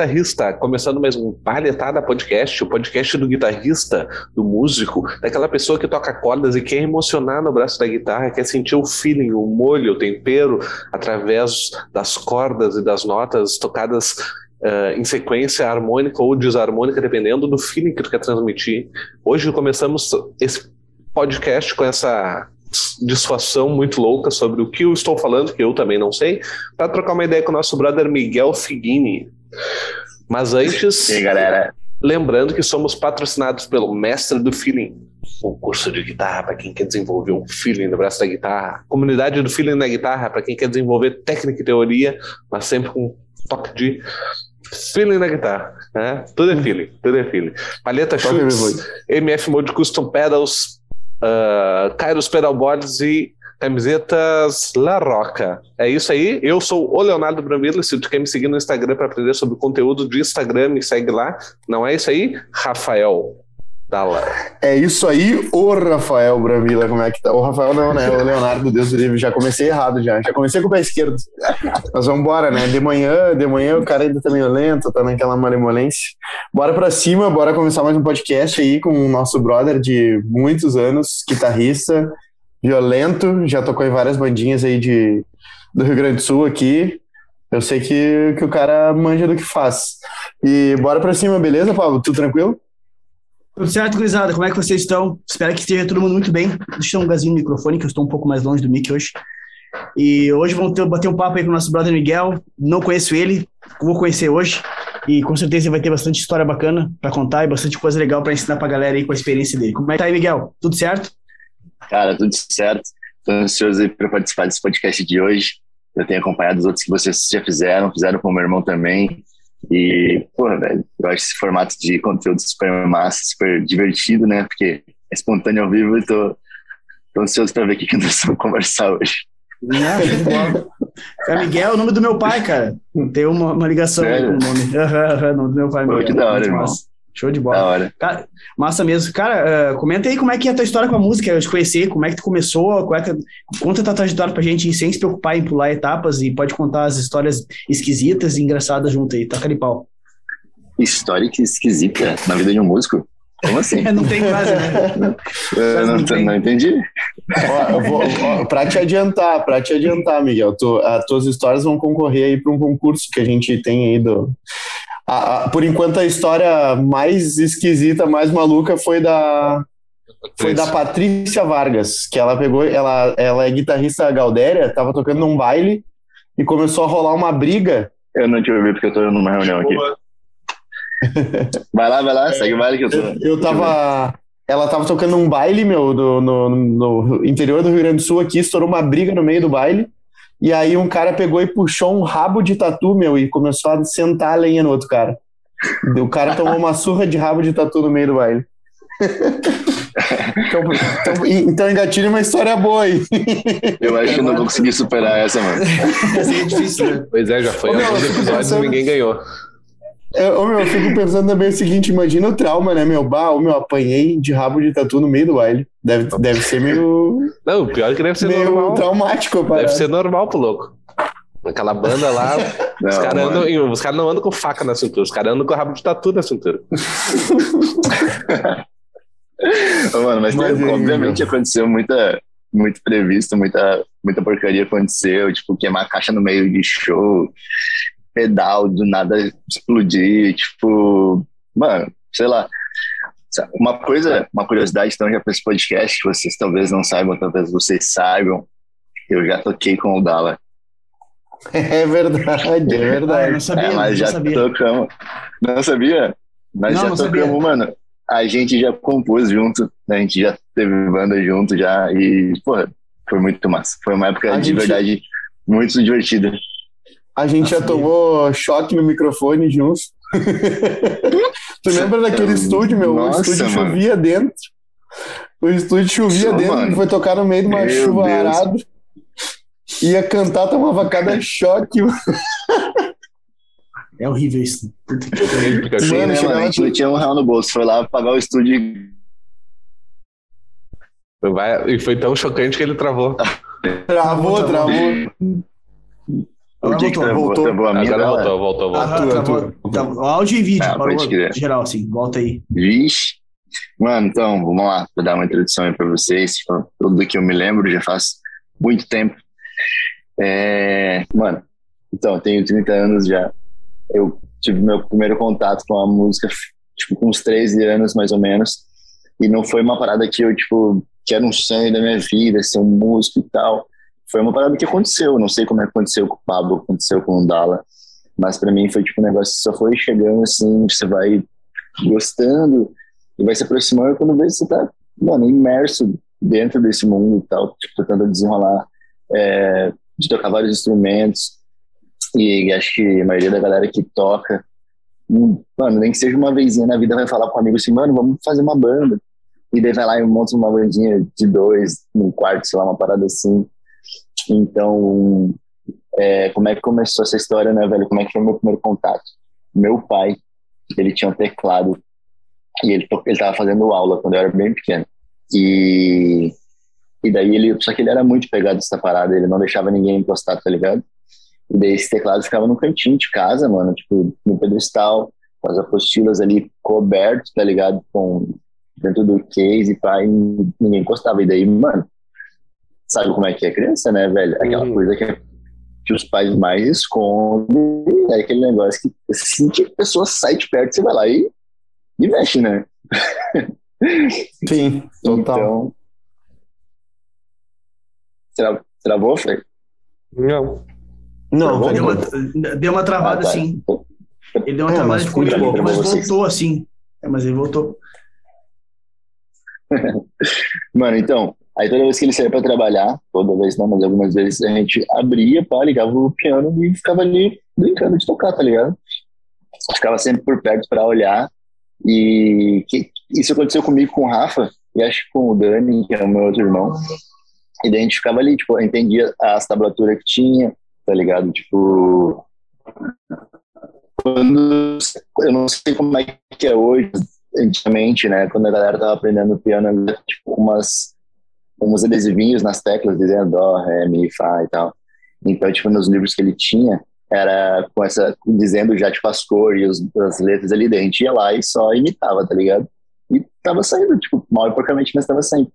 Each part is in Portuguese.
guitarrista, começando mais um Palhetada Podcast, o podcast do guitarrista, do músico, daquela pessoa que toca cordas e quer emocionar no braço da guitarra, quer sentir o feeling, o molho, o tempero, através das cordas e das notas tocadas uh, em sequência harmônica ou desarmônica, dependendo do feeling que tu quer transmitir. Hoje começamos esse podcast com essa dissuasão muito louca sobre o que eu estou falando, que eu também não sei, para trocar uma ideia com o nosso brother Miguel Figuini. Mas antes, e aí, galera? lembrando que somos patrocinados pelo Mestre do Feeling, um curso de guitarra para quem quer desenvolver um feeling no braço da guitarra, comunidade do feeling na guitarra para quem quer desenvolver técnica e teoria, mas sempre com um toque de feeling na guitarra, né? Tudo é feeling, tudo é feeling. Palheta Chutes, MF Mode Custom Pedals, uh, Kairos Pedalboards e camisetas La Roca. É isso aí. Eu sou o Leonardo Bramila. Se tu quer me seguir no Instagram para aprender sobre conteúdo de Instagram, me segue lá. Não é isso aí? Rafael Dalla. É isso aí, o Rafael Bramila. Como é que tá? O Rafael não, né? O Leonardo, Deus do livre. Já comecei errado já. Já comecei com o pé esquerdo. Mas vamos embora, né? De manhã, de manhã o cara ainda tá meio lento, tá naquela malemolência. Bora pra cima, bora começar mais um podcast aí com o nosso brother de muitos anos, guitarrista, violento, já tocou em várias bandinhas aí de, do Rio Grande do Sul aqui. Eu sei que, que o cara manja do que faz. E bora pra cima, beleza, Pablo? Tudo tranquilo? Tudo certo, gurizada? Como é que vocês estão? Espero que esteja todo mundo muito bem. Deixa eu um gazinho no microfone, que eu estou um pouco mais longe do mic hoje. E hoje vamos ter, bater um papo aí com o nosso brother Miguel. Não conheço ele, vou conhecer hoje. E com certeza ele vai ter bastante história bacana para contar e bastante coisa legal para ensinar para a galera aí com a experiência dele. Como é que tá aí, Miguel? Tudo certo? Cara, tudo certo. Estou ansioso para participar desse podcast de hoje. Eu tenho acompanhado os outros que vocês já fizeram, fizeram com o meu irmão também. E, porra, velho, eu acho esse formato de conteúdo super massa, super divertido, né? Porque é espontâneo ao vivo e tô, tô ansioso para ver o que, que nós vamos conversar hoje. É, Miguel é o nome do meu pai, cara. Tem uma, uma ligação com o nome. Uhum, nome do meu pai. Pô, Miguel. que da hora, irmão. Massa. Show de bola. Da hora. Cara, massa mesmo. Cara, uh, comenta aí como é que é a tua história com a música, eu te conhecer, como é que tu começou, qual é que, conta a tua trajetória pra gente sem se preocupar em pular etapas e pode contar as histórias esquisitas e engraçadas junto aí. Toca de pau. História que esquisita na vida de um músico? Como assim? não tem quase, né? Eu não, não, não entendi. Ó, eu vou, ó, pra te adiantar, pra te adiantar, Miguel, tu, as tuas histórias vão concorrer aí para um concurso que a gente tem aí do. A, a, por enquanto, a história mais esquisita, mais maluca foi da. Foi da Patrícia Vargas, que ela pegou, ela, ela é guitarrista Galdéria, tava tocando num baile e começou a rolar uma briga. Eu não te ouvi porque eu tô numa reunião aqui. Vai lá, vai lá, segue o baile que eu tô. Eu, eu tava. Ela tava tocando um baile, meu, do, no, no interior do Rio Grande do Sul aqui, estourou uma briga no meio do baile. E aí um cara pegou e puxou um rabo de tatu, meu, e começou a sentar a lenha no outro cara. O cara tomou uma surra de rabo de tatu no meio do baile. então, então, então engatilha uma história boa aí. Eu acho que eu não vou conseguir superar essa, mano. Essa é difícil, né? Pois é, já foi Ô, meu, alguns episódios e ninguém ganhou. Eu, ô, meu, eu fico pensando também o seguinte: imagina o trauma, né, meu? Bah, meu, apanhei de rabo de tatu no meio do baile. Deve, deve ser meio, Não, o pior é que deve ser meio normal. traumático, Deve parada. ser normal pro louco. Aquela banda lá, os Não, caras mano. andam, os caras não andam com faca na cintura, os caras andam com rabo de tatu na cintura. Mano, mas, Mas aí, obviamente aconteceu muita, muito previsto, muita, muita porcaria aconteceu, tipo, queimar a caixa no meio de show, pedal do nada explodir, tipo, mano, sei lá. Uma coisa, uma curiosidade então já para esse podcast, que vocês talvez não saibam, talvez vocês saibam, eu já toquei com o Dala. É verdade, é Ah, eu verdade. não sabia, é, mas não já sabia. tocamos. Não sabia? Mas Não, já não tocamos, sabia. mano. A gente já compôs junto, a gente já teve banda junto já e, porra, foi muito massa. Foi uma época A de gente- verdade muito divertida. A gente já tomou choque no microfone juntos. tu lembra daquele estúdio, meu? Nossa, o estúdio mano. chovia dentro. O estúdio chovia Só, dentro mano. e foi tocar no meio de uma Meu chuva Deus. arada. Ia cantar, tomava cada choque. É horrível isso. Puta que- Porque Sim, Mano, né, mano? A gente tudo- não tinha um real no bolso. Foi lá pagar o estúdio e e foi tão chocante que ele travou. Travou, travou. O dia que voltou, travou, voltou. travou a minha. Agora voltou, voltou, voltou. Ah, tá, tá, tá, áudio e vídeo, Ah, parou geral, assim, volta aí. Vixe. Mano, então, vamos lá, vou dar uma introdução aí pra vocês. tipo, Tudo que eu me lembro já faz muito tempo. É, mano, então, eu tenho 30 anos já. Eu tive meu primeiro contato com a música, tipo, com uns 13 anos, mais ou menos. E não foi uma parada que eu, tipo, que era um sonho da minha vida, ser um músico e tal. Foi uma parada que aconteceu. Não sei como é que aconteceu com o Pablo, aconteceu com o Dala. Mas pra mim foi, tipo, um negócio que só foi chegando assim, você vai gostando e vai se aproximando quando vê você tá, mano, imerso dentro desse mundo e tal, tipo, tentando desenrolar, é, de tocar vários instrumentos. E acho que a maioria da galera que toca, hum, mano, nem que seja uma vezinha na vida, vai falar com um amigo assim, mano, vamos fazer uma banda. E daí vai lá e monta uma bandinha de dois, num quarto, sei lá, uma parada assim. Então, é, como é que começou essa história, né, velho? Como é que foi o meu primeiro contato? Meu pai, ele tinha um teclado e ele, ele tava fazendo aula quando eu era bem pequeno. E, e daí ele, só que ele era muito pegado nessa parada, ele não deixava ninguém encostar, tá ligado? E daí esse teclado ficava no cantinho de casa, mano, tipo, no pedestal, com as apostilas ali coberto, tá ligado? Com, dentro do case, pá, e ninguém encostava. E daí, mano, sabe como é que é criança, né, velho? Aquela Uhum. coisa que, que os pais mais escondem, é aquele negócio que assim que a pessoa sai de perto, você vai lá e, e mexe, né? Sim, total. Então. Tra travou, Fê? Não. não, Tá Deu uma, deu uma travada, Ah, tá. assim. Ele deu uma É, travada mas e ficou muito ali, pouco mas vocês. voltou, assim. É, mas ele voltou. Mano, então, aí toda vez que ele saía pra trabalhar, toda vez não, mas algumas vezes a gente abria, pá, ligava o piano e ficava ali brincando de tocar, tá ligado? Ficava sempre por perto pra olhar. E que, isso aconteceu comigo com o Rafa, e acho que com o Dani, que é o meu outro irmão. E daí a gente ficava ali, tipo, entendia as tablaturas que tinha, tá ligado? Tipo. Quando. Eu não sei como é que é hoje, antigamente, né? Quando a galera tava aprendendo piano, tipo, umas, uns adesivinhos nas teclas dizendo dó, ré, mi, fá e tal. Então, tipo, nos livros que ele tinha, era com essa, dizendo já, tipo, as cores, as letras ali, a gente ia lá e só imitava, tá ligado? E tava saindo, tipo, mal e porcamente, mas tava saindo.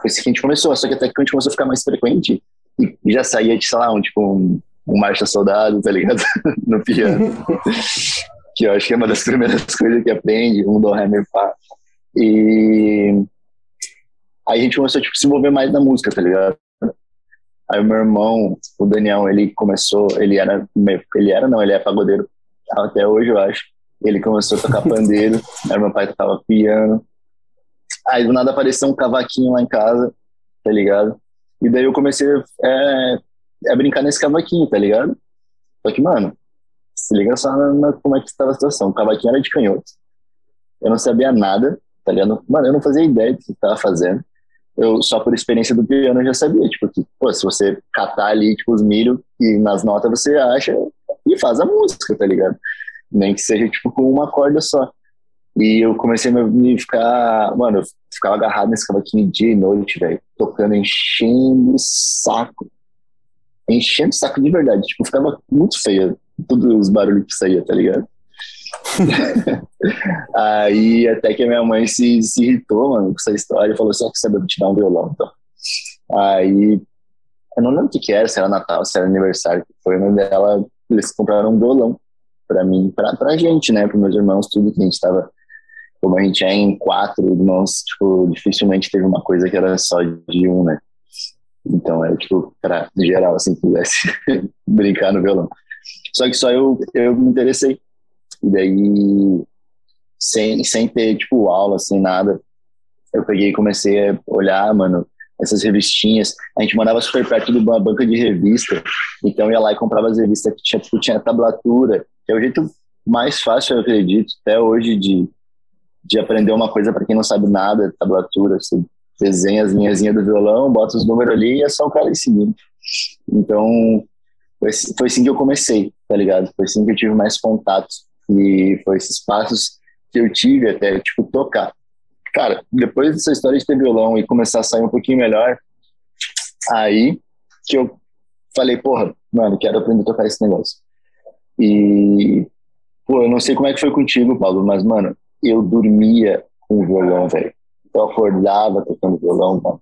Foi assim que a gente começou, só que até que a gente começou a ficar mais frequente e já saía de, sei lá, um, tipo, um, um Marcha Soldado, tá ligado? no piano. que eu acho que é uma das primeiras coisas que aprende, um do ré, mi, fá. E aí a gente começou tipo, a se envolver mais na música, tá ligado? Aí o meu irmão, o Daniel, ele começou, ele era, ele era, não, ele é pagodeiro até hoje, eu acho. Ele começou a tocar pandeiro, aí meu pai tocava piano. Aí do nada apareceu um cavaquinho lá em casa, tá ligado? E daí eu comecei é, a brincar nesse cavaquinho, tá ligado? Só que, mano, se liga só na, na- como é que estava a situação. O cavaquinho era de canhoto. Eu não sabia nada, tá ligado? Mano, eu não fazia ideia do que eu tava fazendo. Eu, só por experiência do piano, já sabia, tipo, que, pô, se você catar ali, tipo, os milho e nas notas você acha e faz a música, tá ligado? Nem que seja, tipo, com uma corda só. E eu comecei a me ficar, mano, eu ficava agarrado nesse cavaquinho dia e noite, velho, tocando, enchendo o saco. Enchendo o saco de verdade, tipo, ficava muito feio todos os barulhos que saía, tá ligado? Aí até que a minha mãe se, se irritou, mano, com essa história e falou assim: "Ah, que sabe, eu vou te dar um violão, então. Aí eu não lembro o que, que era, se era Natal, se era aniversário, que foi, mas dela, eles compraram um violão pra mim, pra, pra gente, né, pros meus irmãos, tudo que a gente tava. Como a gente é em quatro irmãos, tipo, dificilmente teve uma coisa que era só de um, né? Então era tipo, pra geral, assim, pudesse brincar no violão. Só que só eu, eu me interessei. E daí, sem, sem ter, tipo, aula, sem nada, eu peguei e comecei a olhar, mano, essas revistinhas. A gente morava super perto de uma banca de revista, então eu ia lá e comprava as revistas que tinha, tipo, tinha tablatura, que é o jeito mais fácil, eu acredito, até hoje, de, de aprender uma coisa para quem não sabe nada, tablatura, você desenha as linhazinhas do violão, bota os números ali e é só o cara ir seguindo. Então, foi, assim- foi assim que eu comecei, tá ligado? Foi assim que eu tive mais contato. E foi esses passos que eu tive até, tipo, tocar. Cara, depois dessa história de ter violão e começar a sair um pouquinho melhor, aí que eu falei, porra, mano, quero aprender a tocar esse negócio. E, pô, eu não sei como é que foi contigo, Paulo, mas, mano, eu dormia com o violão, velho. Eu acordava tocando violão, mano.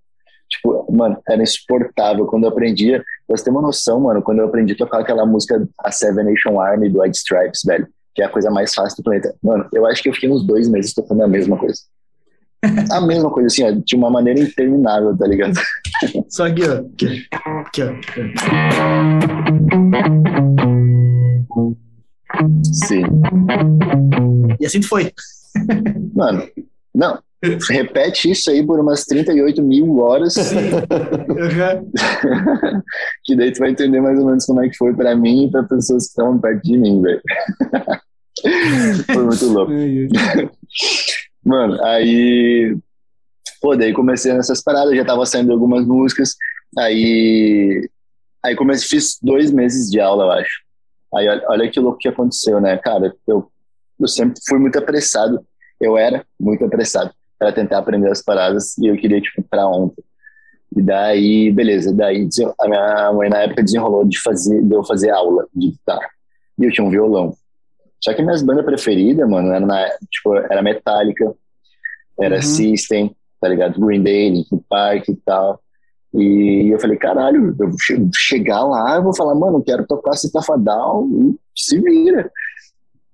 Tipo, mano, era insuportável. Quando eu aprendia, você ter uma noção, mano, quando eu aprendi a tocar aquela música, a Seven Nation Army do White Stripes, velho, que é a coisa mais fácil do planeta. Mano, eu acho que eu fiquei uns dois meses tocando a mesma coisa. A mesma coisa, assim, ó, de uma maneira interminável, tá ligado? Só aqui, ó. Aqui, aqui ó. Sim. E assim foi. Mano, não. Repete isso aí por umas 38 mil horas, Uhum. que daí tu vai entender mais ou menos como é que foi pra mim e pra pessoas que estavam perto de mim, velho. foi muito louco. Mano, aí. Pô, daí comecei nessas paradas, já tava saindo algumas músicas. Aí. Aí comecei, fiz dois meses de aula, eu acho. Aí olha, olha que louco que aconteceu, né? Cara, eu, eu sempre fui muito apressado. Eu era muito apressado para tentar aprender as paradas e eu queria, tipo, pra ontem. E daí, beleza. Daí a minha mãe na época desenrolou de, fazer, de eu fazer aula de guitarra. E eu tinha um violão. Só que minhas bandas preferidas, mano, era, na, tipo, era Metallica, era Uhum. System, tá ligado? Green Day, Linkin Park e tal. E eu falei, caralho, eu vou che- chegar lá, eu vou falar, mano, eu quero tocar Citafadal e se vira.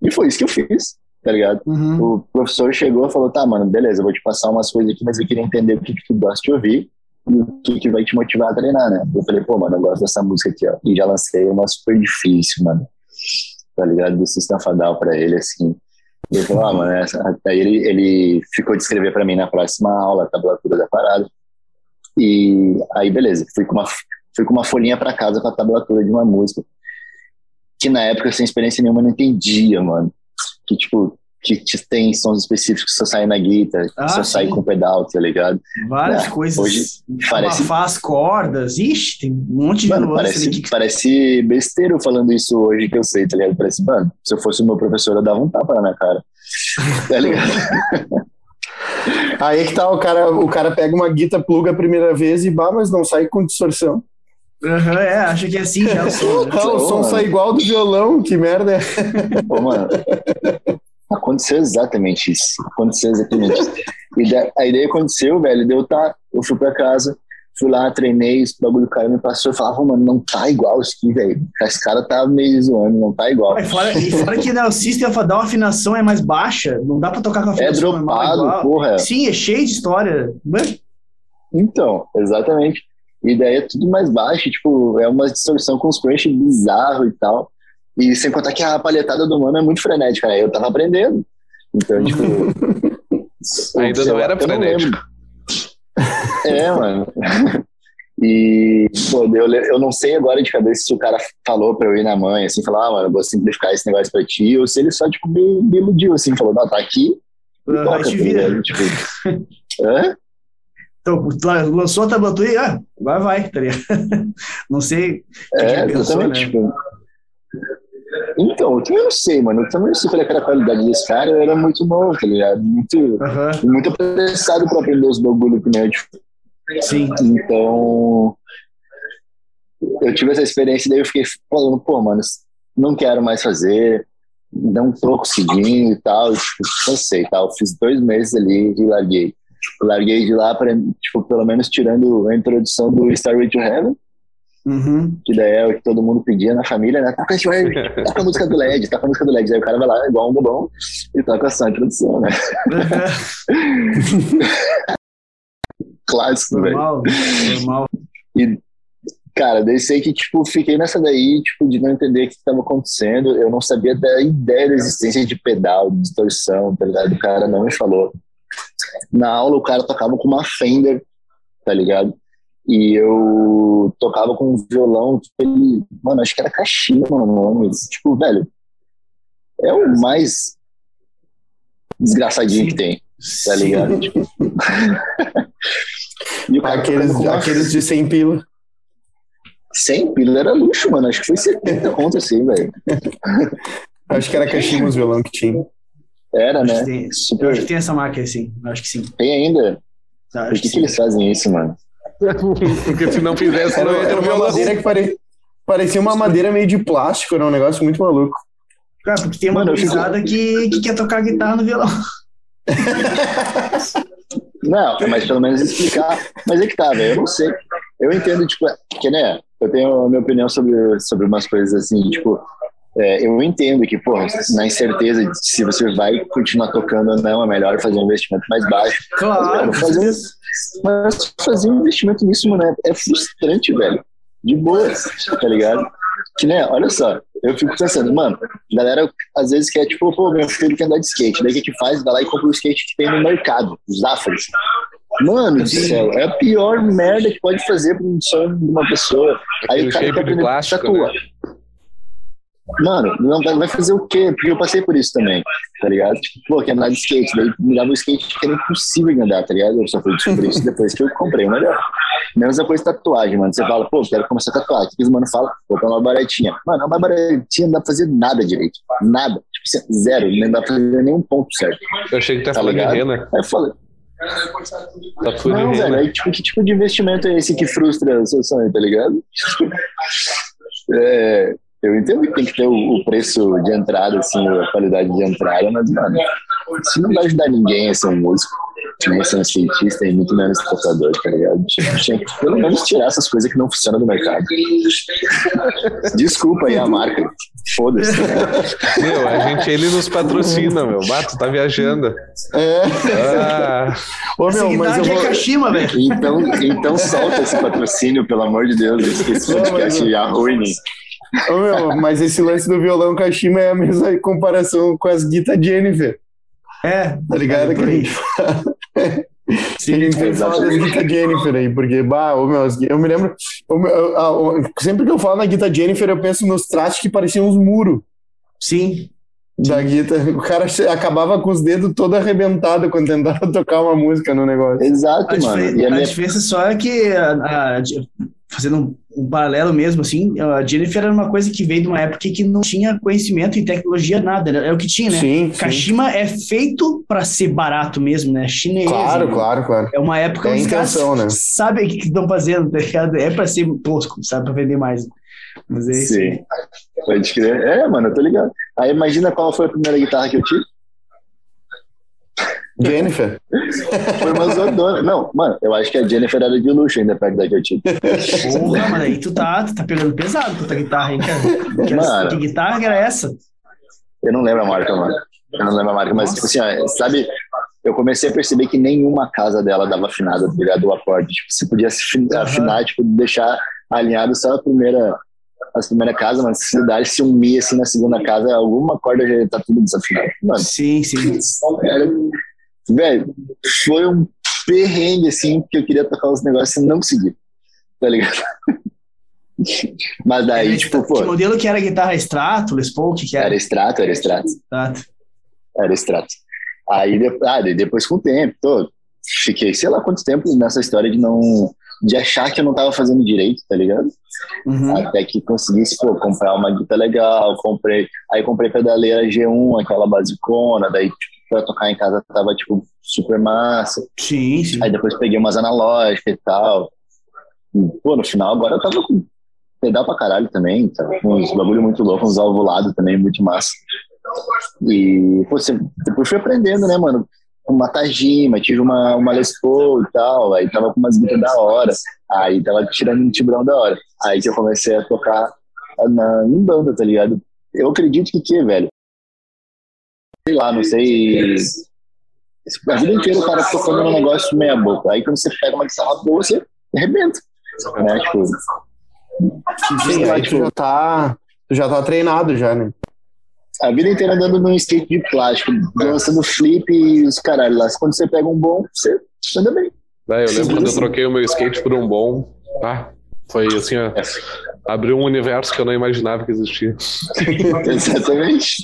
E foi isso que eu fiz, tá ligado? Uhum. O professor chegou e falou, tá, mano, beleza, vou te passar umas coisas aqui, mas eu queria entender o que, que tu gosta de ouvir e o que, que vai te motivar a treinar, né? Eu falei, pô, mano, eu gosto dessa música aqui, ó. E já lancei uma super difícil, mano. Tá ligado? Do System Fadal pra ele, assim. E ele falou, ah, mano, essa... Aí ele, ele ficou de escrever pra mim na próxima aula, a tablatura da parada. E aí, beleza, fui com uma, fui com uma folhinha pra casa com a tablatura de uma música que na época, sem experiência nenhuma, eu não entendia, mano. Que, tipo, que te- tem sons específicos que só saem na guitarra, que Ah, só sai sim. com pedal, tá ligado? Várias É, coisas. hoje parece- as cordas. Ixi, tem um monte de Mano, parece, ali que parece besteira eu falando isso hoje que eu sei, tá ligado? Parece, mano, se eu fosse o meu professor, eu dava um tapa na minha cara. Tá ligado? Aí é que tá, o cara, o cara pega uma guita, pluga a primeira vez e bah, mas não sai com distorção. Aham, é, acha que é assim já o som. né? Ah, o som sai igual do violão, que merda é. Pô, mano, aconteceu exatamente isso. Aconteceu exatamente isso. E da, a ideia aconteceu, velho, deu tá, eu fui pra casa, fui lá, treinei, esse bagulho caiu, me passou, eu falava, mano, não tá igual isso aqui, velho. Esse cara tá meio zoando, não tá igual. E fora, e fora que né, o System of a Down, a afinação é mais baixa, não dá pra tocar com a É afinação normal dropado, igual. porra. Sim, é cheio de história. Mano, Então, exatamente. E daí é tudo mais baixo, tipo, é uma distorção com os crunch bizarro e tal. E sem contar que a palhetada do mano é muito frenética, né? Eu tava aprendendo. Então, tipo. Ainda não lá, era frenético. É, mano. E, pô, eu, eu não sei agora de cabeça se o cara falou pra eu ir na mãe, assim, falar, ah, mano, eu vou simplificar esse negócio pra ti, ou se ele só, tipo, me, me iludiu, assim, falou, não, tá aqui, Ah, toca, te vira. ligado? Tipo, hã? Então, lançou a tablatura e ah, vai, vai, tá ligado? Não sei. É, pensou, exatamente. né? Tipo... Então, eu também não sei, mano. Eu também não sei qual é era a qualidade desse cara. Eu era muito novo, tá ligado? Muito, Aham, muito apressado pra aprender os bagulho que nem eu, tipo. sim. Então, eu tive essa experiência e daí eu fiquei falando, pô, mano, não quero mais fazer, não tô conseguindo e tal. Tipo, cansei e tal. Fiz dois meses ali e larguei. Larguei de lá, pra, tipo, pelo menos tirando a introdução do Starway to Heaven Uhum. que daí é o que todo mundo pedia na família, né? Toca, a música do LED, toca a música do LED. Aí o cara vai lá, igual um bobão, e toca só a introdução, né? Clássico, velho. Normal, normal. E, cara, daí sei que, tipo, fiquei nessa daí, tipo, de não entender o que estava acontecendo. Eu não sabia da ideia da existência de pedal, de distorção, tá ligado? O cara não me falou. Na aula, o cara tocava com uma Fender, tá ligado? E eu tocava com um violão, tipo, ele, mano, acho que era Kashima o nome. Tipo, velho, é o mais desgraçadinho que tem, tá ligado? Tipo... e o cara Aqueles, uma aqueles de 100 pila. 100 pila era luxo, mano. Acho que foi 70 conto assim, velho. Acho que era Kashima os violão que tinha. Era, Acho né? tem- Eu Super. acho que tem essa marca aí, sim. Eu Acho que sim. Tem ainda. Tá, Por que, que que eles fazem isso, mano? Porque se não fizesse, Era, não era um uma violão. madeira que pare... Parecia uma madeira meio de plástico, era um negócio muito maluco. Cara, porque tem uma Mano, eu fico- que, que quer tocar guitarra no violão. Não, mas pelo menos explicar. Mas é que tá, velho. Eu não sei. Eu entendo, tipo, que, né? Eu tenho a minha opinião sobre, sobre umas coisas assim, tipo. É, eu entendo que, pô, na incerteza de se você vai continuar tocando ou não, é melhor fazer um investimento mais baixo. Claro, Mas, fazer um, mas fazer um investimento nisso, mano, é- é frustrante, velho. De boa, tá ligado? Que, né, olha só, eu fico pensando, mano, a galera às vezes quer, tipo, pô, meu filho quer andar de skate. Daí o que que faz? Vai lá e compra o skate que tem no mercado, os Zafras. Mano do céu, é a pior merda que pode fazer pra um sonho de uma pessoa. Aí o cara quer de aprender a plástico, né? Mano, não vai, vai fazer o quê? Porque eu passei por isso também, tá ligado? Tipo, pô, quer andar de skate, daí me dava um skate que era impossível de andar, tá ligado? Eu só fui descobrir isso depois que eu comprei o melhor. Mesma coisa tatuagem, mano. Você fala, pô, quero começar a tatuar. O que os mano fala? Vou pra uma baratinha. Mano, uma baratinha não dá pra fazer nada direito. Nada. Tipo, zero. Não dá pra fazer nenhum ponto certo. Eu achei que tá Tá falando de ligado? rena. Aí eu falei, Tá tudo não, de velho, rena. aí, tipo, que tipo de investimento é esse que frustra o seu sonho, tá ligado? É, eu entendo que tem que ter o, preço de entrada, assim, a qualidade de entrada, mas, mano, isso não vai ajudar ninguém a ser um músico, nem a ser um skatista e muito menos tocador, tá ligado? Tipo, Tinha que pelo menos tirar essas coisas que não funcionam do mercado. Desculpa aí a marca. Foda-se. Meu, a gente, ele nos patrocina, meu. Bato, tá viajando. É. Ah, Ô, meu, mas eu é vou... Kashima, velho. Então, então solta esse patrocínio, pelo amor de Deus, esse mas podcast eu- arruine. Ô, meu, mas esse lance do violão Kashima é a mesma comparação com as guitas Jennifer, É, tá ligado? Que a gente fala. Sim, a gente sempre fala das guitas Jennifer aí, porque, bah, ô, meu, eu me lembro, eu- sempre que eu falo na guita Jennifer, eu penso nos trastes que pareciam uns muros sim. da guita. O cara acabava com os dedos todo arrebentado quando tentava tocar uma música no negócio. Exato, A, mano. diferença, E a a minha diferença só é que, a- a- fazendo um, um paralelo mesmo, assim, a Jennifer era uma coisa que veio de uma época que não tinha conhecimento em tecnologia, nada. Era, é o que tinha, né? Sim, sim. Kashima é feito para ser barato mesmo, né? Chinês. Claro, né? claro, claro. É uma época É caras intenção, né? sabem o que estão fazendo, tá ligado? É para ser tosco, sabe? Para vender mais. Mas é isso. Sim. Pode crer. É, mano, eu tô ligado. Aí imagina qual foi a primeira guitarra que eu tive. Jennifer. Foi uma Zordona. Não, mano, eu acho que a Jennifer era de luxo ainda perto da que eu tive. Porra, mano, aí tu tá, tu tá pegando pesado com a tua guitarra, hein, cara? Que, Mano. que guitarra que era essa? Eu não lembro a marca, mano. Eu não lembro a marca, mas, tipo assim, ó, sabe, eu comecei a perceber que nenhuma casa dela dava afinada, tá ligado? O acorde. Tipo, você podia afinar, tipo, deixar alinhado só a primeira, as primeira casa, mas se dar se um mi assim na segunda casa, alguma corda já tá tudo desafinado. Mano, Sim, sim. Era, velho, foi um perrengue, assim, porque eu queria tocar os negócios e não consegui. Tá ligado? Mas daí, Era tipo, Que pô, modelo que era a guitarra Strato, Les Paul, que que era? era extrato, era extrato, era extrato. Aí, de- ah, depois com o tempo, todo, fiquei, sei lá quanto tempo nessa história de não, de achar que eu não tava fazendo direito, tá ligado? Uhum. Até que conseguisse, pô, comprar uma guitarra legal, comprei, aí comprei pedaleira G1, aquela basicona, daí, tipo, pra tocar em casa tava, tipo, super massa. Sim, sim. Aí depois peguei umas analógicas e tal. E, pô, no final agora eu tava com pedal pra caralho também, tava com uns bagulho muito louco, uns alvolados também, muito massa. E, pô, você, depois fui aprendendo, né, mano? Uma Tajima, tive uma, uma Les Paul e tal, aí tava com umas guitarras da hora, aí tava tirando um tibrão da hora. Aí que eu comecei a tocar na, em banda, tá ligado? Eu acredito que que, velho? Sei lá, não sei a vida inteira o cara tocando num negócio meia boca. Aí quando você pega uma guitarra boa, você arrebenta. Né? Tipo, Sim, aí tu já tá, tu já tá treinado já, né? a vida inteira andando num skate de plástico, dançando flip e os caralho lá. Quando você pega um bom, você anda bem. daí eu lembro quando eu troquei o meu skate por um bom. Ah, foi assim, ó. Abriu um universo que eu não imaginava que existia. Exatamente.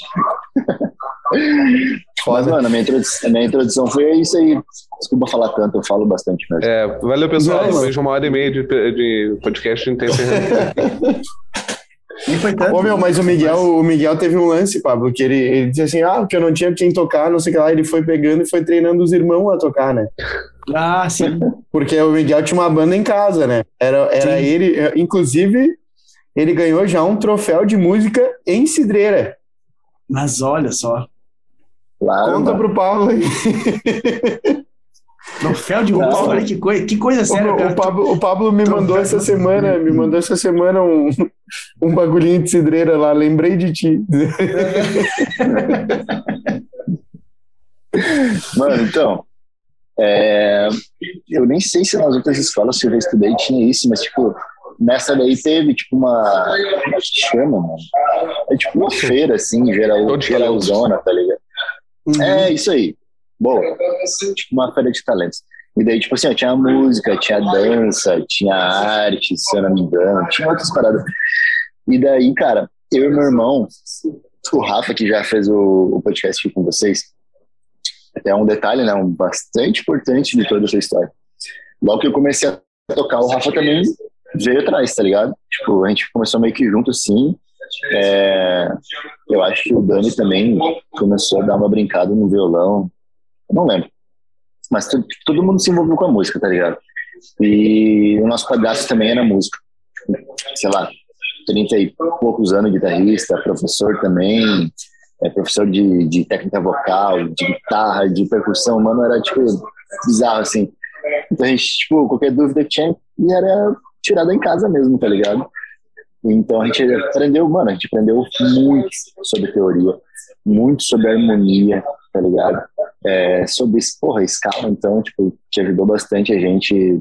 Mas, Foda. mano, a minha, introdução, a minha introdução foi isso aí. Desculpa falar tanto, eu falo bastante mesmo. É, valeu, pessoal. Não, de uma hora e meia de, de podcast, tanto. Ô, meu, mas o Miguel, o Miguel teve um lance, Pablo, que ele, ele disse assim, ah, porque eu não tinha quem tocar, não sei o que lá, ele foi pegando e foi treinando os irmãos a tocar, né? Ah, sim. Porque o Miguel tinha uma banda em casa, né? Era, era Sim. ele, eh, inclusive, ele ganhou já um troféu de música em cidreira. Mas olha só. Claro, Conta mano. pro Pablo aí. Troféu de música, olha que coisa, que coisa séria, O, cara. o Pablo, o Pablo me Troféu mandou essa semana, me mandou essa semana um, um bagulhinho de cidreira lá, lembrei de ti. Mano, então. é, eu nem sei se nas outras escolas que eu já estudei tinha isso, mas, tipo, nessa daí teve, tipo, uma. Como é que chama, mano? É tipo uma feira, assim, geral, geralzona, tá ligado? Uhum. É, isso aí. Boa. Tipo uma feira de talentos. E daí, tipo assim, ó, tinha música, tinha dança, tinha arte, se eu não me engano, tinha outras paradas. E daí, cara, eu e meu irmão, o Rafa, que já fez o, o podcast aqui com vocês, é um detalhe, né, um bastante importante de toda essa história. Logo que eu comecei a tocar, o Rafa também veio atrás, tá ligado? Tipo, a gente começou meio que junto, assim. É, eu acho que o Dani também começou a dar uma brincada no violão. Eu não lembro. Mas todo, mundo se envolveu com a música, tá ligado? E o nosso padrasto também era músico. Sei lá, 30 e poucos anos guitarrista, professor também, é, professor de, de técnica vocal, de guitarra, de percussão, mano, era tipo bizarro assim. Então a gente, tipo, qualquer dúvida que tinha, era tirada em casa mesmo, tá ligado? Então a gente aprendeu, mano, a gente aprendeu muito sobre teoria, muito sobre harmonia, tá ligado? É, sobre, porra, escala, então, tipo, que ajudou bastante a gente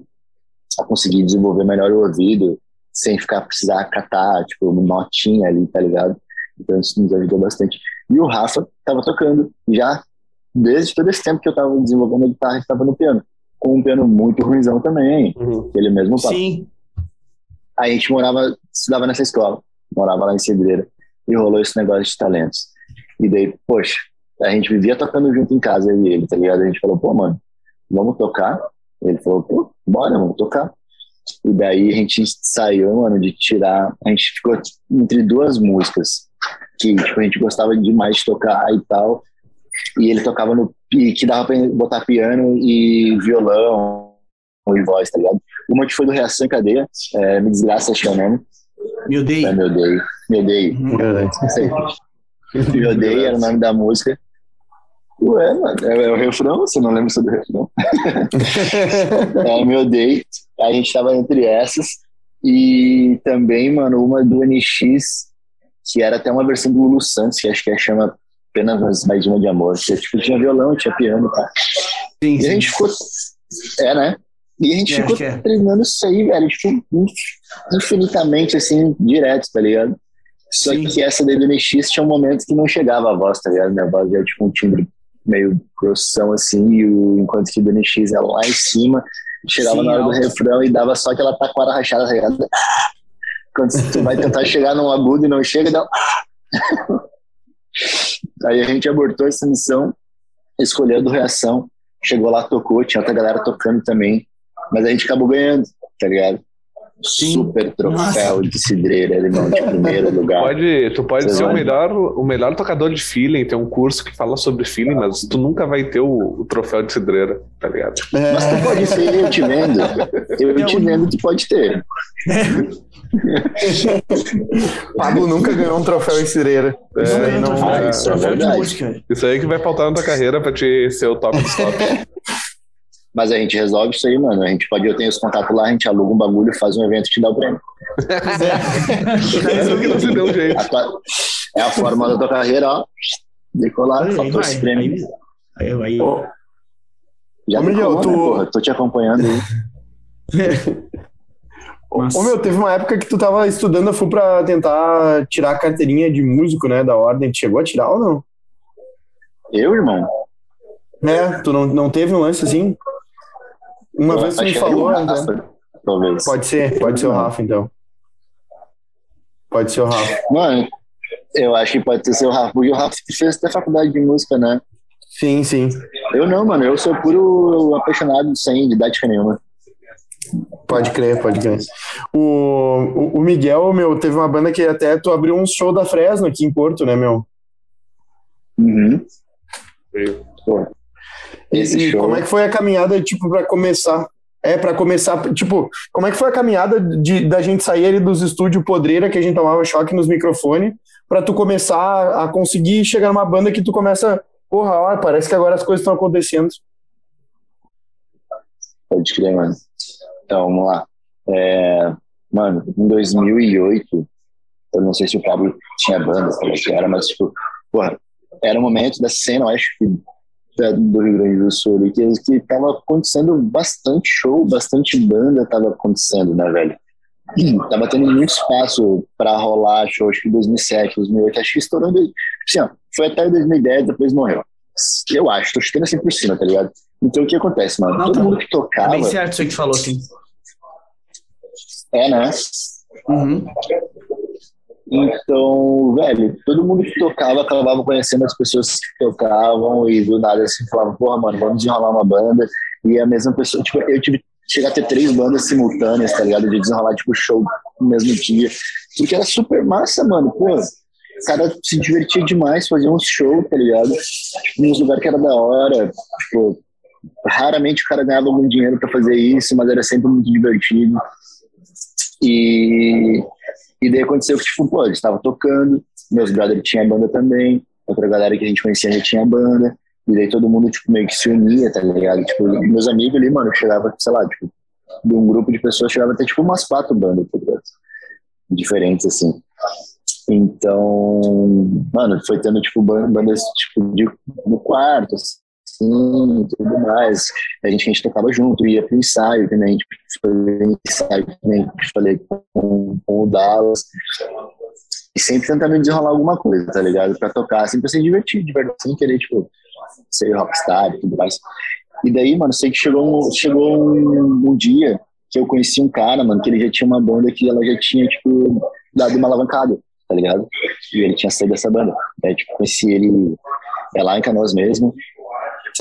a conseguir desenvolver melhor o ouvido, sem ficar precisar catar, tipo, notinha ali, tá ligado? Então isso nos ajudou bastante. E o Rafa tava tocando já desde todo esse tempo que eu tava desenvolvendo a guitarra, estava no piano. Com um piano muito ruimzão também, Uhum. ele mesmo papo. Sim. A gente morava, estudava nessa escola, morava lá em Cedreira, e rolou esse negócio de talentos. E daí, poxa, a gente vivia tocando junto em casa, e ele, tá ligado? A gente falou, pô, mano, vamos tocar? Ele falou, pô, bora, vamos tocar. E daí a gente saiu, mano, de tirar, a gente ficou entre duas músicas, que tipo, a gente gostava demais de tocar e tal, e ele tocava no, que dava pra botar piano e violão, e voz, tá ligado? Uma que foi do Reação em Cadeia, é, Me Desgraça, acho que é o nome. Me odeio. É, me odeio. Me odeio. Sei. Me odeio era o nome da música. Ué, mano, é, é o refrão, você não lembra sobre o refrão? é, me odeio. A gente tava entre essas. E também, mano, uma do NX, que era até uma versão do Lulu Santos, que acho que é chama apenas mais uma de amor. Que tipo, tinha violão, tinha piano, tá? Sim, E a sim. gente ficou. É, né? E a gente É, ficou é. treinando isso aí, velho, tipo, infinitamente, assim, direto, tá ligado? Só Sim. que essa do NX tinha um momento que não chegava a voz, tá ligado? Minha voz já tipo um timbre meio grossão, assim, e o, enquanto que do NX era lá em cima, chegava Sim, na hora do refrão e dava só aquela taquara rachada, tá ligado? Quando tu vai tentar chegar num agudo e não chega, dá. um Aí a gente abortou essa missão, escolheu do Reação, chegou lá, tocou, tinha outra galera tocando também, mas a gente acabou ganhando, tá ligado? Sim. Super troféu Nossa. de cidreira, irmão, de primeiro lugar. Pode, tu pode Você ser o melhor, o melhor tocador de feeling, tem um curso que fala sobre feeling, mas tu nunca vai ter o, o troféu de cidreira, tá ligado? Mas tu pode ter, eu te vendo. Eu te vendo, tu pode ter. Pablo nunca ganhou um troféu em cireira. É, Isso Não, não troféu, é, isso é troféu de verdade. música. Isso aí que vai faltar na tua carreira pra te ser o top dos tops. Mas a gente resolve isso aí, mano. A gente pode, eu tenho os contatos lá, a gente aluga um bagulho, faz um evento e te dá o prêmio. A tua- é a forma da tua carreira, ó. Decolar, Aí faltou esse vai. prêmio. Aí, aí, aí. Ô, Já Ô, Miguel, decolou, tu- né, porra? Tô te acompanhando aí. Ô, meu, teve uma época que tu tava estudando a FU pra tentar tirar a carteirinha de músico, né, da ordem. Tu chegou a tirar ou não? Eu, irmão? É, tu não, não teve um lance assim? Uma Eu vez acho me falou, né? Talvez. Pode ser, pode ser o Rafa, então. Pode ser o Rafa. Mano, eu acho que pode sido o Rafa, porque o Rafa fez até faculdade de música, né? Sim, sim. Eu não, mano, eu sou puro apaixonado sem didática nenhuma. Pode crer, pode crer. O, o, o Miguel, meu, teve uma banda que até tu abriu um show da Fresno aqui em Porto, né, meu? Uhum. Pô, E, e como é que foi a caminhada, tipo, pra começar É, pra começar, tipo, como é que foi a caminhada de, da gente sair ali dos estúdios podreira, que a gente tomava choque nos microfones, pra tu começar a conseguir chegar numa banda que tu começa, porra, ó, parece que agora as coisas estão acontecendo. Pode crer, mano. Então, vamos lá. É, mano, em 2008, eu não sei se o Pablo tinha banda, como é que era, mas, tipo, porra, era um momento da cena, eu acho que do Rio Grande do Sul ali, que, que tava acontecendo bastante show, bastante banda tava acontecendo, né, velho? Tava tendo muito espaço pra rolar show, acho que em 2007, 2008, acho que dois- assim, ó, foi até 2010, depois morreu. Eu acho, tô chutando assim por cima, tá ligado? Então o que acontece, mano? Não, Todo tá. mundo que tocava. bem certo isso que tu falou, sim. É, né? Uhum. Então, velho, todo mundo que tocava acabava conhecendo as pessoas que tocavam e do nada assim falava, porra, mano, vamos desenrolar uma banda. E a mesma pessoa, tipo, eu tive chegar a ter três bandas simultâneas, tá ligado? De desenrolar, tipo, show no mesmo dia. Porque era super massa, mano. Pô, o cara se divertia demais, fazia uns shows, tá ligado? Tipo, nos lugares que era da hora. Tipo, raramente o cara ganhava algum dinheiro pra fazer isso, mas era sempre muito divertido. E, e daí aconteceu que, tipo, pô, eles estavam tocando, meus brothers tinham banda também, outra galera que a gente conhecia já tinha banda, e daí todo mundo, tipo, meio que se unia, tá ligado? Tipo, meus amigos ali, mano, chegava, sei lá, tipo, de um grupo de pessoas, chegava até, tipo, umas quatro bandas, tá ligado? Diferentes, assim. Então, mano, foi tendo, tipo, ban- bandas, tipo, de, no quarto, assim, tudo mais. A gente, a gente tocava junto, ia pro ensaio também, tipo, foi ensaio também, eu falei com, com o Dallas. E sempre tentando desenrolar alguma coisa, tá ligado? Pra tocar, sempre se divertir, de verdade, sem querer, tipo, ser rockstar e tudo mais. E daí, mano, sei que chegou um, chegou um, um dia que eu conheci um cara, mano, que ele já tinha uma banda que ela já tinha, tipo, dado uma alavancada, tá ligado? E ele tinha saído dessa banda. Daí, tipo, conheci ele é lá em Canoas mesmo.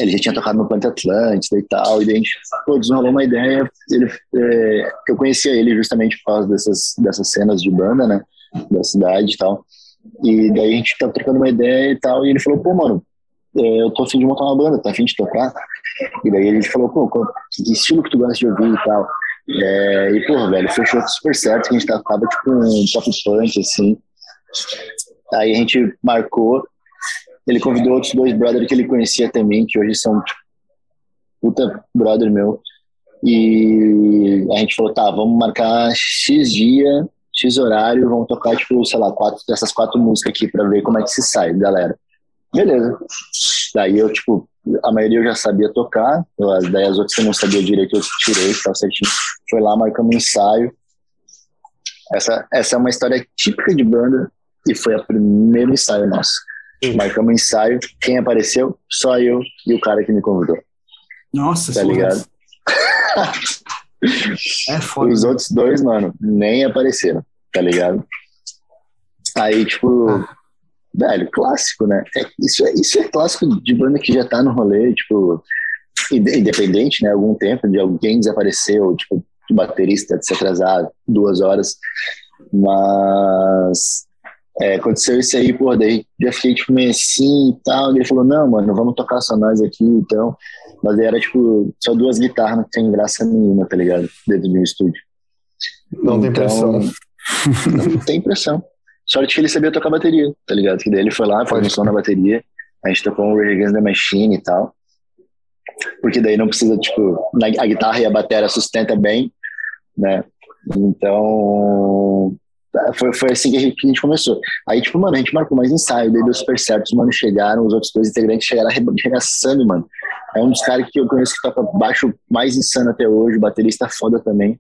Ele já tinha tocado no Planta Atlântida e tal, e daí a gente pô, desenrolou uma ideia. Ele, é, eu conhecia ele justamente por causa dessas, dessas cenas de banda, né? Da cidade e tal. E daí a gente tava trocando uma ideia e tal, e ele falou, pô, mano, é, eu tô afim de montar uma banda, tá afim de tocar? E daí ele falou, pô, que estilo que tu gosta de ouvir e tal? É, e, pô, velho, fechou super certo, que a gente tava tipo um pop punk, assim. Aí a gente marcou, ele convidou outros dois brothers que ele conhecia também, que hoje são, tipo, puta brother meu. E a gente falou, tá, vamos marcar X dia, X horário, vamos tocar, tipo, sei lá, quatro, essas quatro músicas aqui pra ver como é que se sai, galera. Beleza. Daí eu, tipo, a maioria eu já sabia tocar, eu- daí as outras que eu não sabia direito eu tirei, tava certinho. Foi lá, marcamos um ensaio. Essa, essa é uma história típica de banda e foi o primeiro ensaio nosso. Marcamos um ensaio, quem apareceu? Só eu e o cara que me convidou, Nossa tá ligado? É foda. Os outros dois, mano, nem apareceram, tá ligado? Aí, tipo, velho, clássico, né? É- isso, é, isso é clássico de banda que já tá no rolê, tipo, inde- independente, né? Algum tempo de alguém desapareceu, tipo, baterista se atrasar duas horas. Mas é, aconteceu isso aí, pô, daí já fiquei tipo meio assim e tal. E ele falou, não, mano, vamos tocar só nós aqui, então. Mas aí era tipo só duas guitarras, não tem graça nenhuma, tá ligado? Dentro de um estúdio. Não tem pressão. Não tem pressão. Sorte que ele sabia tocar bateria, tá ligado? Que daí ele foi lá, fez um som na bateria, a gente tocou um Rage Against the Machine e tal. Porque daí não precisa, tipo, na, a guitarra e a bateria sustenta bem, né? Então, foi, foi assim que a, gente, que a gente começou. Aí, tipo, mano, a gente marcou mais ensaio, daí deu super certo, os manos chegaram, os outros dois integrantes chegaram arregaçando, mano. É um dos caras que eu conheço que toca baixo mais insano até hoje, baterista foda também.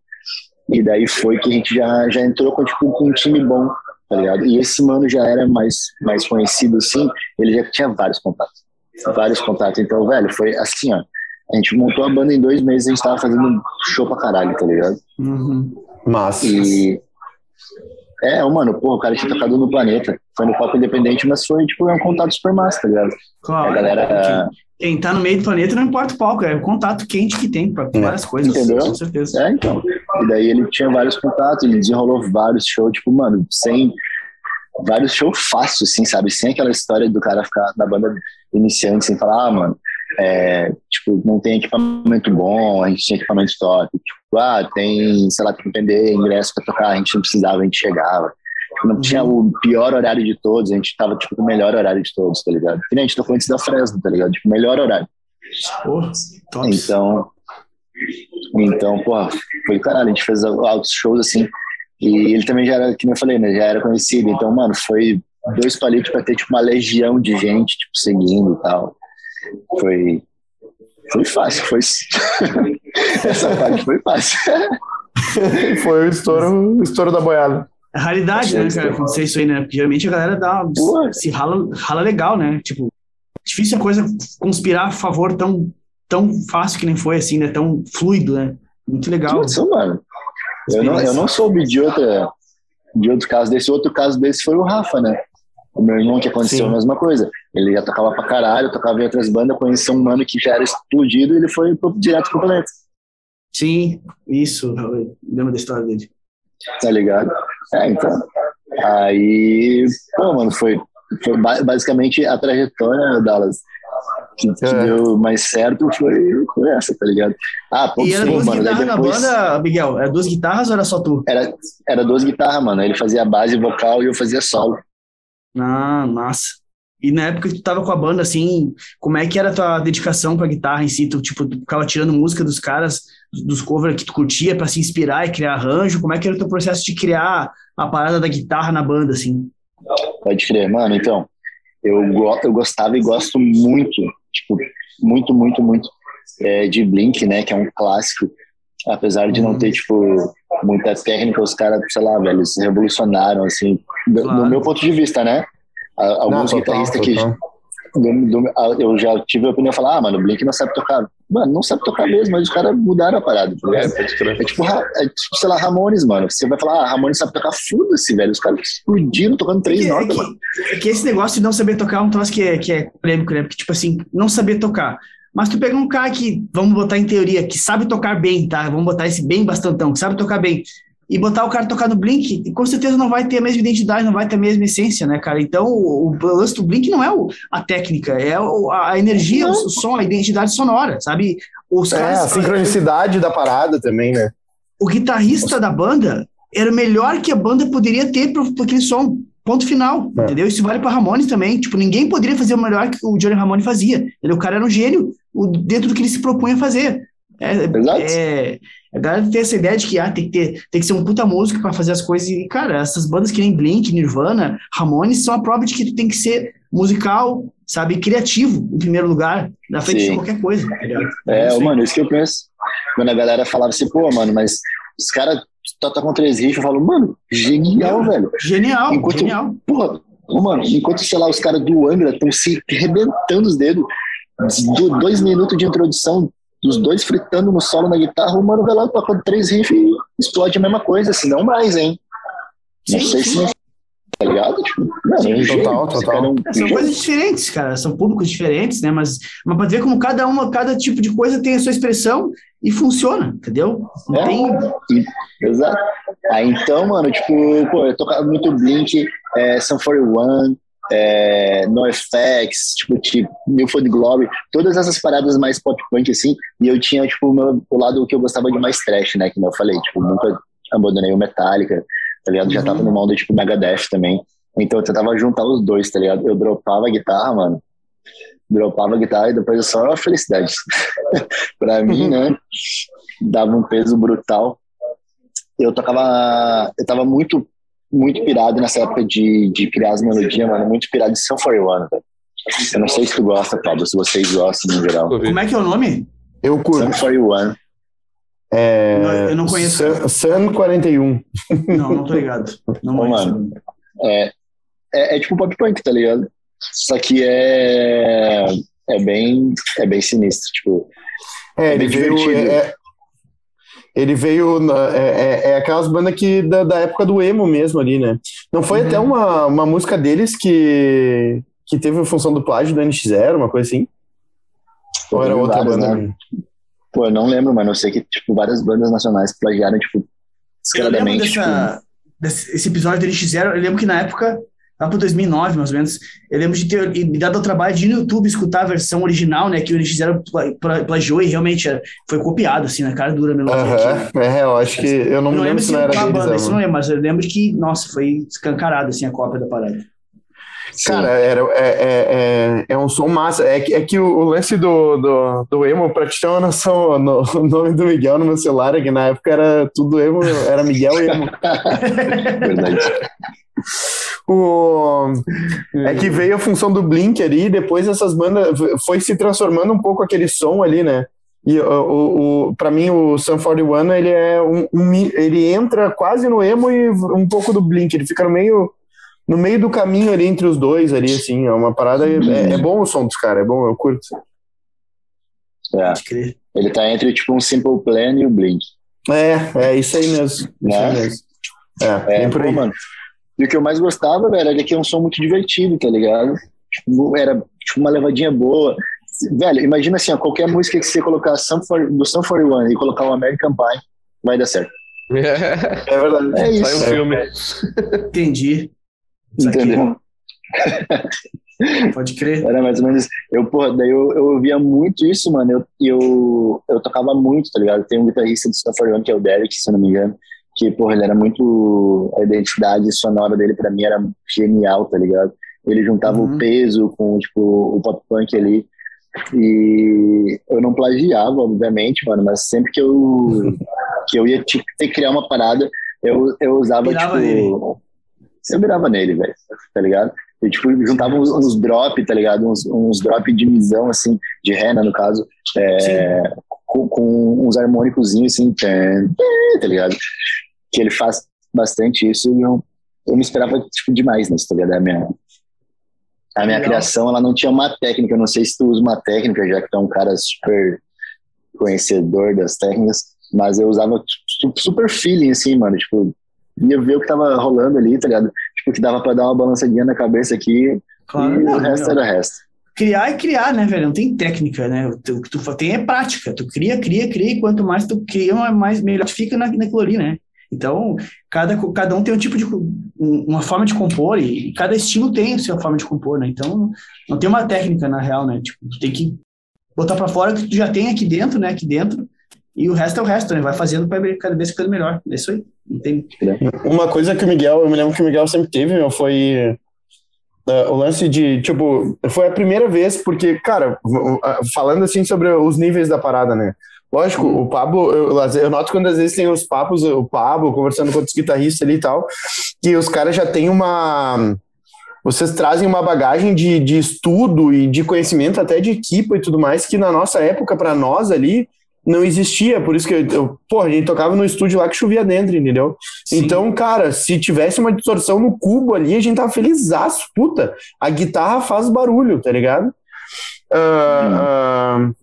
E daí foi que a gente já, já entrou com, tipo, com um time bom, tá ligado? E esse mano já era mais, mais conhecido, assim, ele já tinha vários contatos. Vários contatos. Então, velho, foi assim, ó. A gente montou a banda em dois meses, a gente tava fazendo show pra caralho, tá ligado? Uhum. Mas. E. É, mano, porra, o cara tinha tocado no planeta. Foi no palco independente, mas foi, tipo, é um contato super massa, tá ligado? Claro. A galera. Quem tá no meio do planeta não importa o palco, é o contato quente que tem pra várias coisas. Entendeu? Com certeza. É, então. E daí ele tinha vários contatos, ele desenrolou vários shows, tipo, mano, sem. Vários shows fáceis, assim, sabe? Sem aquela história do cara ficar na banda iniciante, sem falar, ah, mano, é, tipo, não tem equipamento bom, a gente tinha equipamento top. Tipo, ah, tem, sei lá, tem que vender ingresso para tocar, a gente não precisava, a gente chegava. Não tinha o pior horário de todos, a gente tava, tipo, no melhor horário de todos, tá ligado? E a gente tocou antes da Fresno, tá ligado? Tipo, melhor horário. Porra. Então, então, pô, foi caralho, a gente fez altos shows assim. E ele também já era, como eu falei, né, já era conhecido. Então, mano, foi dois palitos pra ter, tipo, uma legião de gente, tipo, seguindo e tal. Foi, foi fácil, foi. Essa parte foi fácil. Foi o estouro, o estouro da boiada. É raridade, né, cara, acontecer isso aí, né? Porque geralmente a galera dá, se rala, rala legal, né? Tipo, difícil a coisa conspirar a favor tão, tão fácil que nem foi, assim, né? Tão fluido, né? Muito legal. Putz, mano. Eu não, eu não soube de outra de outro caso desse. Outro caso desse foi o Rafa, né? O meu irmão que aconteceu Sim. a mesma coisa. Ele já tocava pra caralho, tocava em outras bandas, conheceu um mano que já era explodido e ele foi pro- direto pro planeta, Sim, isso. Eu lembro da história dele. tá ligado? É, então. Aí, pô, mano, foi, foi ba- basicamente a trajetória, Dallas, que, que É. deu mais certo foi, foi essa, tá ligado? Ah, pô, E era sim, duas mano, guitarras na depois- banda, Miguel? Era duas guitarras ou era só tu? Era, era duas guitarras, mano. Ele fazia base vocal e eu fazia solo. Ah, massa. E na época que tu tava com a banda, assim, como é que era a tua dedicação pra guitarra em si? Tu, tipo, tu ficava tirando música dos caras, dos covers que tu curtia pra se inspirar e criar arranjo? Como é que era o teu processo de criar a parada da guitarra na banda, assim? Pode crer, mano. Então, eu, go- eu gostava e gosto muito, tipo, muito, muito, muito é, de Blink, né? Que é um clássico. Apesar de não ter, tipo, muita técnica, os caras, sei lá, velho, eles revolucionaram, assim, do, Claro. do meu ponto de vista, né? Não, Alguns total, guitarristas que do- eu já tive a opinião de falar, ah, mano, o Blink não sabe tocar. Mano, não sabe tocar mesmo, mas os caras mudaram a parada, tá É. É tipo, é tipo, sei lá, Ramones, mano. Você vai falar, ah, Ramones sabe tocar, foda-se, velho. Os caras explodiram tocando três É é notas, que- mano. é que esse negócio de não saber tocar é um troço que é, que é polêmico, né? Porque, tipo assim, não saber tocar. Mas tu pega um cara que, vamos botar em teoria, que sabe tocar bem, tá? Vamos botar esse bem bastantão, que sabe tocar bem, e botar o cara tocar no Blink, e com certeza não vai ter a mesma identidade, não vai ter a mesma essência, né, cara? Então, o, o lance do Blink não é o- a técnica, é o- a energia, o, o som, a identidade sonora, sabe? Os É, caras, a sincronicidade da parada também, né? o guitarrista da banda era o melhor que a banda poderia ter para aquele som. Ponto final, É. entendeu? Isso vale para Ramones também. Tipo, ninguém poderia fazer o melhor que o Johnny Ramone fazia. Ele, o cara era um gênio o- dentro do que ele se propunha a fazer. É, Exato. é, a galera tem essa ideia de que ah, tem, que ter, tem que ser um puta músico para fazer as coisas. E, cara, essas bandas que nem Blink, Nirvana, Ramones são a prova de que tu tem que ser musical, sabe, criativo, em primeiro lugar, na frente Sim. de qualquer coisa. tá? É, isso mano, isso que eu penso. Quando a galera falava assim, pô, mano, mas os caras tocam três riffs, eu falo, mano, genial, velho. Genial, Enquanto- genial. Porra, mano, enquanto, sei lá, os caras do Angra estão se arrebentando os dedos, do, dois minutos de introdução, os dois fritando no solo na guitarra, o mano vai lá tocando três riffs e explode a mesma coisa, se não mais, hein? Não Sim, sei sim. se não tá ligado? Tipo, mano, Sim, é um total, total. cara é um É, são coisas diferentes, cara. São públicos diferentes, né? Mas, mas pra ver como cada uma, cada tipo de coisa tem a sua expressão e funciona, entendeu? Não É. tem. Exato. Aí então, mano, tipo, pô, eu tocava muito Blink, é, Sun 41, é, NoFX, tipo, tipo, New Food Glory, todas essas paradas mais pop punk, assim, e eu tinha, tipo, o, meu, o lado que eu gostava de mais trash, né, que eu falei, tipo, nunca abandonei o Metallica, tá ligado? Já tava Uhum. no molde, tipo, Megadeth também, então eu tentava juntar os dois, tá ligado? Eu dropava a guitarra, mano, dropava a guitarra e depois é só felicidade. pra mim, né, dava um peso brutal. Eu tocava, eu tava muito, muito pirado nessa época de, de criar as melodias, mano, muito pirado de Sun 41, velho. Eu não sei se tu gosta, Pablo, se vocês gostam no geral. Como é que é o nome? Eu Sun curto. 41. É, Eu não conheço. Sun, Sun 41. Não, não tô ligado. Não Ô, conheço. mano. É, é, é tipo pop punk, tá ligado? Só que é, é bem, é bem sinistro, tipo, É, É bem veio. divertido. é- é- ele veio. na- é, é- é aquelas bandas que, da, da época do emo mesmo ali, né? Não foi Uhum. até uma, uma música deles que, que teve a função do plágio do NX0, uma coisa assim? Ou era outra várias, banda? né? Pô, eu não lembro, mano. Eu sei que, tipo, várias bandas nacionais plagiaram, tipo, Eu lembro descaradamente. tipo, dessa, desse esse episódio do NX0, eu lembro que na época lá para 2009, mais ou menos. Eu lembro de ter me dado o trabalho de ir no YouTube escutar a versão original, né? Que eles fizeram plagiou e realmente era, foi copiado, assim, na cara dura mesmo. Uhum. É, eu acho que. Eu não, eu não me lembro se não era deles, banda, isso não é, mas eu lembro que, nossa, foi escancarado, assim, a cópia da parada. Cara, era, é, é, é, é, um som massa. É que, é que o, lance do, do, do, emo, pra te ter uma noção, no, o nome do Miguel no meu celular, é que na época era tudo emo, era Miguel e emo. Verdade. O, é que veio a função do Blink ali, depois essas bandas foi se transformando um pouco aquele som ali, né? E o, o, o para mim o Sun 41 ele é um, um, ele entra quase no emo e um pouco do Blink, ele fica no meio no meio do caminho ali entre os dois ali assim, é uma parada é, é bom o som dos caras, é bom, eu curto. É. Ele tá entre tipo um Simple Plan e o Blink. É, é isso aí mesmo. Né? Isso aí mesmo. É, é por aí. Pô, mano, e o que eu mais gostava, velho, era que é um som muito divertido, tá ligado? Tipo, era tipo, uma levadinha boa. Velho, imagina assim, ó, qualquer música que você colocar for, do Sun 41 e colocar o American Pie, vai dar certo. É verdade. É isso. Sai um filme. Entendi. Entendeu? Pode crer. Era mais ou menos. Eu, porra, daí eu, eu ouvia muito isso, mano. Eu, eu, eu tocava muito, tá ligado? Tem um guitarrista do Sun 41 que é o Derek, se não me engano que, porra, ele era muito. A identidade sonora dele, para mim, era genial, tá ligado? Ele juntava uhum. o peso com, tipo, o pop punk ali. E eu não plagiava, obviamente, mano, mas sempre que eu, que eu ia ter que criar uma parada, eu, eu usava, Virava tipo. Nele. Eu virava nele, velho, tá ligado? Eu, tipo, juntava uns, uns drop, tá ligado? Uns, uns drop de misão, assim, de rena, no caso, é, com, com, uns harmônicozinhos, assim, tá ligado? que ele faz bastante isso e eu, eu me esperava tipo, demais nisso, tá ligado? A minha, a minha criação, ela não tinha uma técnica, eu não sei se tu usa uma técnica, já que tu é um cara super conhecedor das técnicas, mas eu usava super feeling, assim, mano, tipo, ia ver o que tava rolando ali, tá ligado? Tipo, que dava pra dar uma balançadinha na cabeça aqui claro, e não, o resto não. era o resto. Criar é criar, né, velho? Não tem técnica, né? O que tu, tu tem é prática. Tu cria, cria, cria, e quanto mais tu cria, mais melhor tu fica na, naquilo ali, né? Então, cada, cada um tem um tipo de uma forma de compor e cada estilo tem a sua forma de compor, né? Então, não tem uma técnica na real, né? Tipo, tu tem que botar para fora o que tu já tem aqui dentro, né? Aqui dentro. E o resto é o resto, né? Vai fazendo para cada vez ficando melhor. É isso aí. Não tem... Uma coisa que o Miguel, eu me lembro que o Miguel sempre teve, meu, foi Uh, o lance de, tipo, foi a primeira vez, porque, cara, falando assim sobre os níveis da parada, né? Lógico, o Pablo, eu, eu, noto quando às vezes tem os papos, o Pablo conversando com outros guitarristas ali e tal, que os caras já têm uma. Vocês trazem uma bagagem de, de estudo e de conhecimento, até de equipa e tudo mais, que na nossa época, para nós ali, não existia, por isso que eu, pô, a gente tocava no estúdio lá que chovia dentro, entendeu? Sim. Então, cara, se tivesse uma distorção no cubo ali, a gente tava feliz, puta, a guitarra faz barulho, tá ligado? Uh, uh,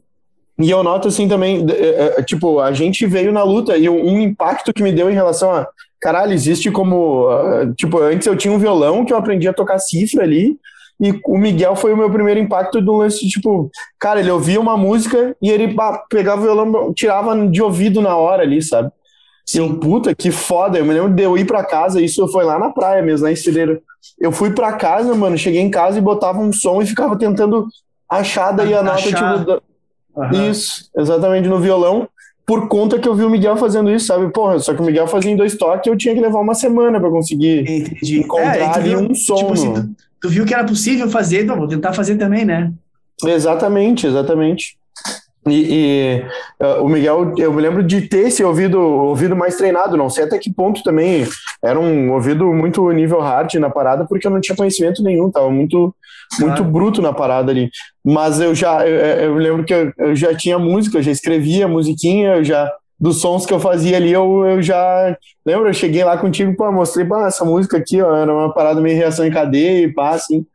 e eu noto assim também, é, é, tipo, a gente veio na luta e um impacto que me deu em relação a, caralho, existe como, uh, tipo, antes eu tinha um violão que eu aprendi a tocar cifra ali, e o Miguel foi o meu primeiro impacto do lance, tipo, cara, ele ouvia uma música e ele bah, pegava o violão, tirava de ouvido na hora ali, sabe? E eu, puta, que foda. Eu me lembro de eu ir pra casa, isso foi lá na praia mesmo, na estileira. Eu fui pra casa, mano, cheguei em casa e botava um som e ficava tentando achar daí a nota, tipo. Uhum. Isso, exatamente no violão, por conta que eu vi o Miguel fazendo isso, sabe? Porra, só que o Miguel fazia em dois toques eu tinha que levar uma semana para conseguir Entendi. encontrar é, ali um som. Tipo, assim, tu, tu, viu que era possível fazer, então vou tentar fazer também, né? Exatamente, exatamente. E, e uh, o Miguel, eu me lembro de ter esse ouvido, ouvido mais treinado, não sei até que ponto também era um ouvido muito nível hard na parada, porque eu não tinha conhecimento nenhum, tava muito, claro. muito bruto na parada ali. Mas eu já, eu, eu lembro que eu, eu, já tinha música, eu já escrevia musiquinha, eu já, dos sons que eu fazia ali, eu, eu já, lembro, eu cheguei lá contigo, pô, mostrei, pá, essa música aqui, ó, era uma parada meio reação em cadeia e pá, assim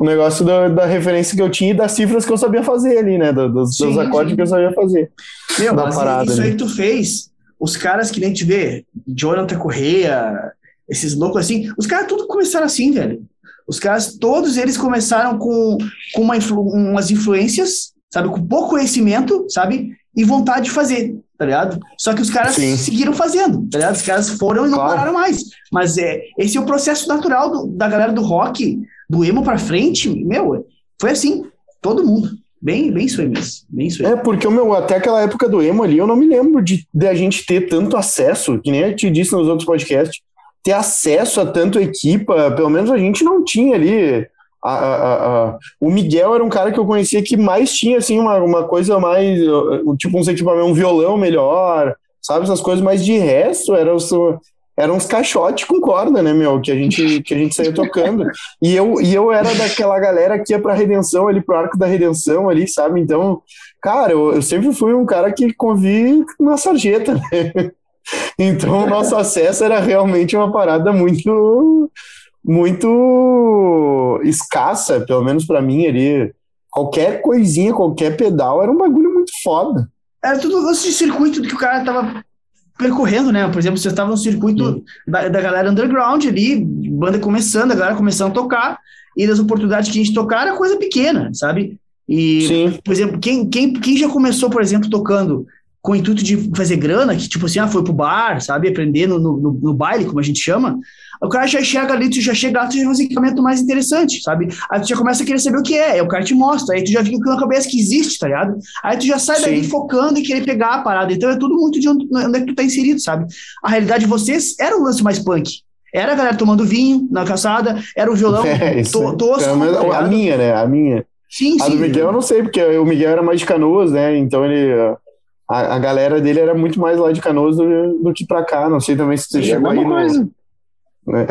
o negócio da, da, referência que eu tinha e das cifras que eu sabia fazer ali, né? Dos, sim, dos acordes sim. que eu sabia fazer. Meu, mas parada, isso ali. aí tu fez. Os caras que nem te vê, Jonathan Correia, esses loucos assim, os caras tudo começaram assim, velho. Os caras, todos eles começaram com, com uma influ, umas influências, sabe, com pouco conhecimento, sabe? e vontade de fazer, tá ligado? Só que os caras Sim. seguiram fazendo, tá ligado? Os caras foram e não Claro. pararam mais. Mas é, esse é o processo natural do- da galera do rock, do emo pra frente, meu, foi assim, todo mundo. Bem, bem isso aí mesmo, bem isso aí. É, porque meu, até aquela época do emo ali, eu não me lembro de, de a gente ter tanto acesso, que nem eu te disse nos outros podcasts, ter acesso a tanto equipa, pelo menos a gente não tinha ali. A, a- a- o Miguel era um cara que eu conhecia que mais tinha, assim, uma, uma coisa mais, tipo uns equipamentos, um violão melhor, sabe, essas coisas, mas de resto era os, eram uns caixotes com corda, né, meu, que a gente, que a gente saía tocando. E eu, e eu era daquela galera que ia pra Redenção, ali pro Arco da Redenção ali, sabe? Então, cara, eu, eu sempre fui um cara que convi na sarjeta, né? Então, o nosso acesso era realmente uma parada muito, muito escassa, pelo menos pra mim ali. Qualquer coisinha, qualquer pedal era um bagulho muito foda. Era tudo lance de circuito que o cara tava percorrendo, né? Por exemplo, você estava no circuito da, da galera underground ali, banda começando, a galera começando a tocar, e das oportunidades que a gente tocar era coisa pequena, sabe? E, Sim. por exemplo, quem, quem, quem já começou, por exemplo, tocando com o intuito de fazer grana, que tipo assim, ah, foi pro bar, sabe, aprender no, no, no- baile, como a gente chama, o cara já chega ali, tu já chega lá, tu já um equipamento mais interessante, sabe? Aí tu já começa a querer saber o que é, aí o cara te mostra, aí tu já fica com a cabeça que existe, tá ligado? Aí tu já sai dali Sim. focando e querer pegar a parada. Então é tudo muito de onde, onde é que tu tá inserido, sabe? A realidade de vocês era o lance mais punk. Era a galera tomando vinho na calçada, era o violão É, to- tosco. Tá a ligado? minha, né? A minha. Sim, A sim. do Miguel eu não sei, porque o Miguel era mais de canoas, né? Então ele. A, a galera dele era muito mais lá de canoas do, do que pra cá. Não sei também se você É a chegou aí mesma no. coisa. né?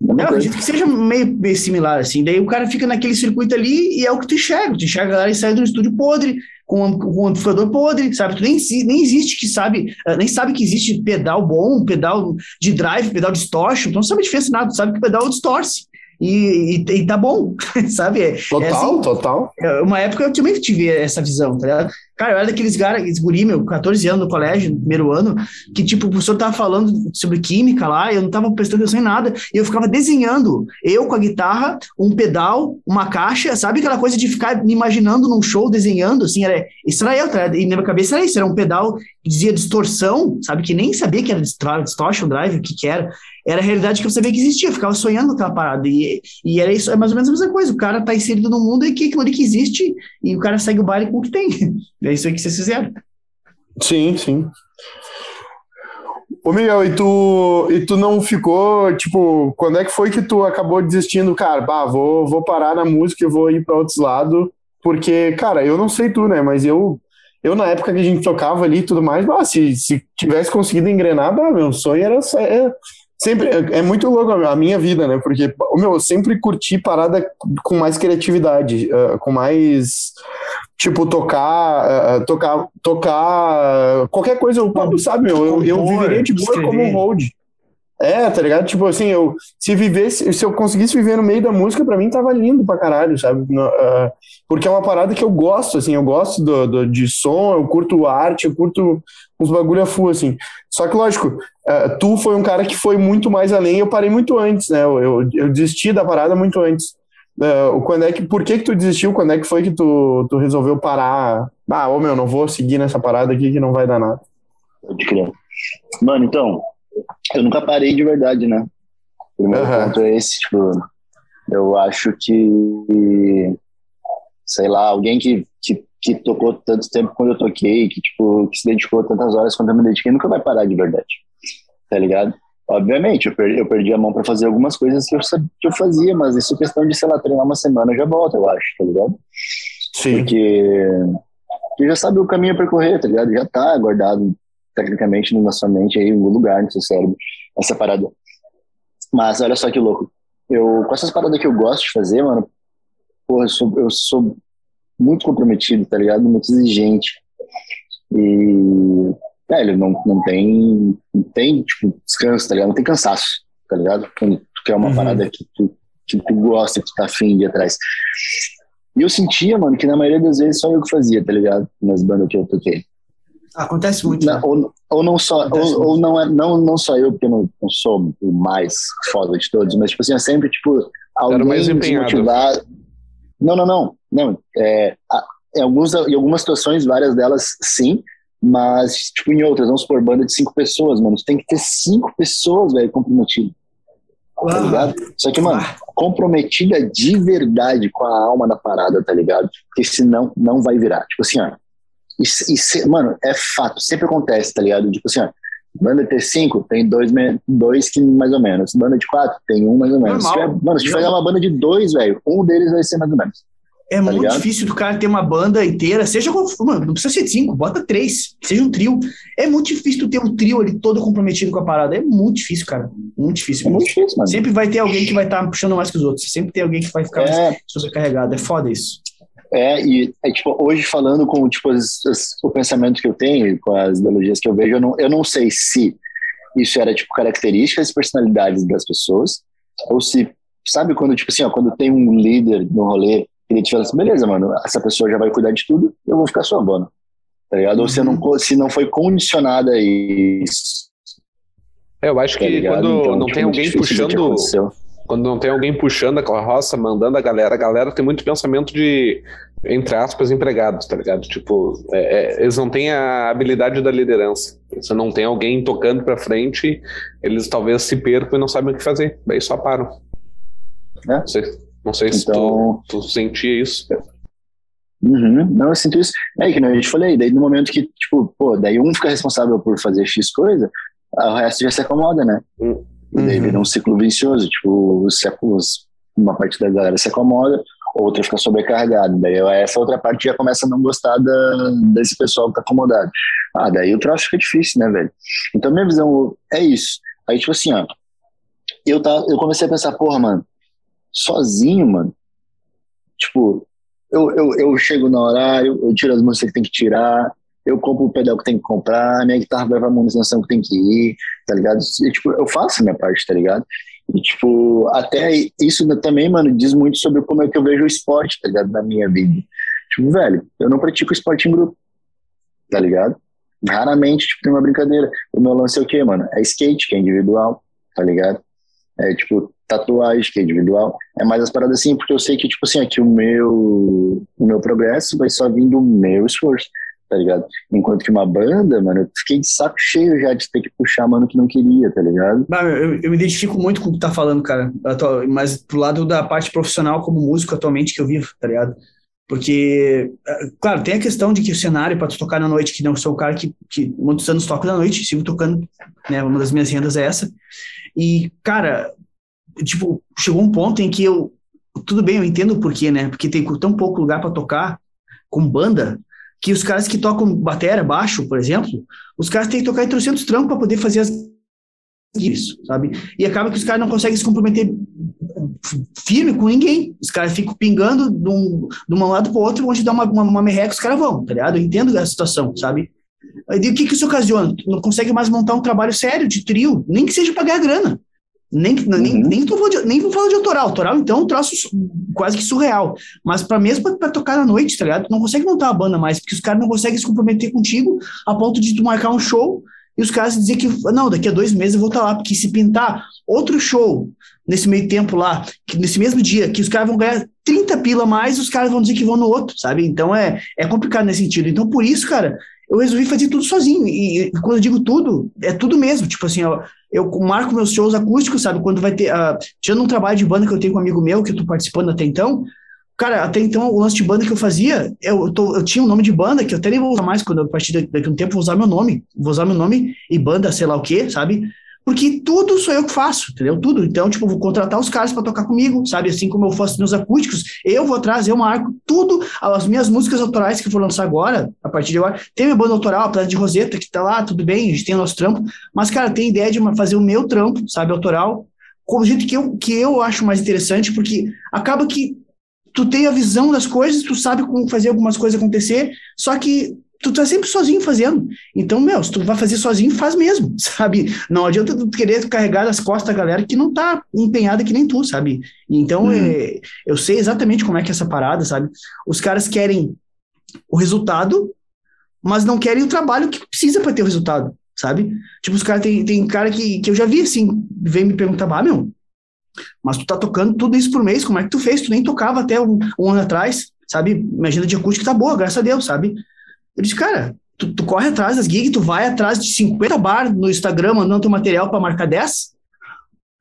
Eu acredito que seja meio, meio similar, assim. Daí o cara fica naquele circuito ali e é o que tu enxerga. Tu enxerga a galera e sai do estúdio podre, com, com um amplificador podre, sabe? Tu nem, nem existe que sabe, eh, nem sabe que existe pedal bom, pedal de drive, pedal distortion. Tu não sabe a diferença de nada, tu sabe que o pedal distorce. E, e, e tá bom, sabe? É, Total, é assim, total. Uma época eu também tive essa visão, tá ligado? Cara, eu era daqueles caras, aqueles guri, meu, 14 anos no colégio, no primeiro ano, que, tipo, o professor tava falando sobre química lá, eu não tava prestando atenção em nada, e eu ficava desenhando, eu com a guitarra, um pedal, uma caixa, sabe aquela coisa de ficar me imaginando num show, desenhando, assim, era, isso era eu, tá ligado? E na minha cabeça era isso, era um pedal que dizia distorção, sabe, que nem sabia que era distor- distortion drive, o que que era, era a realidade que eu sabia que existia, eu ficava sonhando aquela parada, e, e era isso, é mais ou menos a mesma coisa, o cara tá inserido no mundo e que aquilo ali que existe, e o cara segue o baile com o que tem. É isso aí que vocês fizeram. Sim, sim. Ô Miguel, e tu, e tu não ficou, tipo, quando é que foi que tu acabou desistindo, cara, bah, vou, vou parar na música e vou ir para outros lados, porque, cara, eu não sei tu, né, mas eu, eu na época que a gente tocava ali e tudo mais, bah, se, se tivesse conseguido engrenar, bah, meu sonho era, sa- é, sempre, é, é muito louco a minha vida, né, porque, meu, eu sempre curti parada com mais criatividade, ah, com mais tipo, tocar, uh, tocar, tocar uh, qualquer coisa, eu, pô, sabe, meu, eu, eu viveria de boa como um hold. É, tá ligado? Tipo assim, eu se vivesse, se eu conseguisse viver no meio da música, pra mim tava lindo pra caralho, sabe? No- ah, porque é uma parada que eu gosto, assim, eu gosto do, do- de som, eu curto arte, eu curto uns bagulho a full, assim. Só que, lógico, ah, tu foi um cara que foi muito mais além, eu parei muito antes, né? Eu, eu, eu desisti da parada muito antes. Ah, quando é que, por que que tu desistiu? Quando é que foi que tu, tu resolveu parar? Ah, ô meu, não vou seguir nessa parada aqui que não vai dar nada. Pode crer. Mano, então, eu nunca parei de verdade, né? O primeiro Aham. ponto é esse, tipo, eu acho que, sei lá, alguém que, que, que tocou tanto tempo quando eu toquei, que, tipo, que se dedicou tantas horas quanto eu me dediquei, nunca vai parar de verdade, tá ligado? Obviamente, eu perdi, eu perdi a mão pra fazer algumas coisas que eu, sabia que eu fazia, mas isso é questão de, sei lá, treinar uma semana já volta, eu acho, tá ligado? Sim. Porque tu já sabe o caminho a percorrer, tá ligado? Já tá guardado tecnicamente na sua mente aí, em algum lugar no seu cérebro, essa parada. Mas olha só que louco. Eu, com essas paradas que eu gosto de fazer, mano, porra, eu sou, eu sou muito comprometido, tá ligado? Muito exigente. E, velho, não, não tem, não tem, tipo, descanso, tá ligado? Não tem cansaço, tá ligado? Quando tu quer uma Uhum. parada que tu, que tu gosta, que tu tá afim de ir atrás. E eu sentia, mano, que na maioria das vezes só eu que fazia, tá ligado? Nas bandas que eu toquei. Acontece muito. Não, né? ou, ou não só, Acontece ou, ou não, é, não, não só eu, porque eu não, não sou o mais foda de todos, mas tipo assim, é sempre tipo alguém mais desmotivado. Não, não, não, não. É, a- em, alguns, em algumas situações, várias delas sim, mas, tipo, em outras, vamos supor, banda de cinco pessoas, mano. tem que ter cinco pessoas, velho, comprometidas. Tá ligado? Só que, mano, comprometida de verdade com a alma da parada, tá ligado? Porque senão não vai virar. Tipo assim, ó. E, e, mano, é fato, sempre acontece, tá ligado? Tipo assim, ó. Banda de T5 tem dois, dois que mais ou menos. Banda de quatro tem um mais ou menos. Se tiver, mano, se tiver uma banda de dois, velho, um deles vai ser mais ou menos. É tá muito ligado? difícil do cara ter uma banda inteira, seja como mano, não precisa ser cinco, bota três, seja um trio. É muito difícil tu ter um trio ali todo comprometido com a parada. É muito difícil, cara. Muito difícil. É muito difícil, mano. Sempre vai ter alguém que vai estar tá puxando mais que os outros. Sempre tem alguém que vai ficar é... mais sobrecarregado. É foda isso. É, e é, tipo, hoje falando com tipo, as, as, o pensamento que eu tenho, com as ideologias que eu vejo, eu não, eu não sei se isso era tipo características e personalidades das pessoas, ou se, sabe, quando, tipo assim, ó, quando tem um líder no rolê ele te fala assim, beleza, mano, essa pessoa já vai cuidar de tudo, eu vou ficar sua bona. Tá ligado? Uhum. Ou se não, uhum. se não foi condicionada a isso. É, eu acho tá que quando então, não tipo, tem alguém puxando. Quando não tem alguém puxando a carroça, mandando a galera, a galera tem muito pensamento de, entre aspas, empregados, tá ligado? Tipo, é, é, eles não têm a habilidade da liderança. Se não tem alguém tocando pra frente, eles talvez se percam e não sabem o que fazer. Daí só param. É. Não sei. Não sei se então, tu, tu sentia isso. Uhum, não, eu sinto isso. É que a gente falei, daí no momento que, tipo, pô, daí um fica responsável por fazer X coisa, o resto já se acomoda, né? Uhum. Daí vira um ciclo vicioso, tipo, os, uma parte da galera se acomoda, outra fica sobrecarregada. Daí essa outra parte já começa a não gostar da, desse pessoal que tá acomodado. Ah, daí o troço fica difícil, né, velho? Então minha visão é isso. Aí, tipo assim, ó, eu, tá, eu comecei a pensar, porra, mano, sozinho, mano. Tipo, eu, eu, eu chego no horário, eu tiro as músicas que tem que tirar, eu compro o pedal que tem que comprar, minha guitarra vai pra manutenção que tem que ir, tá ligado? E, tipo, eu faço a minha parte, tá ligado? E, tipo, até isso também, mano, diz muito sobre como é que eu vejo o esporte, tá ligado? Na minha vida. Tipo, velho, eu não pratico esporte em grupo, tá ligado? Raramente, tipo, tem uma brincadeira. O meu lance é o quê, mano? É skate, que é individual, tá ligado? É, tipo, tatuagem, que é individual. É mais as paradas assim, porque eu sei que, tipo assim, aqui o meu, o meu progresso vai só vir do meu esforço, tá ligado? Enquanto que uma banda, mano, eu fiquei de saco cheio já de ter que puxar mano que não queria, tá ligado? Eu, eu me identifico muito com o que tá falando, cara. Mas pro lado da parte profissional como músico atualmente que eu vivo, tá ligado? Porque, é, claro, tem a questão de que o cenário para tu tocar na noite, que não sou o cara que, que muitos anos toco na noite, sigo tocando, né? Uma das minhas rendas é essa. E, cara, tipo, chegou um ponto em que eu. Tudo bem, eu entendo o porquê, né? Porque tem tão pouco lugar para tocar com banda que os caras que tocam bateria, baixo, por exemplo, os caras têm que tocar em 300 trampos para poder fazer as isso, sabe? E acaba que os caras não conseguem se comprometer firme com ninguém. Os caras ficam pingando de um, de um lado para o outro, onde dá uma, uma, uma merreca, os caras vão, tá ligado? Eu entendo a situação, sabe? E o que, que isso ocasiona? Não consegue mais montar um trabalho sério de trio, nem que seja pagar grana. Nem, uhum. nem, nem, tô de, nem vou falar de autoral. Autoral, então, é um troço quase que surreal. Mas para mesmo para tocar na noite, tá ligado? Tu não consegue montar uma banda mais, porque os caras não conseguem se comprometer contigo a ponto de tu marcar um show e os caras dizer que, não, daqui a dois meses eu vou estar tá lá, porque se pintar outro show nesse meio tempo lá, que, nesse mesmo dia, que os caras vão ganhar 30 pila mais, os caras vão dizer que vão no outro, sabe? Então é, é complicado nesse sentido. Então, por isso, cara, eu resolvi fazer tudo sozinho. E, e, quando eu digo tudo, é tudo mesmo. Tipo assim, ó, eu marco meus shows acústicos, sabe? Quando vai ter. Uh, tirando um trabalho de banda que eu tenho com um amigo meu, que eu tô participando até então. Cara, até então, o lance de banda que eu fazia, eu, tô, eu tinha um nome de banda, que eu até nem vou usar mais, quando eu, a partir daqui a um tempo, vou usar meu nome. Vou usar meu nome e banda, sei lá o quê, sabe? Porque tudo sou eu que faço, entendeu? Tudo. Então, tipo, vou contratar os caras para tocar comigo, sabe? Assim como eu faço meus acústicos, eu vou atrás, eu marco tudo. As minhas músicas autorais que eu vou lançar agora, a partir de agora, tem minha banda autoral, a Planta de Roseta, que tá lá, tudo bem, a gente tem o nosso trampo. Mas, cara, tem ideia de fazer o meu trampo, sabe? Autoral, com o jeito que eu, que eu acho mais interessante, porque acaba que tu tem a visão das coisas, tu sabe como fazer algumas coisas acontecer, só que tu tá sempre sozinho fazendo. Então, meu, se tu vai fazer sozinho, faz mesmo, sabe? Não adianta tu querer carregar nas costas da galera que não tá empenhada que nem tu, sabe? Então, uhum. é, eu sei exatamente como é que é essa parada, sabe? Os caras querem o resultado, mas não querem o trabalho que precisa para ter o resultado, sabe? Tipo, os caras, tem, tem cara que, que eu já vi, assim, vem me perguntar, ah, meu, mas tu tá tocando tudo isso por mês, como é que tu fez? Tu nem tocava até um, um ano atrás, sabe? Minha agenda de acústica tá boa, graças a Deus, sabe? Eu disse, cara, tu, tu corre atrás das gigs, tu vai atrás de 50 bar no Instagram mandando teu material para marcar 10?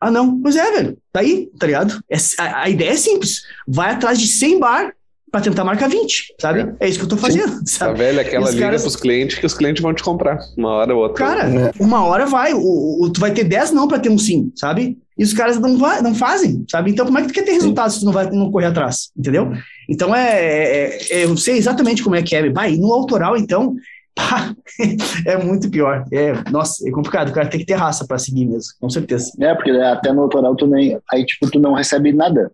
Ah, não. Pois é, velho. Tá aí, tá ligado? É, a, a, ideia é simples. Vai atrás de 100 bar para tentar marcar 20, sabe? É, é isso que eu tô fazendo, Sim. sabe? Tá velho, aquela liga caras... pros clientes que os clientes vão te comprar, uma hora ou outra. Cara, é. uma hora vai, o, o, tu vai ter 10 não para ter um sim, sabe? E os caras não, vai, não fazem, sabe? Então como é que tu quer ter resultado se tu não vai não correr atrás, entendeu? Então é, é, é eu sei exatamente como é que é. Vai, no autoral, então, pá, é muito pior. É, nossa, é complicado, o cara tem que ter raça para seguir mesmo, com certeza. É, porque até no autoral tu nem, aí tipo, tu não recebe nada.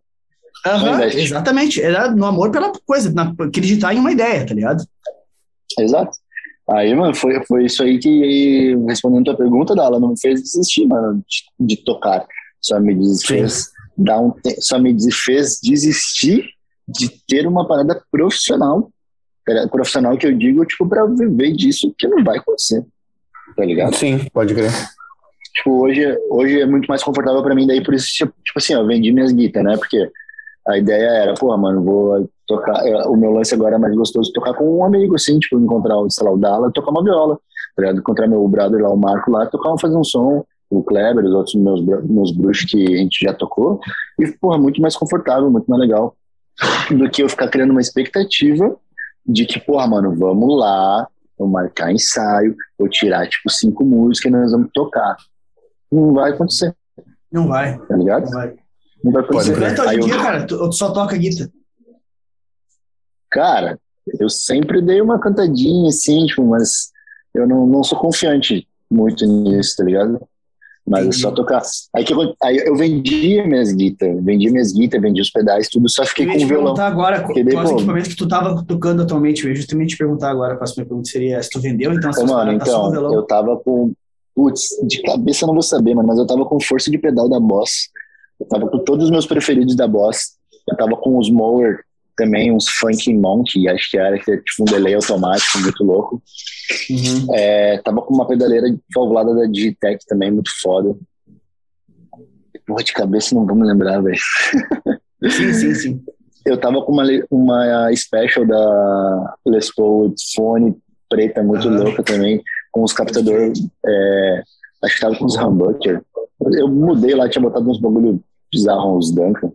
Uhum, exatamente. Era no amor pela coisa, na, acreditar em uma ideia, tá ligado? Exato. Aí, mano, foi, foi isso aí que, respondendo a tua pergunta, ela não me fez desistir, mano, de, de tocar. Só me desfez dar um, só me fez desistir de ter uma parada profissional. Profissional que eu digo, tipo, pra viver disso, que não vai acontecer. Tá ligado? Sim, pode crer. Tipo, hoje, hoje é muito mais confortável pra mim, daí por isso, tipo, tipo assim, eu vendi minhas guitas, né? Porque a ideia era, pô, mano, vou tocar. É, o meu lance agora é mais gostoso tocar com um amigo, assim, tipo, encontrar, sei lá, o Dala, tocar uma viola, tá Encontrar meu brother lá, o Marco lá, tocar, fazer um som, o Kleber, os outros meus, meus bruxos que a gente já tocou, e, porra, muito mais confortável, muito mais legal do que eu ficar criando uma expectativa de que, porra, mano, vamos lá, vou marcar ensaio, vou tirar, tipo, cinco músicas e nós vamos tocar. Não vai acontecer. Não vai. Tá ligado? Não vai. Pode hoje em dia, cara, tu, tu só toca guitarra. Cara, eu sempre dei uma cantadinha, assim, tipo, mas eu não, não sou confiante muito nisso, tá ligado? Mas é só tocar. Aí, que eu, aí eu vendia minhas guitarras, vendia minhas guitarras, vendia os pedais, tudo, só fiquei com o violão. perguntar agora, quais equipamentos que tu tava tocando atualmente? Eu ia justamente te perguntar agora, a próxima pergunta seria se tu vendeu, então Ô, mano, então, eu tava com, putz, de cabeça eu não vou saber, mano, mas eu tava com força de pedal da Boss, eu tava com todos os meus preferidos da Boss, eu tava com os Mower também, uns Funk Monk, acho que era, que é tipo um delay automático, muito louco. Uhum. É, tava com uma pedaleira valvulada da Digitec também, muito foda. Porra, de cabeça não vou me lembrar, velho. Sim, sim, sim. Eu tava com uma, uma special da Les Paul Fone preta, muito uhum. louca também, com os captadores, é, acho que tava com os humbucker. Eu mudei lá, tinha botado uns bagulho bizarros, uns Duncan.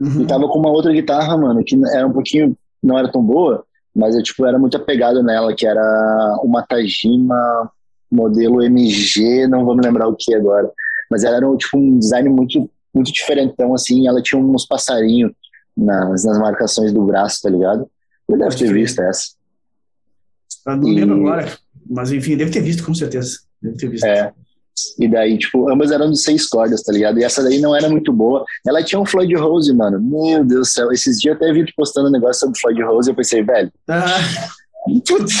Uhum. E tava com uma outra guitarra, mano, que era um pouquinho, não era tão boa, mas eu, tipo, era muito apegado nela, que era uma Tajima modelo MG, não vou me lembrar o que agora, mas ela era, tipo, um design muito, muito diferentão, assim, ela tinha uns passarinhos nas, nas marcações do braço, tá ligado? Eu deve ter visto essa. Eu não e... lembro agora, mas enfim, deve ter visto, com certeza. Deve ter visto. É. E daí, tipo, ambas eram de seis cordas, tá ligado? E essa daí não era muito boa. Ela tinha um Floyd Rose, mano. Meu Deus do céu. Esses dias eu até vi postando um negócio sobre Floyd Rose e eu pensei, velho. Ah. Putz,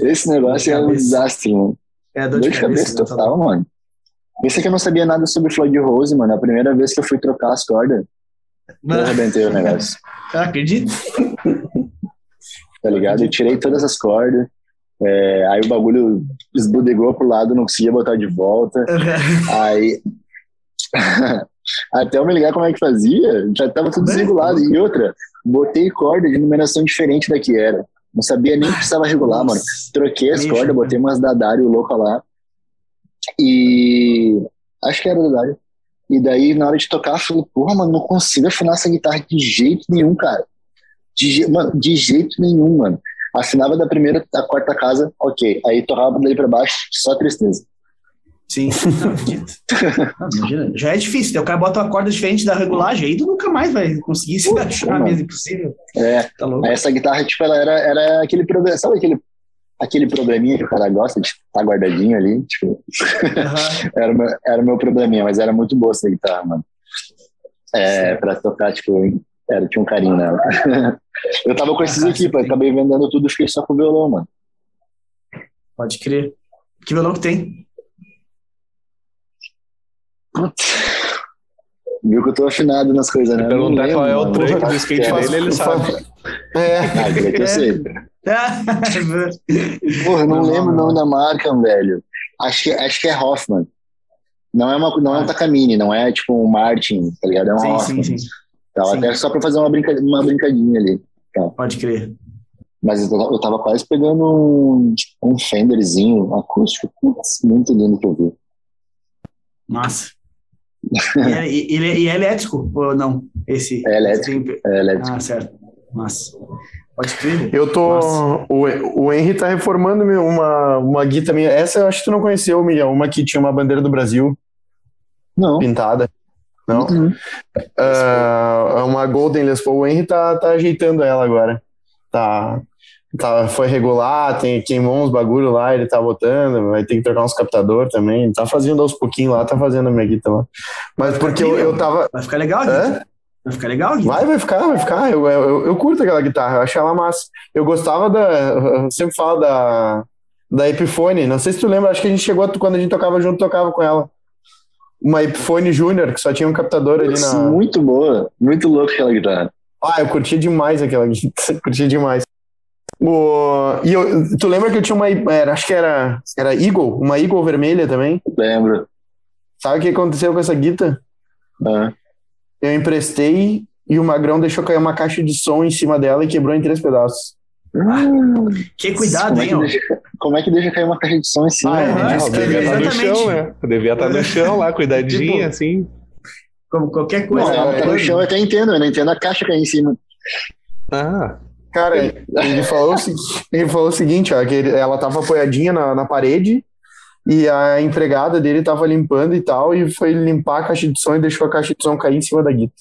esse negócio é um desastre, mano. É dor de, de cabeça, cabeça total, mano. Pensa que eu não sabia nada sobre Floyd Rose, mano. A primeira vez que eu fui trocar as cordas, eu arrebentei o negócio. Acredito. Tá ligado? Eu tirei todas as cordas. É, aí o bagulho esbudegou pro lado, não conseguia botar de volta. aí. Até eu me ligar como é que fazia, já tava tudo desregulado. E outra, botei corda de numeração diferente da que era. Não sabia nem que precisava regular, mano. Troquei as cordas, botei umas da Dario louca lá. E. Acho que era da Dario. E daí, na hora de tocar, eu falei, porra, mano, não consigo afinar essa guitarra de jeito nenhum, cara. De, mano, de jeito nenhum, mano. Afinava da primeira à quarta casa, ok. Aí torrava daí para baixo, só tristeza. Sim, não, imagina, já é difícil. O cara bota uma corda diferente da regulagem, aí tu nunca mais vai conseguir se achar mesmo, impossível. É, tá louco. essa guitarra, tipo, ela era, era aquele problema, sabe aquele, aquele probleminha que o cara gosta de estar tá guardadinho ali? Tipo, uhum. era, o meu, era o meu probleminha, mas era muito boa essa guitarra, mano. É, pra tocar, tipo, era, tinha um carinho nela. eu tava com esses equipes, acabei vendendo tudo e fiquei só com o violão, mano. Pode crer. Que violão que tem? Putz. Viu que eu tô afinado nas coisas, né? Perguntar qual é o truque do skate dele, ele sabe. É. Ah, que eu sei. Porra, eu não, não lembro não, o nome da marca, velho. Acho que, acho que é Hoffman. Não é, uma, não é um Takamine, não é tipo um Martin, tá ligado? É um sim, Hoffman. Sim, sim. Sim. até só pra fazer uma, brinca, uma brincadinha ali. Pode crer. Mas eu tava, eu tava quase pegando um, um Fenderzinho acústico. Putz, muito lindo que eu vi. Massa. E é, e- e é elétrico ou não? Esse. É elétrico. esse- É, elétrico. Ah, certo. Massa. Pode crer. Eu tô. Nossa. O, o Henry tá reformando uma, uma guita minha. Essa eu acho que tu não conheceu, Miguel. Uma que tinha uma bandeira do Brasil Não. pintada. Não? Uhum. É uma Golden Les Paul. O Henry tá, tá ajeitando ela agora. Tá, tá, foi regular, tem, queimou uns bagulho lá, ele tá botando, vai ter que trocar uns captador também. Tá fazendo aos pouquinhos lá, tá fazendo a minha guita lá. Mas porque eu, eu tava. Vai ficar legal? Gui. Vai ficar legal, Gui. Vai, vai ficar, vai ficar. Eu, eu, eu curto aquela guitarra, eu acho ela massa. Eu gostava da. Eu sempre falo da, da Epiphone. Não sei se tu lembra, acho que a gente chegou quando a gente tocava junto, tocava com ela. Uma Epiphone Júnior, que só tinha um captador ali na. Muito boa. Muito louco aquela guitarra. Ah, eu curti demais aquela guitarra. curti demais. O... E eu, tu lembra que eu tinha uma. Era, acho que era, era Eagle, uma Eagle vermelha também. Lembro. Sabe o que aconteceu com essa guitarra? Ah, Eu emprestei e o Magrão deixou cair uma caixa de som em cima dela e quebrou em três pedaços. Que cuidado, como, é hein, como é que deixa cair uma caixa de som em cima? Ah, é, né? devia estar no exatamente. chão, né? Devia estar no chão lá, cuidadinha, Tipo, assim. Como qualquer Não, coisa. ela tá no chão, eu até entendo, eu não entendo a caixa cair em cima. Ah, Cara, ele falou, ele falou o seguinte, ó, que ele- ela tava apoiadinha na, na parede e a empregada dele tava limpando e tal, e foi limpar a caixa de som e deixou a caixa de som cair em cima da guitarra.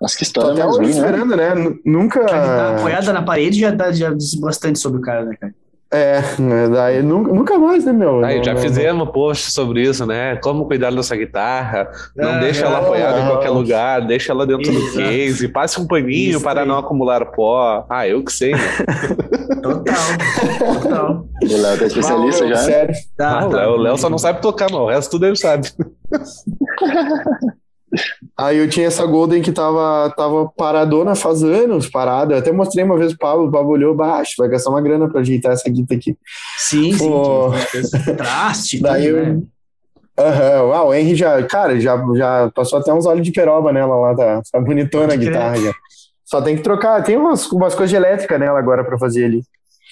Nossa, que história até mais ruim, né? esperando, né? Nunca. A guitarra apoiada na parede já, dá, já diz bastante sobre o cara, né, cara? É, daí nunca, nunca mais, né, meu? aí Não- já não- fizemos post sobre isso, né? Como cuidar da sua guitarra. Não Ah, deixa ela não, apoiada em não. qualquer lugar, deixa ela dentro do case, passe um paninho Isso para aí. não acumular pó. Ah, eu que sei, né? Total. Total. O Léo tá especialista Não, já. Sério. Tá, Ah, o tá. Léo- o Léo só não sabe tocar, mas o resto tudo ele sabe. Aí eu tinha essa Golden que tava, tava paradona faz anos, parada. Eu até mostrei uma vez pro Pablo, o Pablo olhou baixo, vai gastar uma grana pra ajeitar essa guita aqui. Sim, sim. Pô. Traste, Daí tudo, eu- né? Aham, ah, o Henry já, cara, já, já passou até uns olhos de peroba nela lá, tá, tá bonitona a guitarra já. Só tem que trocar, tem umas, umas coisas de elétrica nela agora pra fazer ali.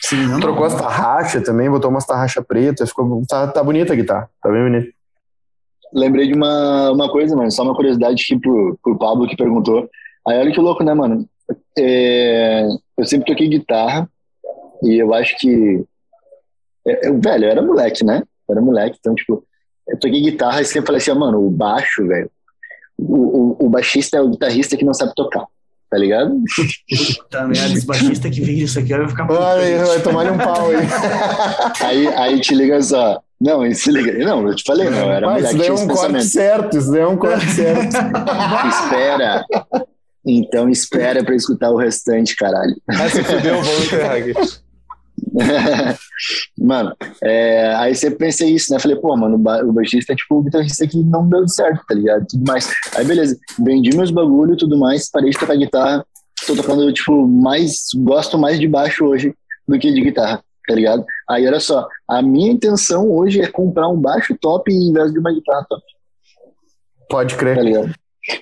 Sim, não, Trocou não. as tarraxas também, botou umas tarraxas pretas, ficou, tá, tá bonita a guitarra, tá bem bonita. Lembrei de uma, uma coisa, mano, só uma curiosidade aqui pro, pro Pablo que perguntou. Aí olha que louco, né, mano? É, eu sempre toquei guitarra e eu acho que. é, eu- velho, eu era moleque, né? Eu era moleque, então, tipo, eu toquei guitarra e sempre falei assim, ó, mano, o baixo, velho, o, o, o baixista é o guitarrista que não sabe tocar, tá ligado? Puta merda, esse baixista que vira isso aqui, eu vou ficar vai tomar um pau aí. Aí, aí te liga só. Não, aí se liga. Não, eu te falei, não, era Mas moleque, isso daí é esse um corte certo, isso daí é um corte certo. Espera. Então espera pra escutar o restante, caralho. Ah, se fudeu, vamos enterrar aqui. mano, é, aí sempre pensei isso, né? Falei, pô, mano, o, o baixista é tipo o guitarrista que não deu certo, tá ligado? Tudo mais. Aí beleza, vendi meus bagulho e tudo mais, parei de tocar guitarra. Tô tocando, tipo, mais. Gosto mais de baixo hoje do que de guitarra, tá ligado? Aí olha só, a minha intenção hoje é comprar um baixo top em vez de uma guitarra top. Pode tá crer. ligado?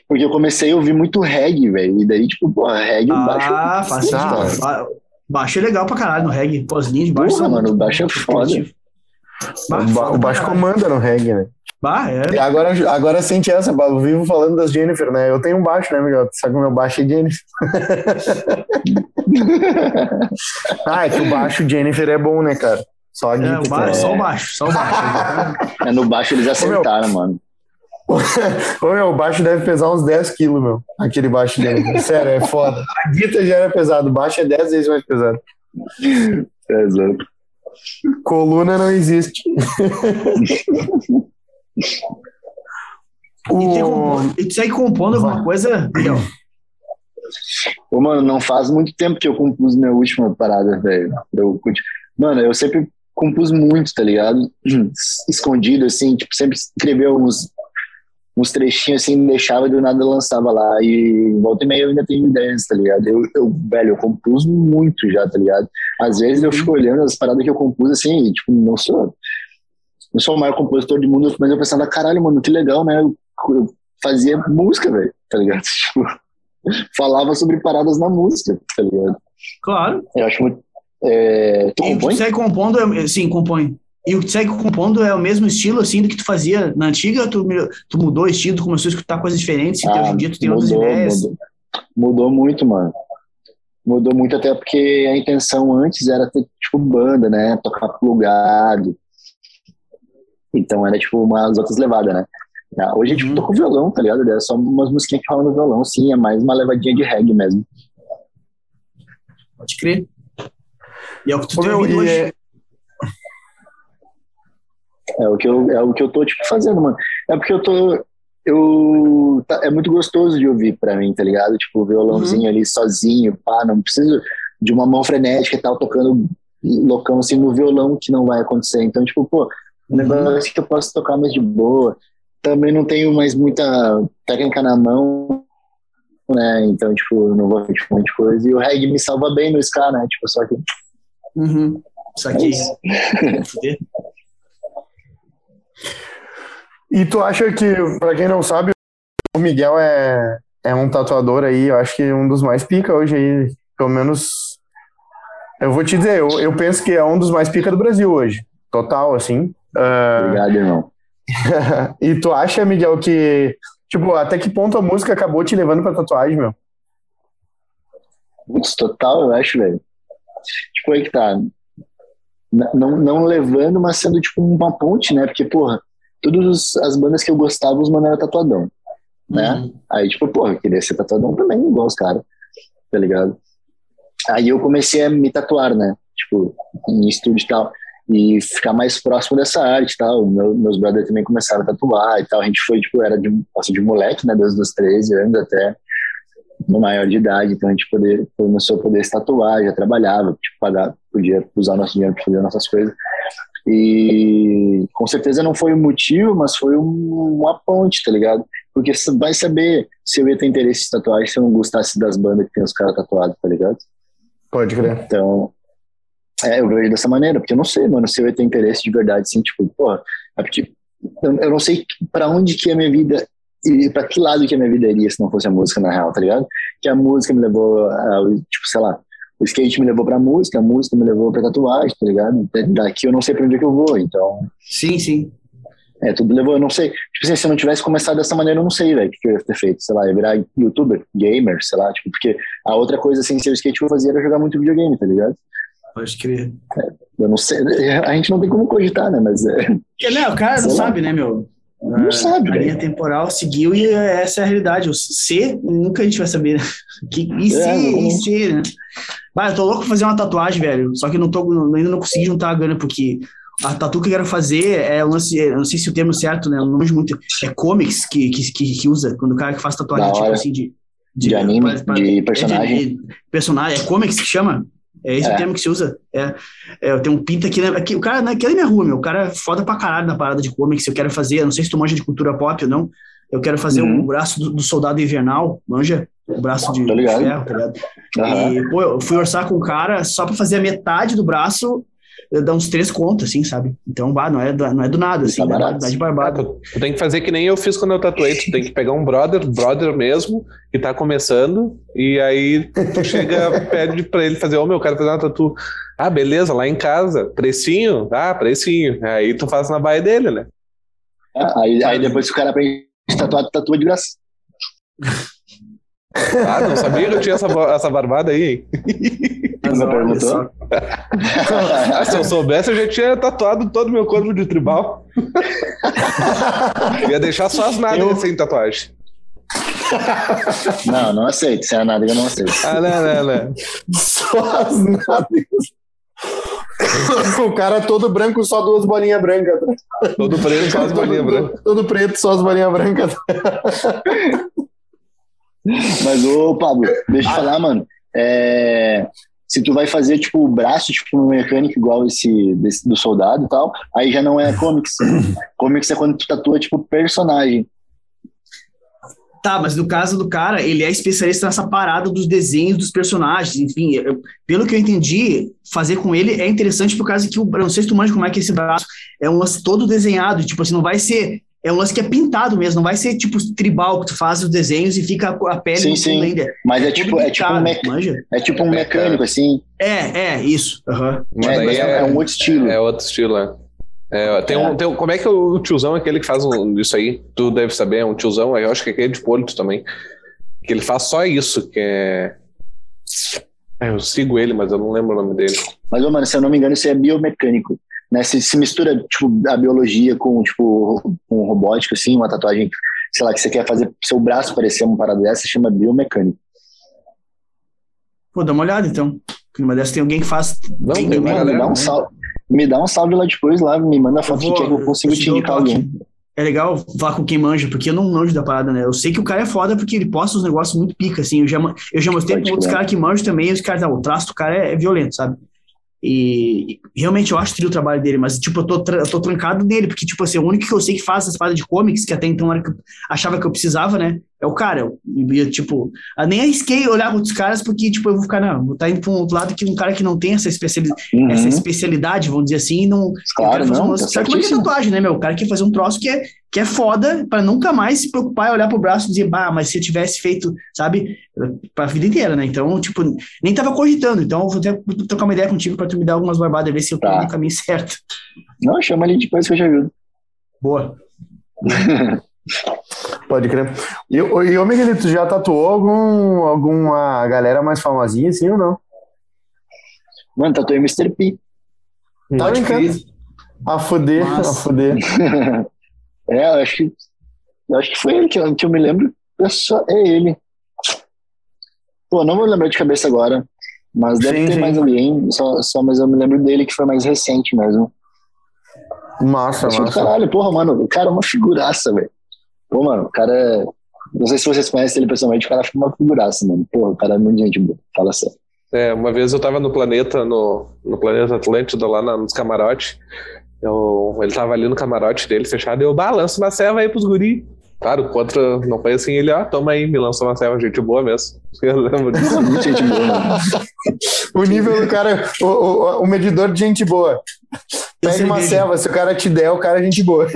Porque eu comecei a ouvir muito reggae, velho. E daí, tipo, pô, reggae, o baixo. Ah, faz Ah, sentido. Ba- Baixo é legal pra caralho no reggae. Pô, as linhas de baixo Porra, são mano, o baixo é foda. Bah, O, ba- foda o baixo comanda no reggae, né? Bah, é. Agora, agora sente essa, Pablo. Vivo falando das Jennifer, né? Eu tenho um baixo, né, Miguel? Só que o meu baixo é Jennifer. ah, é que o baixo Jennifer é bom, né, cara? Só a É, o baixo, só o baixo, só o baixo. É, no baixo eles acertaram, mano. Ô, meu, o baixo deve pesar uns 10 quilos, meu. Aquele baixo dele. Sério, é foda. A guitarra já era pesado, o baixo é 10 vezes mais pesado. É louco. Coluna não existe. E, tem o... e tu segue compondo alguma coisa, Miguel? Ô, mano, não faz muito tempo que eu compus minha última parada, velho. Mano, eu sempre compus muito, tá ligado? Escondido, assim, tipo, sempre escreveu uns, uns trechinhos assim, deixava e do nada lançava lá. E volta e meia eu ainda tenho ideias, tá ligado? Eu, eu, velho, eu compus muito já, tá ligado? Às vezes eu fico olhando as paradas que eu compus assim, e, tipo, não sou. Não sou o maior compositor do mundo, mas eu pensava, caralho, mano, que legal, né? Eu, eu fazia música, velho, tá ligado? Tipo, falava sobre paradas na música, tá ligado? Claro. Eu acho muito. É, tu E o que compõe? tu segue compondo, é, sim, compõe. E o que tu segue compondo é o mesmo estilo, assim, do que tu fazia na antiga? Tu, tu mudou o estilo, tu começou a escutar coisas diferentes, e hoje em dia tu tem outras Ah, mudou, ideias. Mudou, mudou muito, mano. Mudou muito até porque a intenção antes era ter, tipo, banda, né? Tocar plugado. Então era, tipo, umas outras levadas, né? Ah, Hoje, tipo, Uhum. tô com violão, tá ligado? É só umas musiquinhas que rolam no violão, sim. É mais uma levadinha de reggae mesmo. Pode crer. E é o que tu Ô, tem ouvido hoje. é- É o que eu, é o que eu tô, tipo, fazendo, mano. É porque eu tô... Eu, tá- é muito gostoso de ouvir pra mim, tá ligado? Tipo, o violãozinho ali sozinho, pá, não preciso de uma mão frenética e tal, tocando loucão assim no violão que não vai acontecer. Então, tipo, pô, um negócio que eu posso tocar mais de boa. Também não tenho mais muita técnica na mão, né? Então, tipo, não vou fazer um monte de coisa. E o reggae me salva bem no ska, né? Tipo, só que Uhum. É aqui. isso. Fuder. E tu acha que, pra quem não sabe, o Miguel é, é um tatuador aí, eu acho que um dos mais pica hoje aí, pelo menos. Eu vou te dizer, eu, eu penso que é um dos mais pica do Brasil hoje. Total, assim. Ah, Obrigado, irmão. E tu acha, Miguel, que, tipo, até que ponto a música acabou te levando pra tatuagem, meu? Putz, total, eu acho, velho. Tipo, aí que tá. Não, não levando, mas sendo tipo uma ponte, né? Porque, porra, todas as bandas que eu gostava, os mano era tatuadão, né? Uhum. Aí, tipo, porra, eu queria ser tatuadão também, igual os caras, tá ligado? Aí eu comecei a me tatuar, né? Tipo, em estúdio e tal. E ficar mais próximo dessa arte tal. Meu, meus brothers também começaram a tatuar e tal. A gente foi, tipo, era de, nossa, de moleque, né? Desde os 13 anos até no maior de idade. Então a gente poder, começou a poder se tatuar, já trabalhava, tipo, pagar, podia usar nosso dinheiro para fazer nossas coisas. E com certeza não foi o motivo, mas foi um- uma ponte, tá ligado? Porque você vai saber se eu ia ter interesse em tatuagem se eu não gostasse das bandas que tem os caras tatuados, tá ligado? Pode crer. Então, é, eu vejo dessa maneira, porque eu não sei, mano, se eu ia ter interesse de verdade, assim, tipo, porra, é porque eu, eu não sei pra onde que a minha vida, e pra que lado que a minha vida iria se não fosse a música, na real, tá ligado? Que a música me levou, a, tipo, sei lá, o skate me levou pra música, a música me levou pra tatuagem, tá ligado? Daqui eu não sei pra onde é que eu vou, então, Sim, sim. é, tudo levou, eu não sei. Tipo assim, se eu não tivesse começado dessa maneira, eu não sei, velho, o que que eu ia ter feito. Sei lá, ia virar youtuber, gamer, sei lá, tipo, porque a outra coisa sem ser o skate que eu fazia era jogar muito videogame, tá ligado? Pode crer. Eu não sei, a gente não tem como cogitar, né? Mas é, Porque, né, o cara não Sei lá. sabe, né, meu? Não A- sabe, A linha temporal seguiu e essa é a realidade. O C, nunca a gente vai saber, né? Que, e se, É, e se, né? Bah, eu tô louco pra fazer uma tatuagem, velho. Só que não tô, ainda não consegui juntar a grana, porque a tatu que eu quero fazer é o lance, eu não sei se o termo é certo, né? Eu não muito. É comics que, que, que, usa, quando o cara que faz tatuagem, tipo assim, de. De anime, de personagem. É de, de personagem, é comics que chama? É esse É. o termo que se usa. É, é, eu tenho um pinta aqui, né? Aqui, o cara naquela é minha rua, meu. O cara é foda pra caralho na parada de comics. Eu quero fazer, eu não sei se tu manja de cultura pop ou não. Eu quero fazer Uhum. o braço do, do soldado invernal, manja? O braço de, de ferro, tá ligado? Aham. E, pô, eu fui orçar com o cara só pra fazer a metade do braço, dá uns três contos, assim, sabe? Então, bah, não é, do- não é do nada, assim, Tá dá, de Ah, barbado. tu, tu tem que fazer que nem eu fiz quando eu tatuei. Tu tem que pegar um brother, brother mesmo, que tá começando, e aí tu chega, pede pra ele fazer, ô meu, eu quero fazer uma tatu. Ah, beleza, lá em casa. Precinho? Ah, precinho. Aí tu faz na baia dele, né? Aí, aí depois que o cara aprende tatuar, tu tatua de graça. Ah, não sabia que eu tinha essa, essa barbada aí, hein? Olha perguntou? Ah, se eu soubesse, eu já tinha tatuado todo o meu corpo de tribal. Ia deixar só as nádegas Eu- sem tatuagem. Não, não aceito. Se é nada, eu não aceito. Ah, não, não, não. Só as nádegas. O cara todo branco, só duas bolinhas brancas. Todo preto, só as bolinhas brancas. Todo preto, só as bolinhas brancas. Mas, ô, Pablo, deixa eu te falar, mano. É, se tu vai fazer, tipo, o braço, tipo, um mecânico igual esse desse- do soldado e tal, aí já não é comics. comics é quando tu tatua, tipo, personagem. Tá, mas no caso do cara, ele é especialista nessa parada dos desenhos dos personagens. Enfim, eu- pelo que eu entendi, fazer com ele é interessante por causa que o. Não sei se tu manja como é que esse braço é um lance todo desenhado. Tipo assim, não vai ser é um lance que é pintado mesmo, não vai ser tipo tribal que tu faz os desenhos e fica a pele Sim, no sim. fundo ainda. Mas é tudo tipo, é tipo um, mec- manja? é tipo um É, mecânico, assim. É, é, isso. aham. Mas É, é, é um outro estilo. É outro estilo, né? É, tem um, tem um- como é que o tiozão, aquele que faz um- isso aí, tu deve saber, é um tiozão, eu acho que é aquele de Porto também, que ele faz só isso, que é... é, Eu sigo ele, mas eu não lembro o nome dele. Mas, mano, se eu não me engano, isso é biomecânico. Né? Se, se mistura, tipo, a biologia com, tipo, com robótica, assim, uma tatuagem, sei lá, que você quer fazer seu braço parecer uma parada dessa, chama biomecânico. Pô, dá uma olhada então. Que Numa dessas tem alguém que faz. Bem tem uma Mano, me galera, dá um né? salve. Me dá um salve lá depois, lá, me manda a foto Eu vou- que, eu consigo eu te indicar alguém. É legal falar com quem manja, porque eu não manjo da parada, né? Eu sei que o cara é foda porque ele posta uns negócios muito pica, assim. Eu já, eu já mostrei com outros caras que manjam também, e os caras, ah, o traço do cara é, é violento, sabe? E e realmente eu acho trio o trabalho dele, mas tipo, eu tô, eu tô trancado nele, porque, tipo assim, o único que eu sei que faz essas paradas de comics, que até então era que achava que eu precisava, né? É o cara. Eu, eu, tipo, eu nem arrisquei olhar para outros caras, porque, tipo, eu vou ficar, não, vou estar indo pra um outro lado que um cara que não tem essa, especiali Uhum. essa especialidade, vamos dizer assim, não. Claro, não, um tá Sabe como é que é tatuagem, né, meu? O cara quer fazer um troço que é, que é foda pra nunca mais se preocupar e olhar pro braço e dizer, bah, mas se eu tivesse feito, sabe, pra vida inteira, né? Então, tipo, nem tava cogitando. Então, eu vou até trocar uma ideia contigo pra tu me dar algumas barbadas, ver se eu tô Tá. no caminho certo. Não, chama ele depois que eu já ajudo. Boa. Pode crer. E, e ô Miguelito, tu já tatuou algum, alguma galera mais famosinha, assim ou não? Mano, tatuei Mr. P. Tá Pode brincando? A fuder, Massa. a fuder. é, eu acho que. Eu acho que foi ele que eu, que eu me lembro. É, só, é ele. Pô, não vou lembrar de cabeça agora. Mas deve Sim, ter sim. mais alguém. Só, só, mas eu me lembro dele que foi mais recente mesmo. Massa, massa. caralho, porra, mano, o cara é uma figuraça, velho. Pô, mano, o cara é. Não sei se vocês conhecem ele pessoalmente, o cara é uma figuraça, mano. Porra, o cara é muito gente boa. Fala sério. É, uma vez eu tava no planeta, no, no planeta Atlântida, lá na- nos camarotes. Eu, ele tava ali no camarote dele, fechado, eu, bah, lança uma ceva aí pros guri. Claro, contra, não foi assim, ele, ó, toma aí, me lança uma ceva, gente boa mesmo. Eu lembro disso. Muito gente boa, mano. O nível do cara, o, o, o medidor de gente boa. Pede uma ceva, se o cara te der, o cara é gente boa.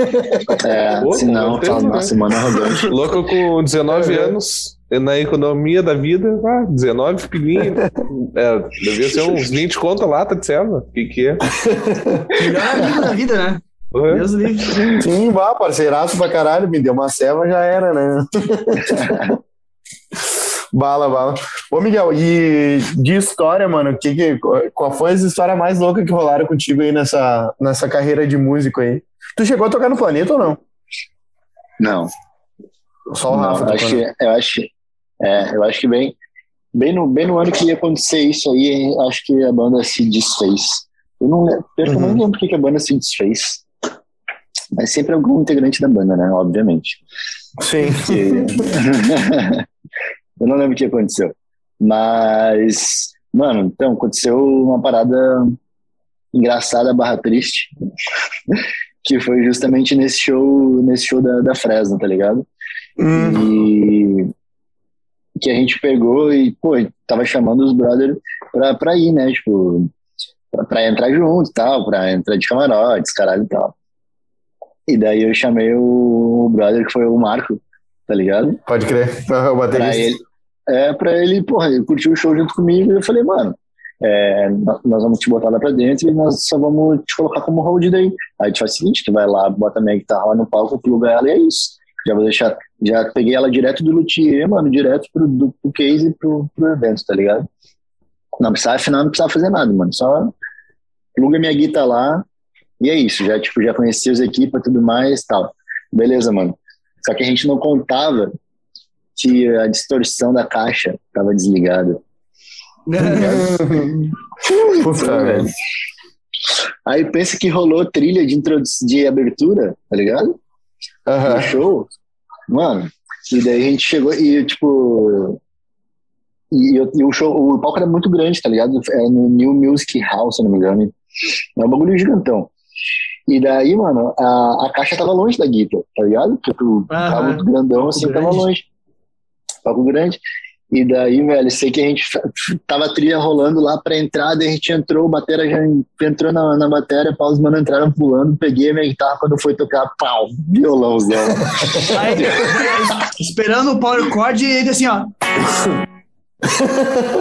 É, Pô, se não, fala, né? nossa, mano, arrogante. Louco com 19 É. anos, na economia da vida, ah, 19 pilinha. É, devia ser uns 20 conto lata de ceva. O que que é? Melhor amigo da vida, né? Deus livre. Sim, vá, parceiraço pra caralho, me deu uma ceva, já era, né? bala, bala. Ô, Miguel, e de história, mano, que, que, qual foi as histórias mais loucas que rolaram contigo aí nessa, nessa carreira de músico aí? Tu chegou a tocar no Planeta ou não? Não, Só o não, Rafa eu acho que, eu acho, é, eu acho que bem, bem no, bem no ano que ia acontecer isso aí, acho que a banda se desfez. Eu não, eu não Uhum. lembro porque que a banda se desfez. Mas sempre algum integrante da banda, né? Obviamente. Sim. Porque- eu não lembro o que aconteceu. Mas, mano, então, aconteceu uma parada engraçada barra triste. que foi justamente nesse show, nesse show da, da Fresno, tá ligado? Hum, E que a gente pegou e, pô, tava chamando os brothers pra, pra ir, né? Tipo, pra, pra entrar junto e tal, pra entrar de camarotes, caralho e tal. E daí eu chamei o, brother que foi o Marco, tá ligado? pode crer. O Pra baterista. ele, é, pra ele, porra, ele curtiu o show junto comigo e eu falei, mano, é, nós vamos te botar lá pra dentro e nós só vamos te colocar como hold daí. Aí a gente faz o seguinte, tu vai lá, bota minha guitarra lá no palco, pluga ela e é isso. Já vou deixar, já peguei ela direto do luthier, mano, direto pro, do, pro case e pro, pro evento, tá ligado? Não precisava afinar, não precisava fazer nada, mano, só pluga minha guitarra lá e é isso. Já, tipo, já conheci os equipes e tudo mais tal. Beleza, mano. Só que a gente não contava que a distorção da caixa tava desligada. Puta, velho. Aí pensa que rolou trilha de, de abertura, tá ligado? No Aham. show. Mano, e daí a gente chegou e, tipo. E, e o show, o palco era muito grande, tá ligado? É no New Music House, se não me engano. É um bagulho gigantão. E daí, mano, a, a caixa tava longe da guitarra, tá ligado? Porque tu Aham. tava muito grandão, Palco assim, tava grande. longe. Palco grande. E daí, velho, sei que a gente tava a trilha rolando lá pra entrada, a gente entrou, o batera já entrou na, na bateria, pau, os mano entraram pulando, peguei a minha guitarra quando foi tocar, pau, violãozão. Aí, esperando o power chord e ele assim, ó.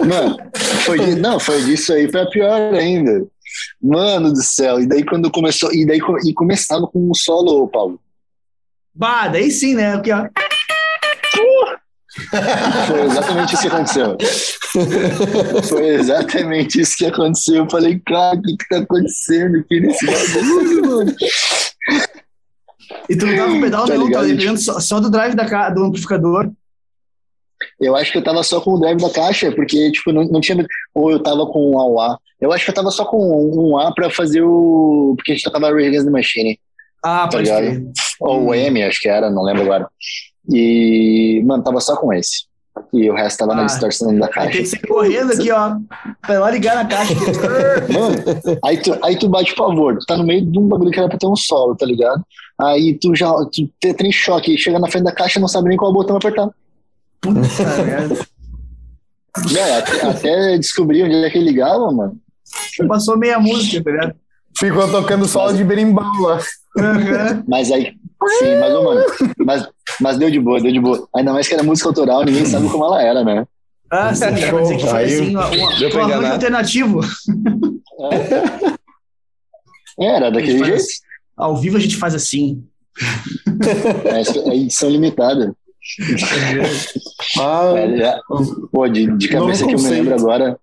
Mano, foi não, foi disso aí pra pior ainda. Mano do céu, e daí quando começou, e daí e começava com um solo, Paulo. Bah, daí sim, né? Aqui, ó. Foi exatamente isso que aconteceu. Foi exatamente isso que aconteceu. Eu falei, cara, o que, que tá acontecendo aqui nesse bagulho, mano? E tu não tava com pedal Tá não, ligado? tava dependendo só, só do drive da, do amplificador. Eu acho que eu tava só com o drive da caixa, porque, tipo, não, não tinha. Ou eu tava com um AUA. Eu acho que eu tava só com um A pra fazer o. Porque a gente tocava Rage Against the Machine. Ah, Tá pode. Ou o M, acho que era, não lembro agora. E, mano, tava só com esse. E o resto tava na Ah. distorção da caixa. tem que sair correndo aqui, ó. Pra lá ligar na caixa. Mano, aí tu, aí tu bate pavor, tu tá no meio de um bagulho que era pra ter um solo, tá ligado? Aí tu já tu entra em choque, chega na frente da caixa e não sabe nem qual botão apertar. Puta merda. É, até, até descobrir onde é que ele ligava, mano. Passou meia música, tá ligado? Ficou tocando solo de berimbau lá. Mas aí, sim, mas, ô, mano, mas, mas deu de boa, deu de boa. Ainda mais que era música autoral, ninguém sabe como ela era, né? Ah, sim, dizer que foi Aí- assim, uma- uma- um arranjo alternativo. É, era daquele jeito. assim. Ao vivo a gente faz assim. É, é edição limitada. Ah, É, é. Pô, de, de cabeça que eu me lembro agora.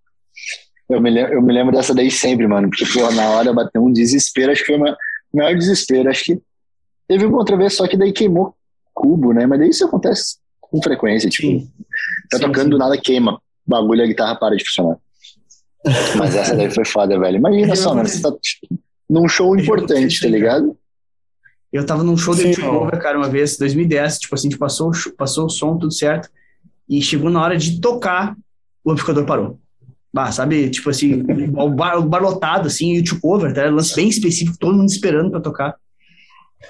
Eu me, lembro, eu me lembro dessa daí sempre, mano. Porque, pô, na hora bateu um desespero. Acho que foi o maior- o maior desespero. Acho que teve uma outra vez, só que daí queimou cubo, né? Mas daí isso acontece com frequência. Tipo, Sim. tá Sim, tocando sim. do nada queima. Bagulho, a guitarra para de funcionar. Mas essa daí foi foda, velho. Imagina Já só, mano. Você tá tipo, num show Já importante, tá cara. ligado? Eu tava num show de Sim, YouTube Cover, cara, uma vez, 2010, tipo assim, a gente passou, passou o som, tudo certo, e chegou na hora de tocar, o amplificador parou. Bah, sabe, tipo assim, o bar, o bar lotado, assim, e o two cover, tá? ligado? Lance bem específico, todo mundo esperando pra tocar.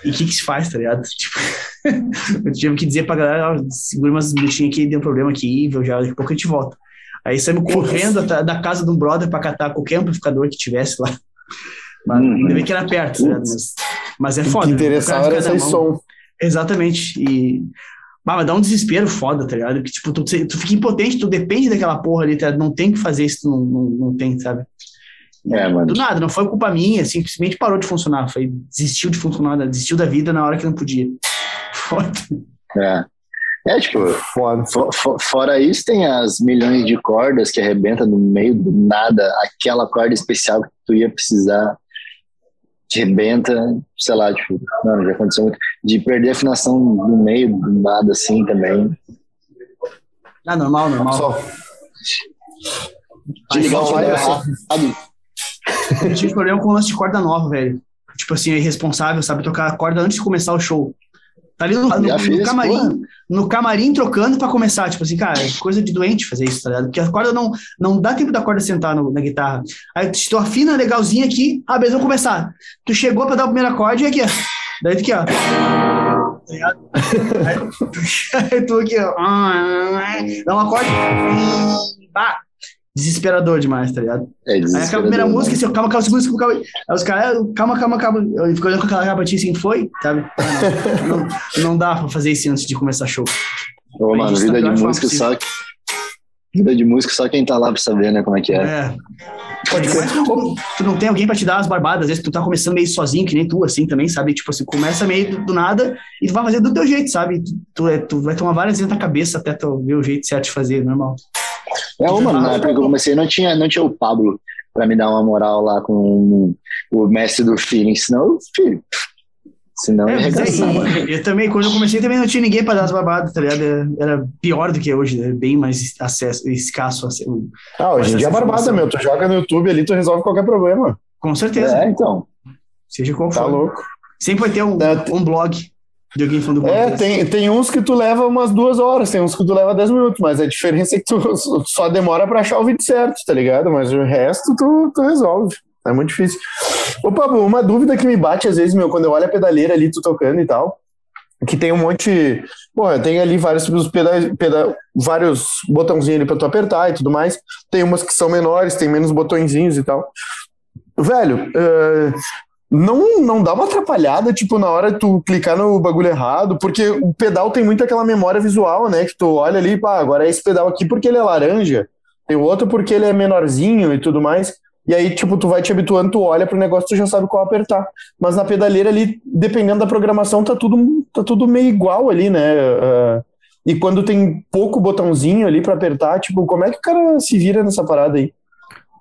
E o que que se faz, tá ligado? Tipo, eu tive que dizer pra galera, ó, segura umas minutinhos aqui, deu um problema aqui, viu, já, daqui a pouco a gente volta. Aí saímos correndo da, da casa de um brother pra catar qualquer amplificador que tivesse lá. Mas Uhum. ainda bem que era perto, ligado? Mas, mas é o foda. que né? interessava era mão. som. Exatamente. E. Bah, mas dá um desespero foda, tá ligado? Que, tipo, tu, tu fica impotente, tu depende daquela porra ali, tá? Não tem o que fazer se tu não, não, não tem, sabe? É, mano. Do nada, não foi culpa minha, simplesmente parou de funcionar. Foi, desistiu de funcionar, né? desistiu da vida na hora que não podia. Foda. É. É, tipo, Foda. fo- fo- fora isso, tem as milhões de cordas que arrebenta no meio do nada, aquela corda especial que tu ia precisar, que arrebenta, sei lá, tipo, mano, já aconteceu muito. De perder a afinação no meio do nada, assim, também. Ah, normal, normal. Só. De ligar o só som vai, errado. Eu tive problema com o lance de corda nova, velho. Tipo assim, é irresponsável, sabe? Tocar a corda antes de começar o show. Tá ali no, no- no camarim, porra. no camarim trocando pra começar. Tipo assim, cara, é coisa de doente fazer isso, tá ligado? Porque a corda não, não dá tempo da corda sentar no- na guitarra. Aí tu, afina legalzinho aqui, ah, beleza, vamos começar. Tu chegou pra dar o primeiro acorde e aqui, ó. Daí tu aqui, ó. Tá ligado? Aí, aí tu aqui, ó. Dá um acorde. Bah, desesperador demais, tá ligado? É Aí aquela primeira desesperador, música, assim, calma, calma, segura, segura, calma. Aí os caras, calma, calma, calma. Eu fico olhando com aquela rabatinha assim, foi, sabe? Ah, não, não, não dá pra fazer isso antes de começar show. Ô, Aí mano, vida tá de música só. Vida de música só quem tá lá pra saber, né, como é que é. É. Pode ser. Tu, tu não tem alguém pra te dar as barbadas, às vezes tu tá começando meio sozinho, que nem tu, assim, também, sabe? Tipo assim, começa meio do, do nada e tu vai fazer do teu jeito, sabe? Tu, tu, é- tu vai tomar várias vezes na cabeça até tu ver o jeito certo de fazer, normal. É, ô, mano, na época que eu comecei não tinha, não tinha o Pablo pra me dar uma moral lá com o mestre do feeling, senão, filho, senão eu É, ia mas é, arregaçar, mano. e- eu também, quando eu comecei, também não tinha ninguém pra dar as barbadas, tá ligado? Era- Era pior do que hoje, né? bem mais acesso, escasso. Assim, Ah, hoje em dia é barbada, meu. Tu joga no YouTube ali, tu resolve qualquer problema. com certeza, É, então. seja qual Tá for. louco. Sempre vai ter um, É, um blog de alguém falando É, coisa. tem, tem uns que tu leva umas duas horas, tem uns que tu leva dez minutos, mas a diferença é que tu só demora pra achar o vídeo certo, tá ligado? Mas o resto tu, tu resolve. É muito difícil. Ô, Pablo, uma dúvida que me bate às vezes, meu, quando eu olho a pedaleira ali, tu tocando e tal. que tem um monte. Bom, tem ali vários pedais, peda, vários botãozinhos ali pra tu apertar e tudo mais. Tem umas que são menores, tem menos botõezinhos e tal. Velho, uh, não, não dá uma atrapalhada, tipo, na hora tu clicar no bagulho errado, porque o pedal tem muito aquela memória visual, né? Que tu olha ali, pá, agora é esse pedal aqui porque ele é laranja, tem o outro porque ele é menorzinho e tudo mais. E aí, tipo, tu vai te habituando, tu olha pro negócio, tu já sabe qual apertar. Mas na pedaleira ali, dependendo da programação, tá tudo, tá tudo meio igual ali, né? Uh, e quando tem pouco botãozinho ali para apertar, tipo, como é que o cara se vira nessa parada aí?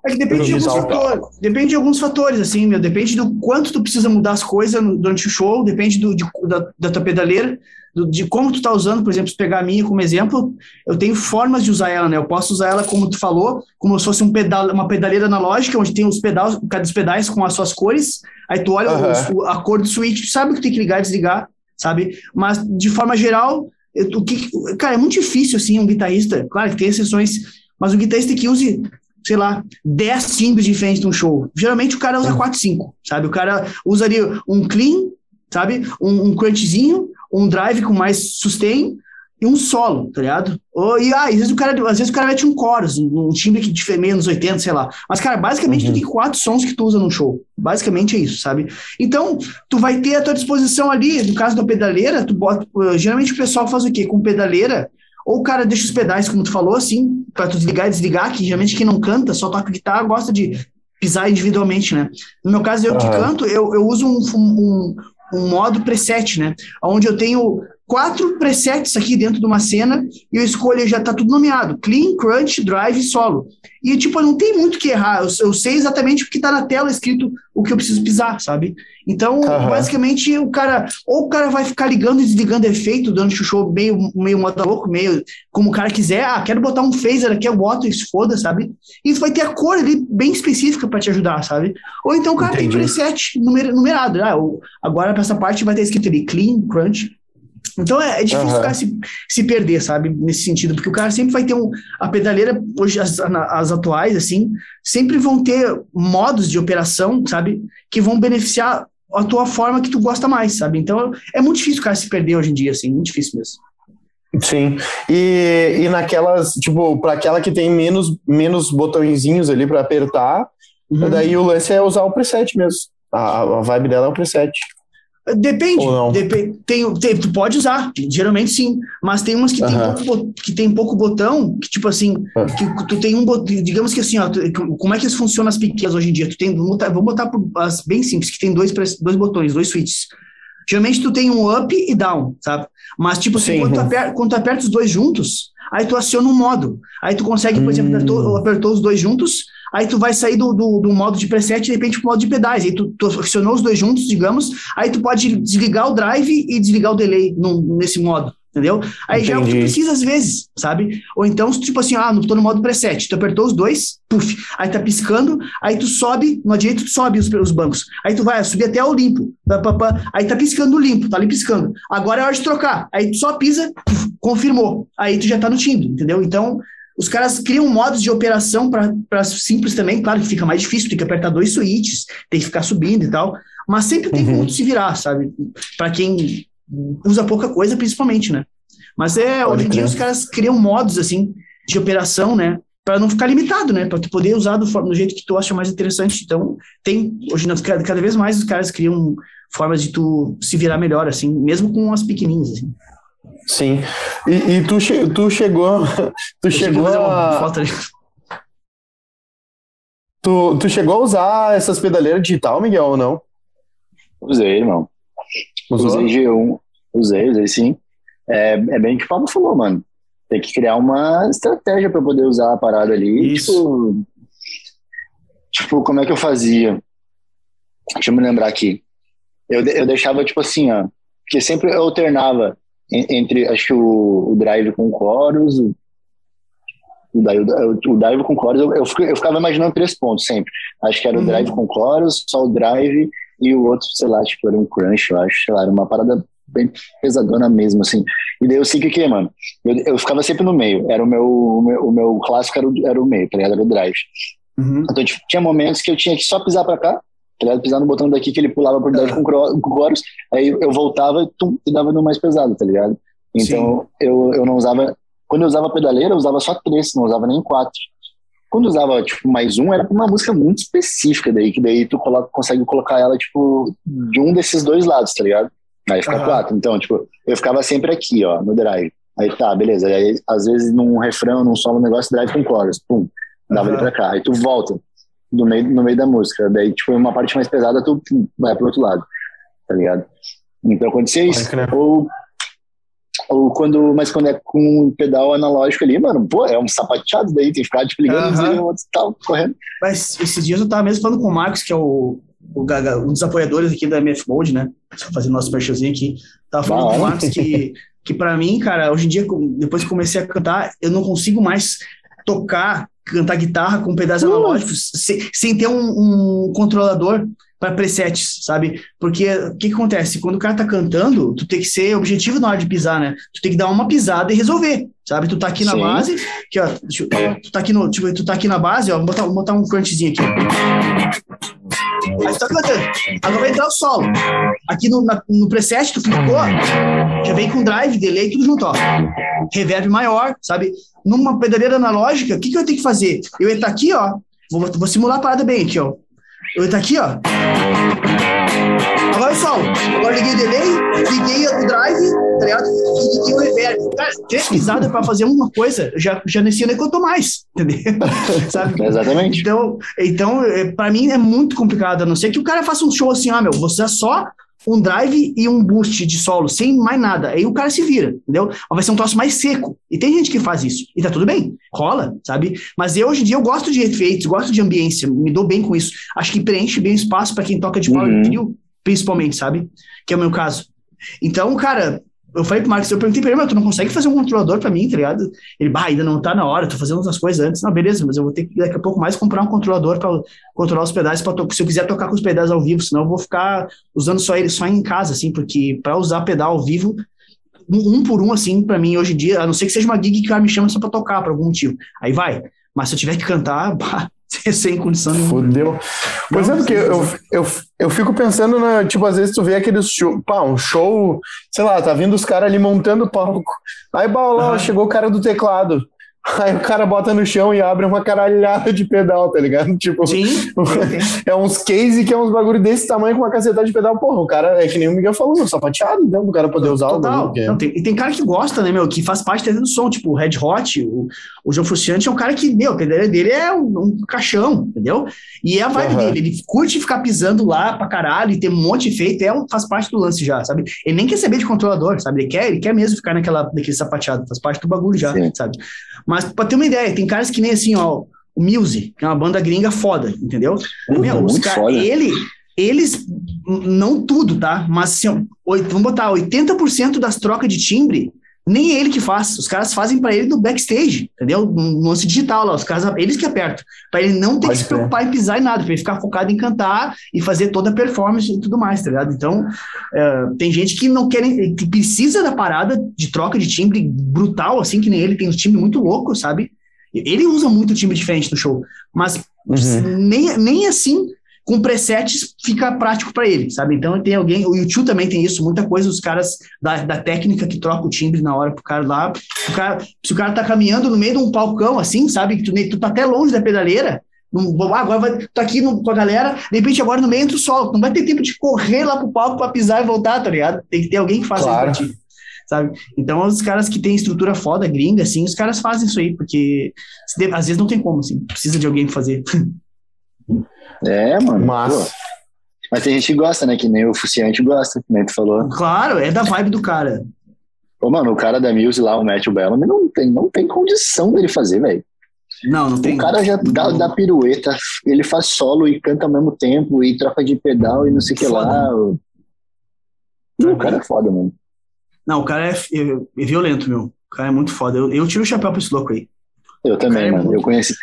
É que depende de, alguns fatores, depende de alguns fatores, assim, meu. Depende do quanto tu precisa mudar as coisas durante o show, depende do, de, da, da tua pedaleira, do, de como tu tá usando, por exemplo, se pegar a minha como exemplo, eu tenho formas de usar ela, né? Eu posso usar ela, como tu falou, como se fosse um pedal, uma pedaleira analógica, onde tem os pedais, cada dos pedais com as suas cores, aí tu olha uhum. o, a cor do switch, tu sabe o que tem que ligar e desligar, sabe? Mas, de forma geral, eu, o que, cara, é muito difícil, assim, um guitarrista, claro que tem exceções, mas o guitarrista que use sei lá, 10 timbres diferentes num show. Geralmente o cara usa 4, 5, sabe? O cara usaria um clean, sabe? Um, um crunchzinho, um drive com mais sustain e um solo, tá ligado? Ou, e ah, às vezes o cara, às vezes o cara mete um chorus, um, um timbre que de meio nos 80, sei lá. Mas, cara, basicamente uhum. tu tem quatro sons que tu usa num show. Basicamente é isso, sabe? Então, tu vai ter à tua disposição ali, no caso da pedaleira, tu bota. Geralmente o pessoal faz o quê? Com pedaleira, ou o cara deixa os pedais, como tu falou, assim, para tu desligar e desligar, que geralmente quem não canta, só toca guitarra, gosta de pisar individualmente, né? No meu caso, eu uhum. que canto, eu, eu uso um, um, um modo preset, né? Onde eu tenho quatro presets aqui dentro de uma cena e eu escolho, já tá tudo nomeado, clean, crunch, drive e solo. E, tipo, não tem muito o que errar, eu, eu, sei exatamente o que tá na tela escrito o que eu preciso pisar, sabe? Então, uhum. basicamente, o cara, ou o cara vai ficar ligando e desligando efeito durante o show meio, meio moda louco, meio como o cara quiser, ah, quero botar um phaser aqui, eu boto se foda, sabe? E vai ter a cor ali bem específica para te ajudar, sabe? Ou então o cara Entendi. tem preset numer, numerado, ah, agora para essa parte vai ter escrito ali clean, crunch, então é, é difícil uhum. o cara se, se perder, sabe? Nesse sentido, porque o cara sempre vai ter um. A pedaleira, hoje, as, as atuais, assim, sempre vão ter modos de operação, sabe? Que vão beneficiar a tua forma que tu gosta mais, sabe? Então é muito difícil o cara se perder hoje em dia, assim, muito difícil mesmo. Sim. E, e naquelas, tipo, para aquela que tem menos, menos botõezinhos ali para apertar, uhum. daí o lance é usar o preset mesmo. A, a vibe dela é o preset. Depende, depende tem, tem, tu pode usar, geralmente sim, mas tem umas que, uhum. tem, pouco, que tem pouco botão, que tipo assim, uhum. que tu tem um botão, digamos que assim, ó, tu, como é que isso funciona as pequenas hoje em dia? Tu tem, vamos botar, vamos botar as bem simples, que tem dois, dois botões, dois switches. Geralmente tu tem um up e down, sabe? Mas tipo assim, quando tu, aperta, quando tu aperta os dois juntos, aí tu aciona um modo. Aí tu consegue, por hum. exemplo, apertou, apertou os dois juntos, aí tu vai sair do, do, do modo de preset de repente pro modo de pedais. Aí tu, tu acionou os dois juntos, digamos, aí tu pode desligar o drive e desligar o delay no, nesse modo. Entendeu? Aí Entendi. já é o que tu precisa às vezes, sabe? Ou então, tipo assim, ah, tô no modo preset, tu apertou os dois, puf, aí tá piscando, aí tu sobe, no direito tu sobe os, os bancos, aí tu vai subir até o limpo, pá, pá, pá, aí tá piscando o limpo, tá ali piscando. Agora é hora de trocar, aí tu só pisa, puf, confirmou, aí tu já tá no timbre, entendeu? Então, os caras criam modos de operação para simples também, claro que fica mais difícil, tem que apertar dois switches, tem que ficar subindo e tal, mas sempre tem uhum. como se virar, sabe? Para quem usa pouca coisa, principalmente, né? Mas é, Pode hoje em dia os caras criam modos assim de operação, né? Para não ficar limitado, né? Para tu poder usar do, do, jeito que tu acha mais interessante. Então, tem hoje cada, cada vez mais os caras criam formas de tu se virar melhor, assim, mesmo com as pequenininhas, assim. Sim. E, e tu, che tu chegou. Tu chegou a. Tu, tu chegou a usar essas pedaleiras digital, Miguel, ou não? Usei, irmão. Usou? Usei G1. Usei, usei sim. É, é bem que o Pablo falou, mano. Tem que criar uma estratégia para poder usar a parada ali. Isso. Tipo, tipo, como é que eu fazia? Deixa eu me lembrar aqui. Eu, eu deixava, tipo assim, ó. Porque sempre eu alternava entre, acho que o, o Drive com Chorus, o, o, o Drive com Chorus, eu, eu, ficava imaginando três pontos sempre. Acho que era o uhum. Drive com Chorus, só o Drive e o outro, sei lá, tipo, era um Crunch, eu acho, sei lá, era uma parada bem pesadona mesmo, assim. E daí eu sei o que que, mano, eu, eu ficava sempre no meio, era o meu, o meu, o meu clássico era o, era o meio, tá ligado? Era o Drive. Uhum. Então, tipo, tinha momentos que eu tinha que só pisar pra cá, tá? Pisar no botão daqui que ele pulava por dentro com com chorus, aí eu voltava tum, e dava no mais pesado, tá ligado? Então eu, eu não usava. Quando eu usava pedaleira, eu usava só três, não usava nem quatro. Quando eu usava, tipo, mais um, era pra uma música muito específica daí, que daí tu coloca, consegue colocar ela, tipo, de um desses dois lados, tá ligado? Aí fica Aham. quatro. Então, tipo, eu ficava sempre aqui, ó, no drive. Aí tá, beleza. Aí, às vezes, num refrão, num solo, um negócio, drive com chorus, pum, dava ele Aham. pra cá. Aí tu volta no meio, no meio da música. Daí, tipo, uma parte mais pesada, tu vai pro outro lado, tá ligado? Então, acontecia isso. Ou, ou quando, mas quando é com um pedal analógico ali, mano, pô, é um sapateado daí, tem que ficar, tipo, ligando, Aham. desligando, outro tal, correndo. Mas esses dias eu tava mesmo falando com o Marcos, que é o, o Gaga- um dos apoiadores aqui da MF Mode, né? Só fazendo nosso merchanzinho aqui. Tava falando com o. Marcos que, que pra mim, cara, hoje em dia, depois que comecei a cantar, eu não consigo mais tocar, cantar guitarra com pedais Uh. analógicos sem, sem ter um, um controlador para presets, sabe? Porque o que, que acontece? Quando o cara tá cantando, tu tem que ser objetivo na hora de pisar, né? Tu tem que dar uma pisada e resolver, sabe? Tu tá aqui na Sim. base, aqui, ó, deixa tu tá aqui no, tipo, tu tá aqui na base, ó, vou botar, vou botar um crunchzinho aqui. Aí tu tá cantando. Agora vai entrar o solo. Aqui no, na- no preset, tu clicou, já vem com drive, delay, tudo junto, ó. Reverb maior, sabe? Numa pedaleira analógica, o que, que eu tenho que fazer? Eu ia estar aqui, ó. Vou, vou simular a parada bem aqui, ó. Eu estar aqui, ó. Agora o. Agora liguei o delay, liguei o drive, tá ligado? E liguei o reverb. Cara, três pisadas pra fazer uma coisa, eu já, já nesse ano nem contou mais, entendeu? sabe? Exatamente. Então, então é, para mim é muito complicado, a não ser que o cara faça um show assim, ah, meu, você é só um drive e um boost de solo, sem mais nada. Aí o cara se vira, entendeu? Mas vai ser um troço mais seco. E tem gente que faz isso. E tá tudo bem, rola, sabe? Mas eu hoje em dia eu gosto de efeitos, gosto de ambiência, me dou bem com isso. Acho que preenche bem o espaço para quem toca de power Uhum. trio, principalmente, sabe? Que é o meu caso. Então, cara, eu falei pro Marcos, eu perguntei pra ele, meu, tu não consegue fazer um controlador pra mim, tá ligado? Ele, bah, ainda não tá na hora, tô fazendo outras coisas antes. Não, beleza, mas eu vou ter que daqui a pouco mais comprar um controlador pra controlar os pedais, pra se eu quiser tocar com os pedais ao vivo, senão eu vou ficar usando só ele só em casa, assim, porque pra usar pedal ao vivo, um, um por um, assim, pra mim hoje em dia, a não ser que seja uma gig que o cara me chama só pra tocar, por algum motivo. Aí vai. Mas se eu tiver que cantar, bah, sem condição nenhuma. Fudeu. Pois é, porque eu, eu, eu fico pensando na. Tipo, às vezes tu vê aqueles show. Pá, um show, sei lá, tá vindo os caras ali montando o palco. Aí, bah, lá, Aham. chegou o cara do teclado. Aí o cara bota no chão e abre uma caralhada de pedal, tá ligado? Tipo, Sim, é uns case que é uns bagulho desse tamanho com uma cacetada de pedal. Porra, o cara é que nem o Miguel falou, sapateado, então, o cara poder usar o Total. bagulho. que- Não, tem, e tem cara que gosta, né, meu, que faz parte do som, tipo o Red Hot, o, o João Frusciante é um cara que, meu, a pedaleira dele é um, um caixão, entendeu? E é a vibe Aham. dele, ele curte ficar pisando lá pra caralho e ter um monte de efeito, é, um- faz parte do lance já, sabe? Ele nem quer saber de controlador, sabe? Ele quer, ele quer mesmo ficar naquela, naquele sapateado, faz parte do bagulho já, Sim. sabe? Mas pra ter uma ideia, tem caras que nem assim, ó, o Muse, que é uma banda gringa foda, entendeu? Meu, os cara, foda. ele, eles, não tudo, tá? Mas assim, ó, vamos botar 80% das trocas de timbre, nem ele que faz. Os caras fazem pra ele no backstage, entendeu? No lance digital lá, os caras, eles que apertam. Pra ele não ter Pode que se preocupar em pisar em nada, pra ele ficar focado em cantar e fazer toda a performance e tudo mais, tá ligado? Então, é, tem gente que não quer, que precisa da parada de troca de timbre brutal, assim, que nem ele, tem um timbre muito louco, sabe? Ele usa muito timbre diferente no show, mas Uhum. nem, nem assim com presets fica prático para ele, sabe? Então tem alguém, o YouTube também tem isso, muita coisa, os caras da, da técnica que troca o timbre na hora pro cara lá. O cara, se o cara tá caminhando no meio de um palcão assim, sabe? Que tu, tu tá até longe da pedaleira. Não, ah, agora vai, tá aqui no- com a galera, de repente agora no meio entra o sol. Não vai ter tempo de correr lá pro palco pra pisar e voltar, tá ligado? Tem que ter alguém que faça Claro. isso pra ti. Sabe? Então, os caras que têm estrutura foda, gringa, assim, os caras fazem isso aí, porque às vezes não tem como, assim, precisa de alguém fazer. É, mano. Mas. pô. Mas tem gente que gosta, né? Que nem o Fuciante gosta, que nem tu falou. Claro, é da vibe do cara. Pô, mano, o cara da Muse lá, o Matthew Bellamy, não tem, não tem condição dele fazer, velho. Não, não tem. O cara já dá, dá pirueta, ele faz solo e canta ao mesmo tempo, e troca de pedal e não sei o que Foda. lá. O... Não, o cara é foda, mano. Não, o cara é, é- é violento, meu. O cara é muito foda. Eu, eu tiro o chapéu pra esse louco aí. Eu também, é mano. muito- Eu conheci.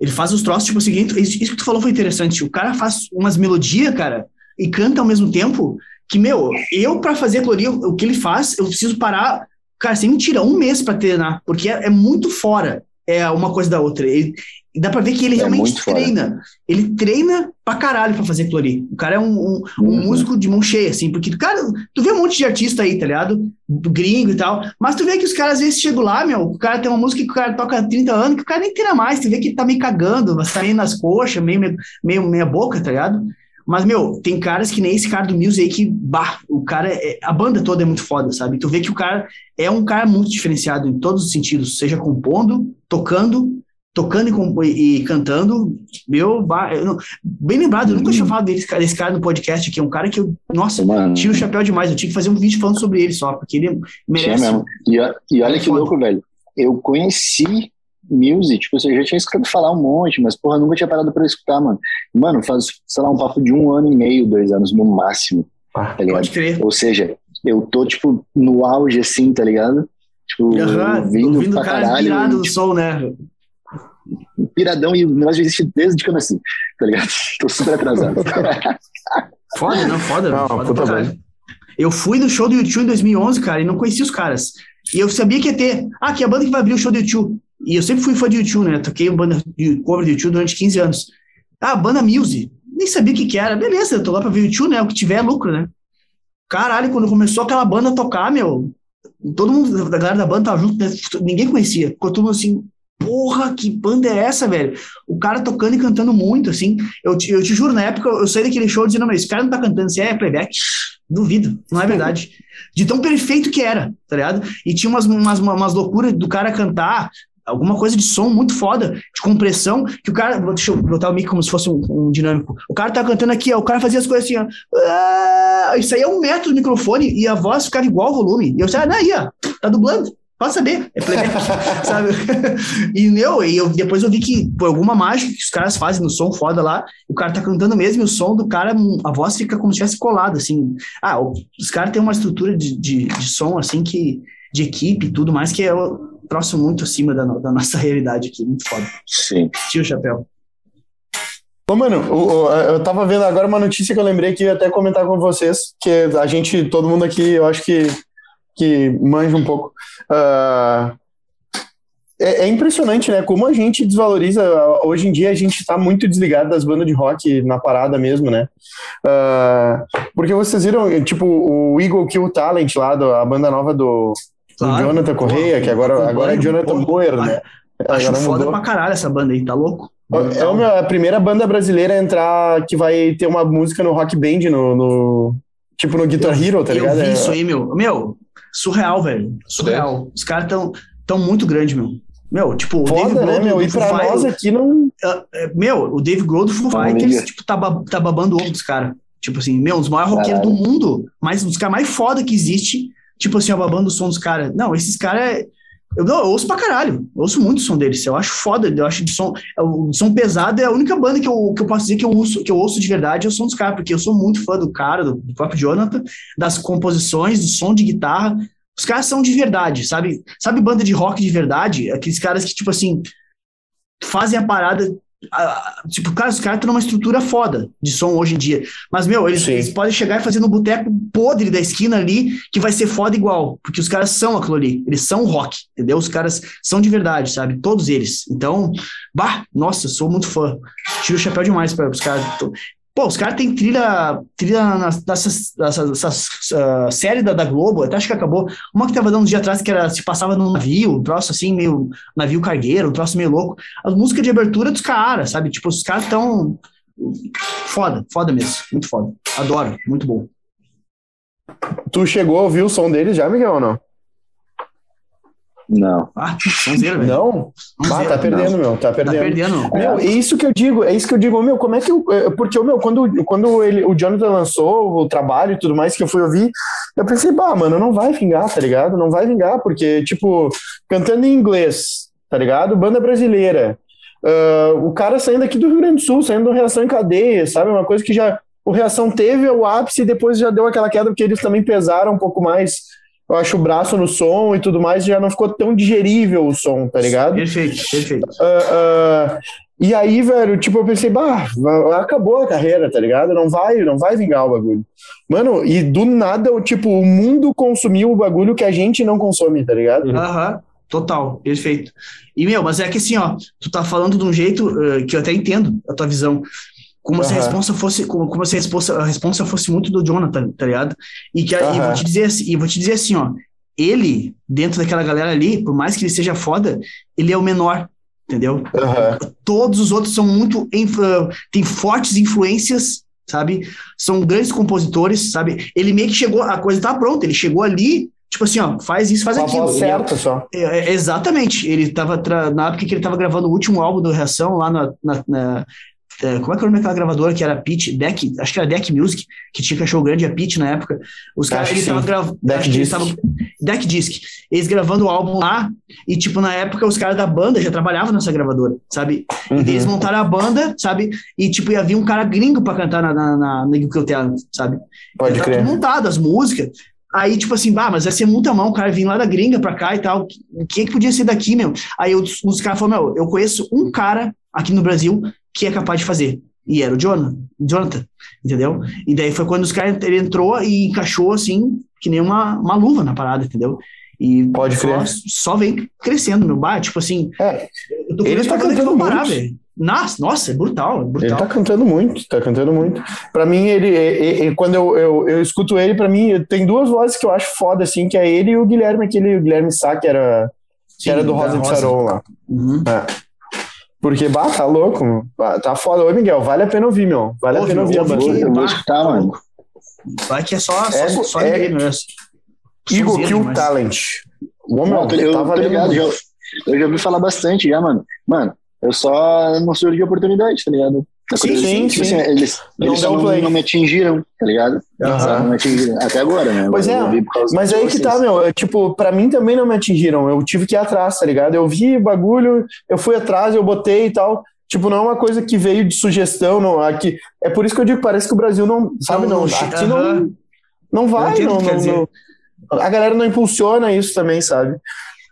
Ele faz os troços, tipo o seguinte, isso que tu falou foi interessante. O cara faz umas melodias, cara, e canta ao mesmo tempo, que, meu, eu pra fazer aquilo o que ele faz, eu preciso parar, cara, sem mentira, um mês pra treinar, porque é, é muito fora é uma coisa da outra. Ele- E dá pra ver que ele É realmente treina. Ele treina pra caralho pra fazer ali. O cara é um, um, um Uhum. músico de mão cheia, assim, porque, cara, tu vê um monte de artista aí, tá ligado? Do gringo e tal, mas tu vê que os caras às vezes chegam lá, meu, o cara tem uma música que o cara toca há 30 anos, que o cara nem treina mais, tu vê que ele tá meio cagando, saindo nas coxas, meio, meio, meio meia boca, tá ligado? Mas, meu, tem caras que nem esse cara do Muse aí que, bah, o cara, é, a banda toda é muito foda, sabe? Tu vê que o cara é um cara muito diferenciado em todos os sentidos, seja compondo, tocando, tocando e, e- cantando. Meu, não- bem lembrado, eu nunca tinha falado desse, cara- desse cara no podcast aqui, é um cara que eu, nossa, Mano, tiro o chapéu demais, eu tinha que fazer um vídeo falando sobre ele só, porque ele tinha merece. mesmo. E, e olha que Foda. louco, velho. Eu conheci Music, tipo, eu já tinha escutado falar um monte, mas, porra, nunca tinha parado pra escutar, mano. Mano, faz, sei lá, um papo de um ano e meio, dois anos no máximo, Ah, tá ligado? Pode crer. Ou seja, eu tô, tipo, no auge, assim, tá ligado? Tipo, Aham, ouvindo, ouvindo o pra cara caralho, virado do tipo, som, né? Piradão, e o negócio já existe desde que eu nasci, tá ligado? Tô super atrasado. Foda, não, foda. Não, foda puta pra. Eu fui no show do YouTube em 2011, cara, e não conhecia os caras. E eu sabia que ia ter. Ah, que é a banda que vai abrir o show do YouTube. E eu sempre fui fã de YouTube, né? Toquei banda de cover do YouTube durante 15 anos. Ah, banda Muse. Nem sabia o que, que era. Beleza, eu tô lá pra ver o YouTube, né? O que tiver é lucro, né? Caralho, quando começou aquela banda a tocar, meu, todo mundo da galera da banda tava junto, né? ninguém conhecia. Ficou todo mundo assim, porra, que banda é essa, velho? O cara tocando e cantando muito, assim. Eu te, eu te juro, na época eu saí daquele show dizendo, mas esse cara não tá cantando, isso é playback. Duvido, não é verdade. De tão perfeito que era, tá ligado? E tinha umas, umas, umas loucuras do cara cantar alguma coisa de som muito foda, de compressão, que o cara. Deixa eu botar o mic como se fosse um, um dinâmico. O cara tá cantando aqui, ó, o cara fazia as coisas assim, ó. Ah, isso aí é um metro do microfone e a voz ficava igual ao volume. E eu disse, ah, não, aí, ó, tá dublando. Pode saber, é playback, sabe? E, meu, e eu, depois eu vi que, por alguma mágica que os caras fazem no som foda lá, o cara tá cantando mesmo e o som do cara, a voz fica como se tivesse colado, assim. Ah, o- os caras têm uma estrutura de, de, de som, assim, que de equipe e tudo mais, que é um troço muito acima da, da nossa realidade aqui, muito foda. Sim. Tira o chapéu. Ô, mano, o- o- eu tava vendo agora uma notícia que eu lembrei que eu ia até comentar com vocês, que a gente, todo mundo aqui, eu acho que, que manja um pouco. Ah, é, é impressionante, né? Como a gente desvaloriza. Hoje em dia a gente tá muito desligado das bandas de rock na parada mesmo, né? Ah, porque vocês viram, tipo, o Eagle Kill Talent lá, do- a banda nova do, do Claro. Jonathan Correia, que agora, agora é Jonathan Moyer, né? Acho Agora foda mudou. pra caralho essa banda aí, tá louco? É a primeira banda brasileira a entrar que vai ter uma música no Rock Band, no, no- tipo no Guitar Hero, tá eu ligado? vi É- isso aí, meu. Meu, surreal, velho. Surreal. Os caras tão, tão muito grande, meu. Meu, tipo, o Dave Foda, Grohl né, do- meu? E Foo pra Fighters- nós aqui não. É, Meu, o Dave Grohl do Foo Fighters, tipo, tá, tá babando o ovo dos caras. Tipo assim, meu, um dos maiores roqueiros do mundo, mas um dos caras mais foda que existe, tipo assim, ó, babando o som dos caras. Não, esses caras. Eu, não, eu ouço pra caralho. Eu ouço muito o som deles. Eu acho foda. Eu acho de som. é, O som pesado é a única banda que eu, que eu posso dizer que eu, ouço, que eu ouço de verdade é o som dos caras, porque eu sou muito fã do cara, do, do próprio Jonathan, das composições, do som de guitarra. Os caras são de verdade, sabe? Sabe banda de rock de verdade? Aqueles caras que, tipo assim, fazem a parada. Tipo, cara, os caras estão numa estrutura foda de som hoje em dia. Mas, meu, eles, eles podem chegar e fazer no boteco podre da esquina ali, que vai ser foda igual. Porque os caras são aquilo ali. Eles são rock, entendeu? Os caras são de verdade, sabe? Todos eles. Então, bah, nossa, sou muito fã. Tiro o chapéu demais para os caras. Pô, os caras têm trilha, trilha nessas, ah, série da, da Globo, até acho que acabou. Uma que tava dando uns dias atrás que era, se passava num navio, um troço assim, meio navio cargueiro, um troço meio louco. As músicas de abertura dos caras, sabe? Tipo, os caras tão foda, foda mesmo, muito foda. Adoro, muito bom. Tu chegou a ouvir o som deles já, Miguel, ou não? Não. Ah, sonzeira, velho. Não? Ah, tá perdendo, meu. Tá Tá perdendo. perdendo. Meu, é isso que eu digo, é isso que eu digo, meu, como é que eu. é, Porque, meu, quando, quando ele, o Jonathan lançou o trabalho e tudo mais que eu fui ouvir, eu pensei, bah, mano, não vai vingar, tá ligado? Não vai vingar, porque, tipo, cantando em inglês, tá ligado? Banda brasileira. ah, o cara saindo aqui do Rio Grande do Sul, saindo do Reação em Cadeia, sabe? Uma coisa que já. O Reação teve o ápice e depois já deu aquela queda, porque eles também pesaram um pouco mais, eu acho, o braço no som e tudo mais, já não ficou tão digerível o som, tá ligado? Perfeito, perfeito. Ah, ah, e aí, velho, tipo, eu pensei, bah, acabou a carreira, tá ligado? Não vai, não vai vingar o bagulho. Mano, e do nada, o tipo, o mundo consumiu o bagulho que a gente não consome, tá ligado? Aham. Total, perfeito. E, meu, mas é que assim, ó, tu tá falando de um jeito uh, que eu até entendo a tua visão. Como uhum. se a resposta fosse, como, como se a resposta, a resposta fosse muito do Jonathan, tá ligado? E que uhum. e vou te dizer assim, e vou te dizer assim, ó, ele, dentro daquela galera ali, por mais que ele seja foda, ele é o menor, entendeu? Uhum. Todos os outros são muito. tem fortes influências, sabe? São grandes compositores, sabe? Ele meio que chegou, a coisa tá pronta, ele chegou ali, tipo assim, ó, faz isso, faz aquilo. Certo, só. É, é, exatamente. Ele tava, na época que ele tava gravando o último álbum do Reação, lá na, na, na como é que é o nome daquela gravadora que era Pitch, Deck, acho que era Deck Music, que tinha cachorro grande, a Pitch na época. Os caras, eles estavam gravando. Deck Disc. Tavam, Deck Disc. Eles gravando o álbum lá, e tipo, na época os caras da banda já trabalhavam nessa gravadora, sabe? Uhum. E eles montaram a banda, sabe? E tipo, ia vir um cara gringo pra cantar na, na, na, na Talent, sabe? Pode crer. Tudo montado, as músicas. Aí, tipo assim, bah, mas vai ser muita mão, o cara vir lá da gringa pra cá e tal. Quem é que podia ser daqui, meu? Aí os, os caras falaram, meu, eu conheço um cara aqui no Brasil que é capaz de fazer. E era o Jonathan, Jonathan entendeu? E daí foi quando os caras, ele entrou e encaixou assim, que nem uma, uma luva na parada, entendeu? E Pode só, crer. só vem crescendo, meu bar, tipo assim. É, ele tá cantando parar, muito. Nossa, nossa, é brutal, é brutal. Ele tá cantando muito, tá cantando muito. Pra mim, ele, ele, ele quando eu, eu, eu, escuto ele, pra mim, tem duas vozes que eu acho foda, assim, que é ele e o Guilherme, aquele o Guilherme Sá, que era, Sim, que era do Rosa de Saron lá. Uhum. É. Porque, bah, tá louco, bah, tá foda. Ô, Miguel, vale a pena ouvir, meu. Vale Ouve, a pena ouvir a banda. Eu vou escutar, mano. Vai que é só, é, só, só é, mesmo. Eagle Kill mas... Talent. Ô, meu, eu, tá ligado, já, eu já ouvi falar bastante já, mano. Mano, eu só não surgi de oportunidade, tá ligado? Sim, sim, tipo sim. Assim, eles não, eles não, não, me atingiram, tá ligado? Uhum. Não me atingiram. Até agora, né? Pois é, mas aí que tá, meu. Tipo, pra mim também não me atingiram. Eu tive que ir atrás, tá ligado? Eu vi o bagulho, eu fui atrás, eu botei e tal. Tipo, não é uma coisa que veio de sugestão, não. Aqui, é por isso que eu digo, parece que o Brasil não, sabe, não, não aqui não, não vai, não, não, não, a galera não impulsiona isso também, sabe?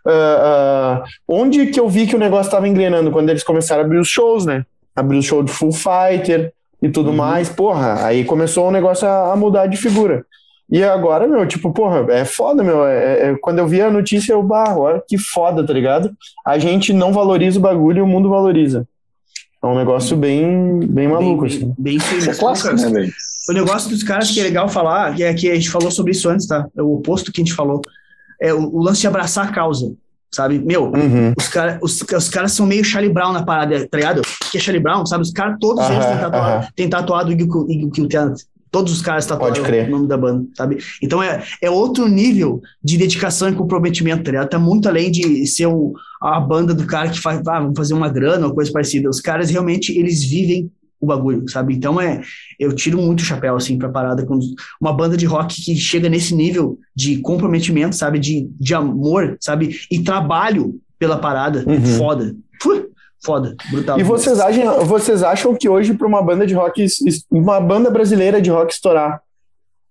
Uh, uh, onde que eu vi que o negócio estava engrenando? Quando eles começaram a abrir os shows, né? Abrir o show de Full Fighter e tudo uhum. mais, porra, aí começou o negócio a, a, mudar de figura. E agora, meu, tipo, porra, é foda, meu. É, é, é quando eu vi a notícia, eu, bah, olha que foda, tá ligado? A gente não valoriza o bagulho e o mundo valoriza. É um negócio bem, bem maluco, bem, assim. Bem, bem é clássico, né, velho? O negócio dos caras que é legal falar, que é que a gente falou sobre isso antes, tá? É o oposto que a gente falou é o, o lance de abraçar a causa, sabe? Meu, uhum. os, cara, os, os caras são meio Charlie Brown na parada, tá ligado? Que é Charlie Brown, sabe? Os caras, todos uhum, eles têm tatuado, uhum. têm tatuado o Iggy Todos os caras tatuaram o nome da banda, sabe? Então é, é outro nível de dedicação e comprometimento, tá ligado? Tá muito além de ser o, a banda do cara que faz, ah, vamos fazer uma grana ou coisa parecida. Os caras realmente, eles vivem o bagulho, sabe? Então é, eu tiro muito o chapéu assim para parada quando uma banda de rock que chega nesse nível de comprometimento, sabe, de, de amor, sabe, e trabalho pela parada, uhum. foda. foda, brutal. E vocês acham, vocês acham que hoje para uma banda de rock, uma banda brasileira de rock estourar,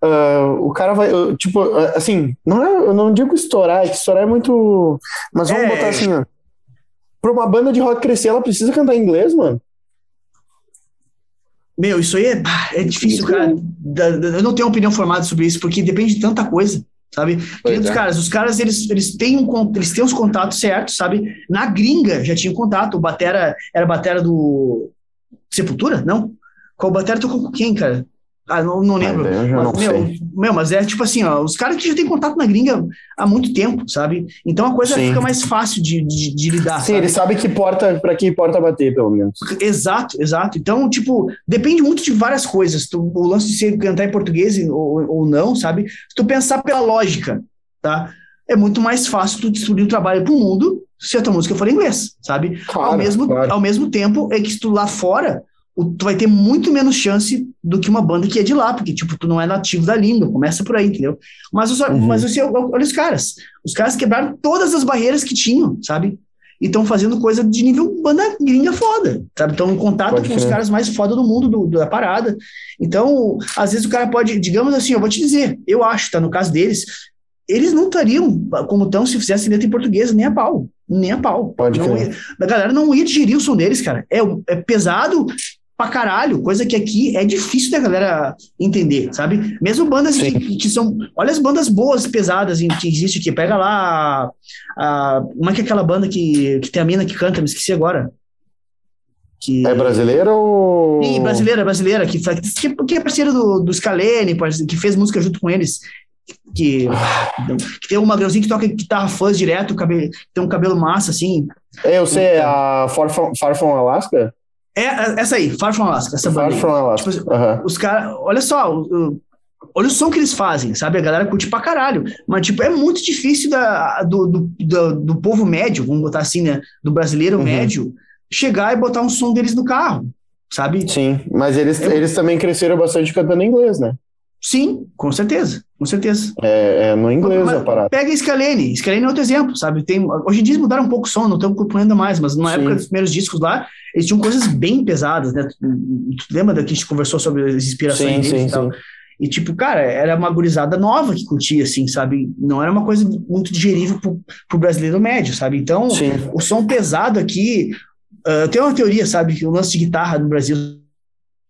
uh, o cara vai, tipo, assim, não é, eu não digo estourar, é que estourar é muito, mas vamos é... botar assim, ó. Pra uma banda de rock crescer, ela precisa cantar em inglês, mano. Meu, isso aí é, é difícil, cara. Eu não tenho opinião formada sobre isso, porque depende de tanta coisa, sabe? Os é. caras, os caras, eles, eles, têm um, eles têm os contatos certos, sabe? Na gringa já tinha contato, o Batera era Batera do Sepultura? Não? Qual Batera tocou com quem, cara? Ah, não, não lembro. Mas, não meu, sei. meu, mas é tipo assim, ó, os caras que já têm contato na gringa há muito tempo, sabe? Então a coisa Sim. fica mais fácil de, de, de lidar. Sim, sabe? ele sabe que porta para que porta bater, pelo menos. Exato, exato. Então, tipo, depende muito de várias coisas. Tu, o lance de você cantar em português ou, ou não, sabe? Se tu pensar pela lógica, tá? É muito mais fácil tu distribuir o trabalho pro mundo se a tua música for em inglês, sabe? Claro, ao, mesmo, claro. ao mesmo tempo é que se tu lá fora tu vai ter muito menos chance do que uma banda que é de lá, porque, tipo, tu não é nativo da língua, começa por aí, entendeu? Mas, os, uhum. mas os, olha os caras, os caras quebraram todas as barreiras que tinham, sabe? E estão fazendo coisa de nível banda gringa foda, sabe? Estão em contato pode com ser. os caras mais foda do mundo do, da parada. Então, às vezes o cara pode, digamos assim, eu vou te dizer, eu acho, tá? No caso deles, eles não estariam como estão se fizessem letra em português, nem a pau. Nem a pau. Pode não ia, a galera não ia digerir o som deles, cara. É, é pesado, pra caralho, coisa que aqui é difícil da galera entender, sabe? Mesmo bandas que, que, são. Olha as bandas boas, pesadas que existe aqui. Pega lá. A, como é que é aquela banda que, que tem a mina que canta? Me esqueci agora. Que... É brasileira ou. Sim, brasileira, brasileira, que, que, que é parceira do, do Scalene, que fez música junto com eles. Que, que tem um magrãozinho que toca guitarra fãs direto, cabelo, tem um cabelo massa, assim. É, eu sei, é a Far From, Far From Alaska? É, é, essa aí, Far From Alaska, essa Far banda. From Alaska. Tipo, uhum. Os caras, olha só, olha o som que eles fazem, sabe? A galera curte pra caralho. Mas, tipo, é muito difícil da, do, do, do, do povo médio, vamos botar assim, né? Do brasileiro uhum. médio, chegar e botar um som deles no carro, sabe? Sim, mas eles, é, eles também cresceram bastante cantando inglês, né? Sim, com certeza, com certeza. É, é no inglês mas, a parada. Pega Scalene, Scalene é outro exemplo, sabe? Tem, hoje em dia mudaram um pouco o som, não estão compreendendo mais, mas na Sim. época dos primeiros discos lá, eles tinham coisas bem pesadas, né? Tu, tu lembra da que a gente conversou sobre as inspirações sim, deles sim, e tal? Sim. E, tipo, cara, era uma gurizada nova que curtia, assim, sabe? Não era uma coisa muito digerível pro, pro brasileiro médio, sabe? Então, Sim. o som pesado aqui, Uh, tem uma teoria, sabe, que o lance de guitarra no Brasil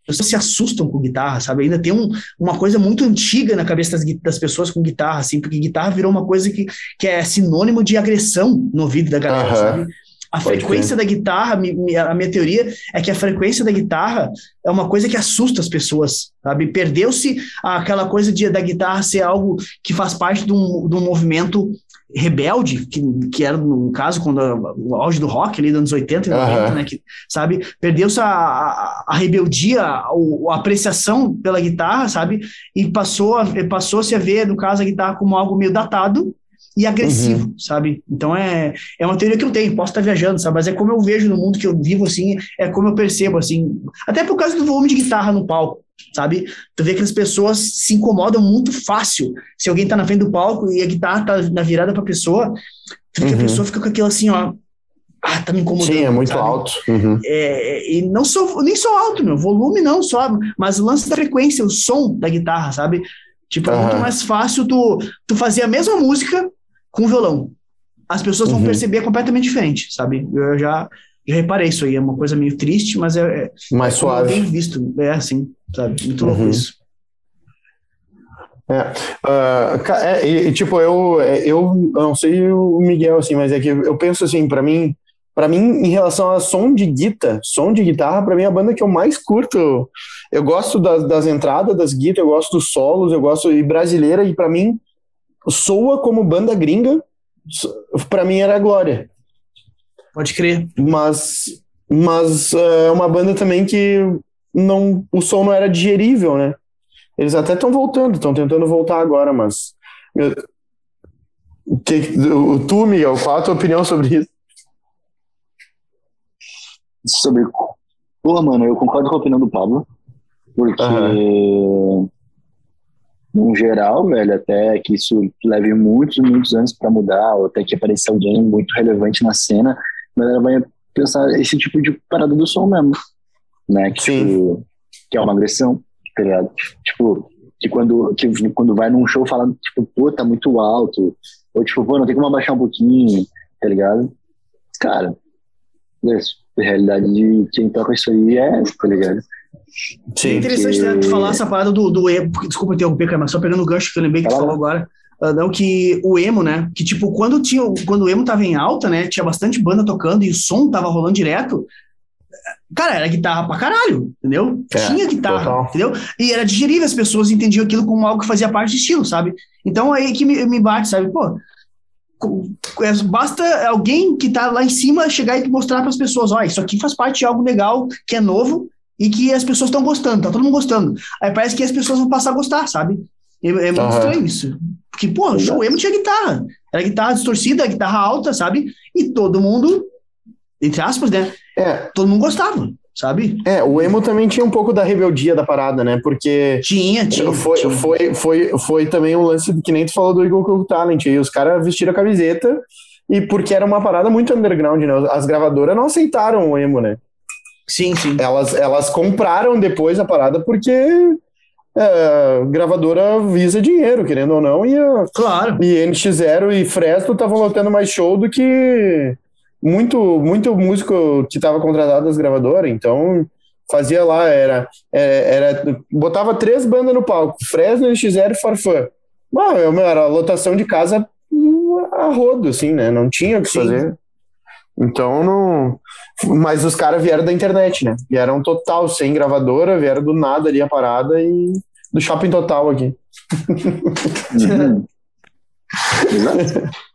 as pessoas se assustam com guitarra, sabe? Ainda tem um, uma coisa muito antiga na cabeça das, das, pessoas com guitarra, assim, porque guitarra virou uma coisa que, que é sinônimo de agressão no ouvido da galera, uhum. sabe? A Pode frequência da guitarra, a minha teoria é que a frequência da guitarra é uma coisa que assusta as pessoas, sabe? Perdeu-se aquela coisa de, da guitarra ser algo que faz parte de um, de um movimento rebelde, que, que era no caso quando o auge do rock ali dos anos 80 e 90, uhum. né, que, sabe, perdeu-se a, a, a, rebeldia, a, a, apreciação pela guitarra, sabe, e passou a, passou-se a ver, no caso, a guitarra como algo meio datado e agressivo, uhum. sabe, então é, é uma teoria que eu tenho, posso estar viajando, sabe, mas é como eu vejo no mundo que eu vivo, assim, é como eu percebo, assim, até por causa do volume de guitarra no palco, sabe? Tu vê que as pessoas se incomodam muito fácil. Se alguém tá na frente do palco e a guitarra tá na virada pra pessoa, tu uhum. a pessoa fica com aquilo assim, ó. Ah, tá me incomodando. Sim, é muito sabe? alto. Uhum. É, e não só, nem só alto, meu, volume não só, mas o lance da frequência, o som da guitarra, sabe? Tipo, é muito mais fácil tu, tu fazer a mesma música com violão. As pessoas vão uhum. perceber completamente diferente, sabe? Eu já, já reparei isso aí, é uma coisa meio triste, mas é, é mais é suave. bem visto, é assim, sabe? Muito louco uhum. isso. É, uh, é, e, tipo, eu, eu, eu não sei o Miguel, assim, mas é que eu penso assim, para mim, para mim, em relação a som de guitarra, som de guitarra, para mim é a banda que eu mais curto. Eu gosto das, das entradas das guitarras, eu gosto dos solos, eu gosto de brasileira, e para mim, soa como banda gringa, para mim era a Glória. Pode crer. Mas, mas é uma banda também que não, o som não era digerível, né? Eles até estão voltando, estão tentando voltar agora, mas. que, o, tu, Miguel, qual a tua opinião sobre isso? Sobre. Porra, mano, eu concordo com a opinião do Pablo, porque. Uhum. No geral, velho, até que isso leve muitos, muitos anos para mudar, ou até que apareça alguém muito relevante na cena, a galera vai pensar esse tipo de parada do som mesmo, né? Que, tipo, que é uma agressão, tá ligado? Tipo, que quando, que quando vai num show fala, tipo, pô, tá muito alto, ou tipo, pô, não tem como abaixar um pouquinho, tá ligado? Cara, isso, a realidade de quem toca isso aí é, tá ligado? Sim, é interessante que... né, tu falar essa parada do, do emo, desculpa interromper, cara, mas só pegando o gancho que eu lembrei que tu falou agora, uh, não, que o emo, né, que tipo, quando, tinha, quando o emo tava em alta, né, tinha bastante banda tocando e o som tava rolando direto, cara, era guitarra pra caralho, entendeu? É, tinha guitarra, total. entendeu? E era digerível, as pessoas entendiam aquilo como algo que fazia parte do estilo, sabe? Então aí que me, me bate, sabe? Pô, é, basta alguém que tá lá em cima chegar e mostrar para as pessoas, ó, isso aqui faz parte de algo legal, que é novo e que as pessoas estão gostando, tá todo mundo gostando. Aí parece que as pessoas vão passar a gostar, sabe? É, é muito uhum. estranho isso. Porque, pô, o show emo tinha guitarra. Era guitarra distorcida, guitarra alta, sabe? E todo mundo, entre aspas, né? É. Todo mundo gostava sabe? É, o emo também tinha um pouco da rebeldia da parada, né? Porque. Tinha, tinha. Foi, tinha. foi, foi, foi também um lance que nem tu falou do Eagle Cool Talent. E os caras vestiram a camiseta e porque era uma parada muito underground, né? As gravadoras não aceitaram o emo, né? Sim, sim. Elas, elas compraram depois a parada porque é, gravadora visa dinheiro, querendo ou não, e, claro. e NX0 e Fresno estavam lotando mais show do que muito, muito músico que estava contratado das gravadoras, então Fazia lá, era, é, era. Botava três bandas no palco: Fresno, X0 e Farfã. Bom, era lotação de casa a rodo, assim, né? Não tinha o que Sim. fazer. Então não. Mas os caras vieram da internet, né? Vieram total, sem gravadora, vieram do nada ali a parada e do shopping total aqui. Uhum. Exato.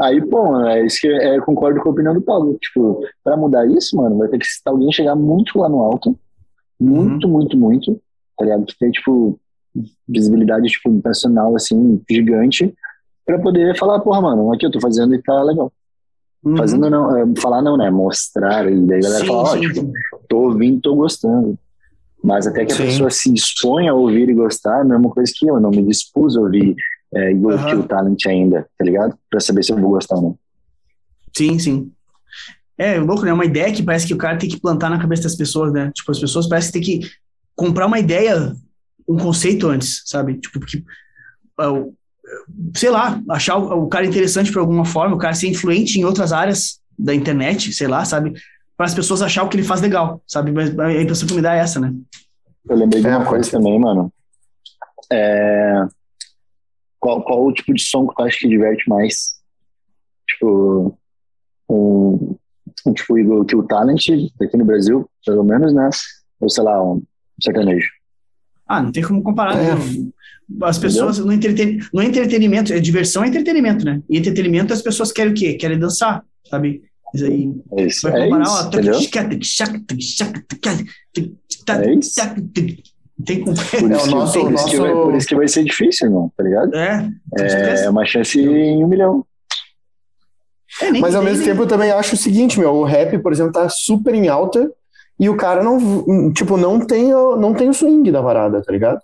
Aí, pô, é isso que é, eu concordo com a opinião do Paulo. Tipo, pra mudar isso, mano, vai ter que alguém chegar muito lá no alto. Muito, muito, muito. Tá ligado? Que tem, tipo, visibilidade, tipo, nacional, assim, gigante. Pra poder falar, porra, mano, aqui eu tô fazendo e tá legal. Uhum. Fazendo não, é, falar não, né? Mostrar. E daí a galera Sim, fala, ó, sim, tipo, tô ouvindo, tô gostando. Mas até que a Sim. pessoa se exponha a ouvir e gostar, é a mesma coisa que eu. Não me dispus a ouvir é, Aham. que o Talent ainda, tá ligado? Pra saber se eu vou gostar ou não. Sim, sim. É louco, né? Uma ideia que parece que o cara tem que plantar na cabeça das pessoas, né? Tipo, as pessoas parecem que tem que comprar uma ideia, um conceito antes, sabe? Tipo, porque, ah, sei lá, achar o, o cara interessante por alguma forma, o cara ser influente em outras áreas da internet, sei lá, sabe? Para as pessoas achar o que ele faz legal, sabe? Mas a impressão que me dá é essa, né? Eu lembrei de É, uma pode coisa também, mano. É... Qual, qual o tipo de som que tu acha que diverte mais? Tipo, um, um tipo igual que o Talent, aqui no Brasil, pelo menos, né? Ou sei lá, um sertanejo. Ah, não tem como comparar. É. né? As pessoas no, entreten... no entretenimento, é diversão é entretenimento, né? E entretenimento as pessoas querem o quê? Querem dançar, sabe? Isso aí. É isso, Vai é comparar, isso ó, entendeu? É isso. Tem como. Por É, isso, que, nosso- por, isso que nosso- vai, por isso que vai ser difícil, irmão, tá ligado? É, É certeza. uma chance em um milhão. É, Mas ao mesmo tempo eu também acho o seguinte, meu, o rap, por exemplo, tá super em alta e o cara não, tipo, não tem, o- não tem o swing da parada, tá ligado?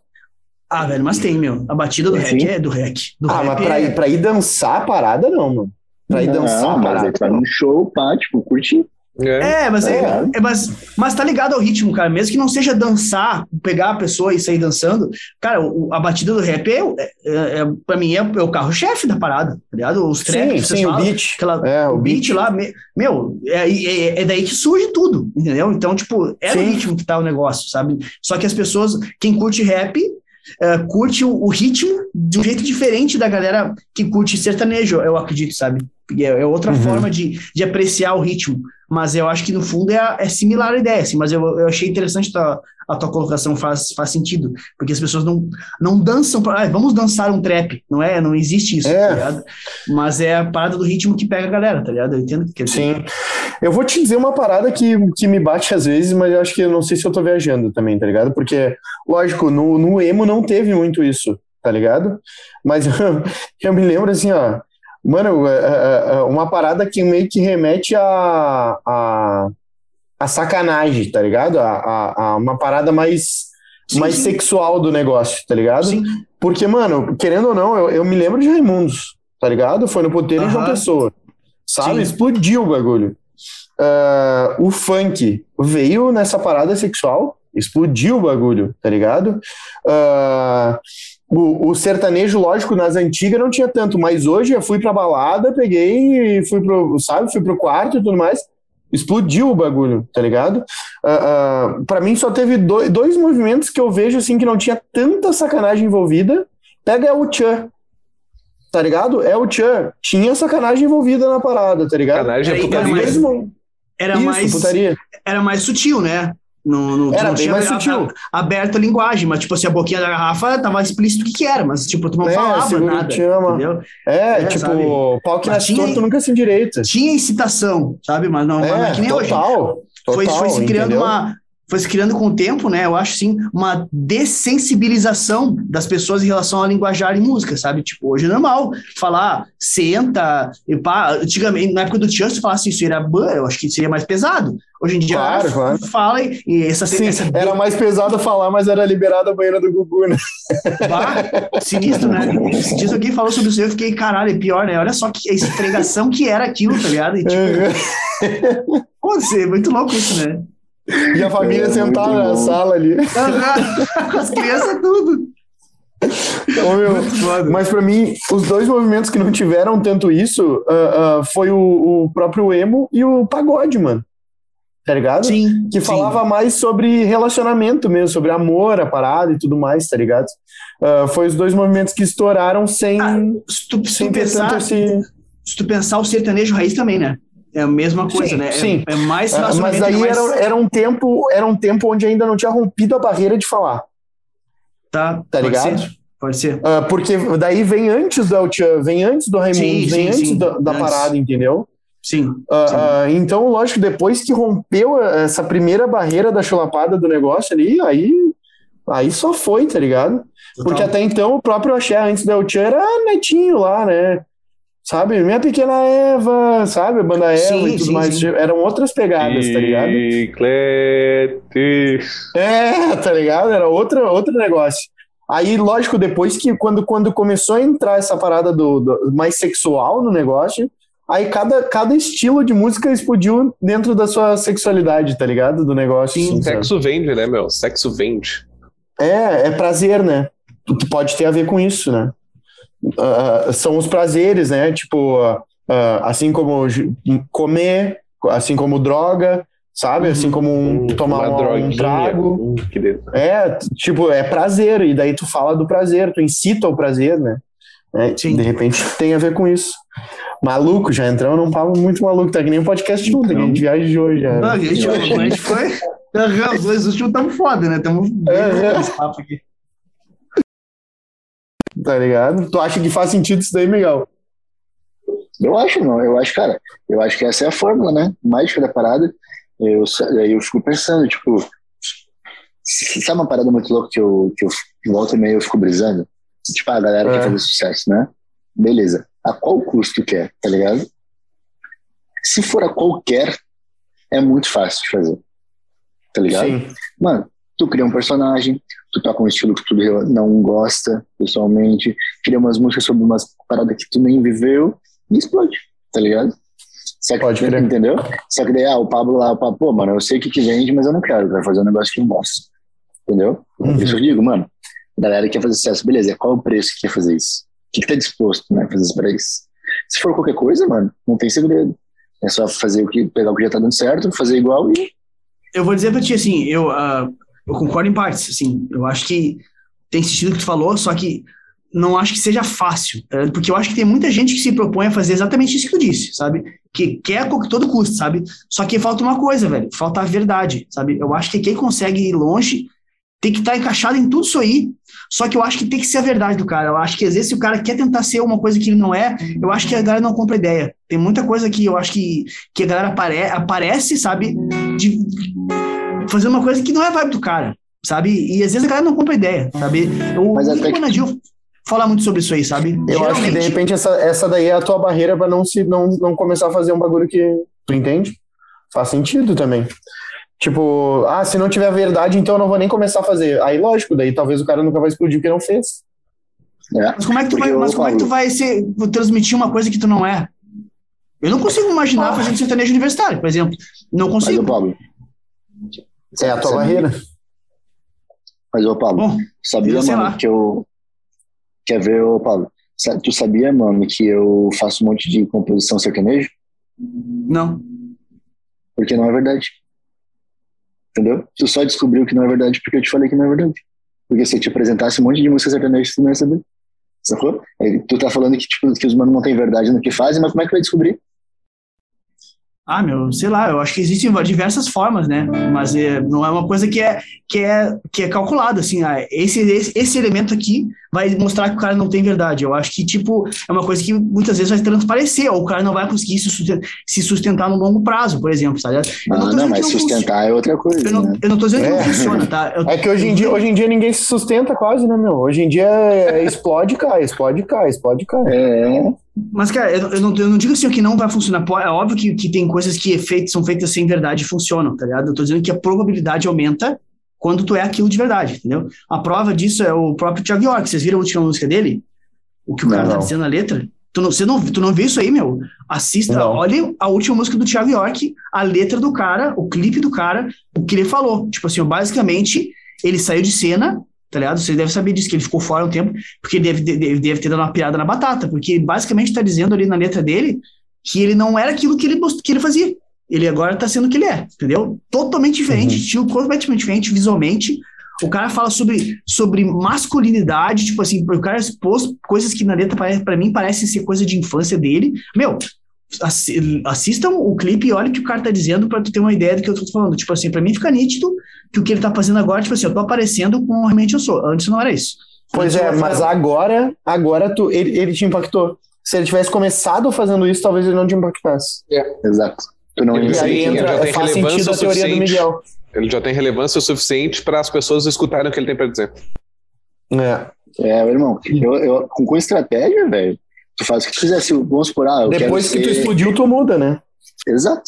Ah, velho, mas tem, meu. A batida do Sim. rap é do rap. Do ah, rap mas pra é... ir, pra ir dançar a parada, não, mano. Pra ir dançar Não, a mas parada. tu vai não. num show, pá, tipo, curtir. É. É, mas, é, É. é, mas, mas tá ligado ao ritmo, cara. Mesmo que não seja dançar, pegar a pessoa e sair dançando, cara, o- a batida do rap é, é, é, pra mim é, é o carro-chefe da parada, tá ligado? Os traps, Sim, sim, o beat. aquela- É, o beat lá, me- meu, é, é, é daí que surge tudo, entendeu? Então, tipo, é no Sim. ritmo que tá o negócio, sabe? Só que as pessoas, quem curte rap, é, curte o, o ritmo de um jeito diferente da galera que curte sertanejo, eu acredito, sabe? É, é outra Uhum. forma de, de apreciar o ritmo. Mas eu acho que no fundo é, é similar a ideia, assim, mas eu, eu achei interessante tua, a tua colocação, faz, faz sentido. Porque as pessoas não, não dançam, pra, ah, vamos dançar um trap, não é? Não existe isso, É. tá ligado? Mas é a parada do ritmo que pega a galera, tá ligado? Eu entendo que. Sim. Eu vou te dizer uma parada que, que me bate às vezes, mas eu acho que eu não sei se eu tô viajando também, tá ligado? Porque, lógico, no, no emo não teve muito isso, tá ligado? Mas eu, eu me lembro assim, ó. Mano, é, é, é, uma parada que meio que remete a, a, a sacanagem, tá ligado? A, a, a uma parada mais, Sim, mais sim. sexual do negócio, tá ligado? Sim. Porque, mano, querendo ou não, eu, eu me lembro de Raimundos, tá ligado? Foi no Puteiro em João Aham. Pessoa. Sabe? Explodiu o bagulho. Ah, o funk veio nessa parada sexual, explodiu o bagulho, tá ligado? Ah, o, o sertanejo, lógico, nas antigas não tinha tanto, mas hoje eu fui pra balada, peguei e fui pro, sabe, fui pro quarto e tudo mais. Explodiu o bagulho, tá ligado? Ah, ah, pra mim só teve dois, dois movimentos que eu vejo assim que não tinha tanta sacanagem envolvida. Pega o Tchan, tá ligado? É o Tchan. Tinha sacanagem envolvida na parada, tá ligado? Sacanagem é putaria. mas- Mesmo- Era Isso, mais. putaria. era mais sutil, né? No, no, Era não bem tinha mais sutil. aberto a linguagem, mas tipo assim, a boquinha da garrafa tava explícito o que, que era, mas tipo, tu não É, falava nada, entendeu? É, É, tipo, sabe? pau que nasce tinha- torto nunca se endireita. Tinha incitação, sabe? Mas não, mas não é É, que nem hoje. total. Foi, total, foi se criando entendeu? uma. Foi se criando com o tempo, né? Eu acho assim, uma dessensibilização das pessoas em relação à linguajar em música, sabe? Tipo, hoje é normal falar senta, e pá. Antigamente, na época do Tchan, se falasse isso, era ban, eu acho que seria mais pesado. Hoje em dia, Claro, claro. fala e, essa, Sim, essa era mais pesado falar, mas era liberado a banheira do Gugu, né? Bah, sinistro, né? Esses dias alguém falou sobre isso eu fiquei, caralho, é pior, né? Olha só que a esfregação que era aquilo, tá ligado? E, tipo, pô, é muito louco isso, né? E a família É, sentada na bom. sala ali. Com as crianças, tudo. Ô, meu. Mas pra mim, os dois movimentos que não tiveram tanto isso ah, ah, foi o, o próprio emo e o pagode, mano. tá ligado? Sim. que sim. falava mais sobre relacionamento mesmo, sobre amor, a parada e tudo mais, tá ligado? Ah, foi os dois movimentos que estouraram sem, Ah, Se tu, se sem tu pensar, esse. se tu pensar o sertanejo raiz também, né? É a mesma coisa, Sim, né? É- sim. É, mais Ah, mas aí é mais, era, era um tempo, era um tempo onde ainda não tinha rompido a barreira de falar, Tá, tá pode ligado? ser, Pode ser. Ah, porque daí vem antes do El vem antes do Raimundo, Sim, vem sim, antes da, da Antes. parada, entendeu? Sim. Sim. ah, então, lógico, depois que rompeu essa primeira barreira da chulapada do negócio ali, aí, aí só foi, tá ligado? Porque Total. até então o próprio Axé, antes do El era netinho lá, né? Sabe? Minha Pequena Eva, sabe? A banda Eva Sim, e tudo sim, mais. sim. Eram outras pegadas, tá ligado? Chiclete. É, tá ligado? Era outro, outro negócio. Aí, lógico, depois que quando, quando começou a entrar essa parada do, do- mais sexual no negócio, aí cada, cada estilo de música explodiu dentro da sua sexualidade, tá ligado? Do negócio. Sim, assim, sabe? sexo vende, né, meu? Sexo vende. É, é prazer, né? Pode ter a ver com isso, né? Ah, são os prazeres, né? Tipo, ah, assim como comer, assim como droga, sabe? Assim como um, Hum, tomar uma um, um trago. Hum. É, tipo, é prazer, e daí tu fala do prazer, tu incita o prazer, né? É, Sim. De repente tem a ver com isso. Maluco, já entramos num papo muito maluco, tá que nem um podcast junto, que a gente viajou já. Não, a gente, a gente foi. Aham, Os dois últimos estamos foda, né? Estamos bem papo aqui. Tá ligado? Tu acha que faz sentido isso daí, Miguel? Eu acho, não. Eu acho, cara, eu acho que essa é a fórmula, né? Mágica da parada. Eu, aí eu fico pensando, tipo, sabe uma parada muito louca que eu, que eu volta e meia eu fico brisando? Tipo, a galera É. quer fazer sucesso, né? Beleza. A qual custo quer, tá ligado? Se for a qualquer, é muito fácil de fazer. Tá ligado? Sim. Mano, tu cria um personagem, tu toca um estilo que tu não gosta pessoalmente, cria umas músicas sobre umas paradas que tu nem viveu e explode, tá ligado? Só que, Pode crer. entendeu? Só que daí, ah, o Pablo lá, o Pablo, pô, mano, eu sei o que, que vende, mas eu não quero, eu quero fazer um negócio que eu gosto. Entendeu? Uhum. Por isso eu digo, mano, a galera quer fazer sucesso, beleza, qual o preço que quer fazer isso? O que, que tá disposto, né, a fazer isso pra isso? Se for qualquer coisa, mano, não tem segredo. É só fazer o que, pegar o que já tá dando certo, fazer igual e Eu vou dizer pra ti, assim, eu, ah, eu concordo em partes, assim, eu acho que tem sentido o que tu falou, só que não acho que seja fácil, tá porque eu acho que tem muita gente que se propõe a fazer exatamente isso que tu disse, sabe? Que quer a todo custo, sabe? Só que falta uma coisa, velho, falta a verdade, sabe? Eu acho que quem consegue ir longe tem que estar encaixado em tudo isso aí, só que eu acho que tem que ser a verdade do cara. Eu acho que às vezes se o cara quer tentar ser uma coisa que ele não é, eu acho que a galera não compra ideia. Tem muita coisa que eu acho que, que a galera apare aparece, sabe? De fazer uma coisa que não é vibe do cara, sabe? E às vezes a galera não compra ideia, sabe? O Mas até que- Bonadil fala muito sobre isso aí, sabe? Eu acho que de Geralmente- repente essa, essa daí é a tua barreira pra não, se, não, não começar a fazer um bagulho que. Tu entende? Faz sentido também. Tipo, ah, se não tiver verdade, então eu não vou nem começar a fazer. Aí, lógico, daí talvez o cara nunca vai explodir porque não fez. é. Mas como é que tu vai, mas como é que tu Paulo, vai ser, transmitir uma coisa que tu não é? Eu não consigo imaginar fazendo sertanejo universitário, por exemplo. Não Mas, consigo. Pablo. É a tua sabia- barreira. Mas, ô Pablo, Bom, sabia, mano, lá. que eu. Quer ver, ô Pablo? sa- Tu sabia, mano, que eu faço um monte de composição sertanejo? não. Porque não é verdade. Entendeu? Tu só descobriu que não é verdade porque eu te falei que não é verdade. Porque se eu te apresentasse um monte de música sertaneja, tu não ia saber. Sacou? Tu tá falando que, tipo, que os manos não têm verdade no que fazem, mas como é que vai descobrir? Ah, meu, sei lá, eu acho que existem diversas formas, né? Mas é, não é uma coisa que é, que é, que é calculada, assim, ah, esse, esse, esse elemento aqui vai mostrar que o cara não tem verdade. Eu acho que, tipo, é uma coisa que muitas vezes vai transparecer, ou o cara não vai conseguir se sustentar, se sustentar no longo prazo, por exemplo, sabe? Eu Ah, tô não, dizendo mas que não funciona. sustentar é outra coisa, Eu não, né? eu não tô dizendo que É. não funciona, tá? Eu- É que hoje em dia, hoje em dia ninguém se sustenta quase, né, meu? Hoje em dia é explode, cai, explode, cai, explode, cai. É, Mas, cara, eu, eu não, eu não digo assim que não vai funcionar. É óbvio que, que tem coisas que é são feitas sem verdade e funcionam, tá ligado? Eu tô dizendo que a probabilidade aumenta quando tu é aquilo de verdade, entendeu? A prova disso é o próprio Thiago York. Vocês viram a última música dele? O que o cara Não, tá não. dizendo na letra? Tu não, você não, tu não viu isso aí, meu? Assista, Não. olha a última música do Thiago York, a letra do cara, o clipe do cara, o que ele falou. Tipo assim, basicamente, ele saiu de cena, tá ligado? Você deve saber disso, que ele ficou fora um tempo, porque ele deve, deve, deve ter dado uma piada na batata, porque basicamente tá dizendo ali na letra dele que ele não era aquilo que ele, que ele fazia. Ele agora tá sendo o que ele é, entendeu? Totalmente diferente, Uhum. estilo completamente diferente visualmente. O cara fala sobre, sobre masculinidade, tipo assim, o cara expôs coisas que na letra pra mim parecem ser coisa de infância dele. Meu, assi- assistam o clipe e olhem o que o cara tá dizendo pra tu ter uma ideia do que eu tô falando. Tipo assim, pra mim fica nítido que o que ele tá fazendo agora, tipo assim, eu tô aparecendo como realmente eu sou. Antes não era isso. Pois Antes é, mas agora, agora tu, ele, ele te impactou. Se ele tivesse começado fazendo isso, talvez ele não te impactasse. Exato. Tu não Ele E entra, já tem faz relevância sentido a teoria do suficiente. Miguel. Ele já tem relevância o suficiente para as pessoas escutarem o que ele tem para dizer. É. É, meu irmão, eu, eu, com, com estratégia, velho, tu faz o que tu quiser. Se, vamos supor, ah, Depois que quero tu ser... explodiu, tu muda, né? Exato.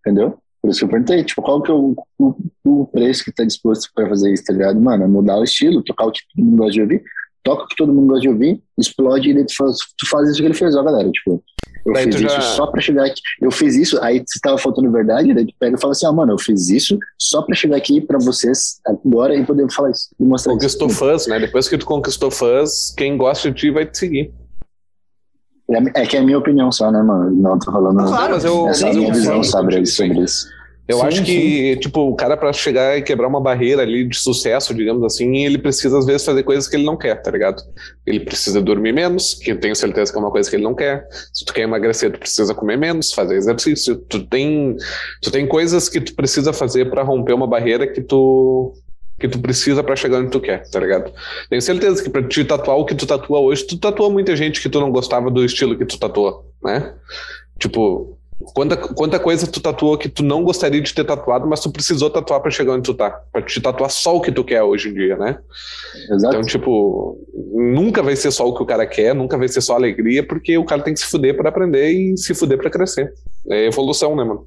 Entendeu? Por isso que eu perguntei, tipo, qual que é o, o, o preço que tá disposto pra fazer isso, tá ligado? Mano, é mudar o estilo, tocar o que todo mundo gosta de ouvir, toca o que todo mundo gosta de ouvir, explode e daí tu faz, tu faz isso que ele fez, ó, galera. Tipo, eu Daí fiz isso já- só pra chegar aqui. Eu fiz isso, aí se tava faltando verdade, daí tu pega e fala assim, ah, mano, eu fiz isso só pra chegar aqui pra vocês agora e poder falar isso e mostrar Conquistou isso. fãs, né? Depois que tu conquistou fãs, quem gosta de ti vai te seguir. É, é que é a minha opinião só, né, mano? Não tô falando. Claro, mas eu, essa é a mas eu minha visão concordo sobre, sobre isso. Eu Sim, acho que, tipo, o cara pra chegar e quebrar uma barreira ali de sucesso, digamos assim, ele precisa às vezes fazer coisas que ele não quer, tá ligado? Ele precisa dormir menos, que eu tenho certeza que é uma coisa que ele não quer. Se tu quer emagrecer, tu precisa comer menos, fazer exercício. Tu tem, tu tem coisas que tu precisa fazer pra romper uma barreira que tu que tu precisa pra chegar onde tu quer, tá ligado? Tenho certeza que pra te tatuar o que tu tatua hoje, tu tatua muita gente que tu não gostava do estilo que tu tatua, né? Tipo, Quanta, quanta coisa tu tatuou que tu não gostaria de ter tatuado, mas tu precisou tatuar pra chegar onde tu tá. Pra te tatuar só o que tu quer hoje em dia, né? Exato. Então, tipo, nunca vai ser só o que o cara quer, nunca vai ser só alegria, porque o cara tem que se fuder pra aprender e se fuder pra crescer. É evolução, né, mano?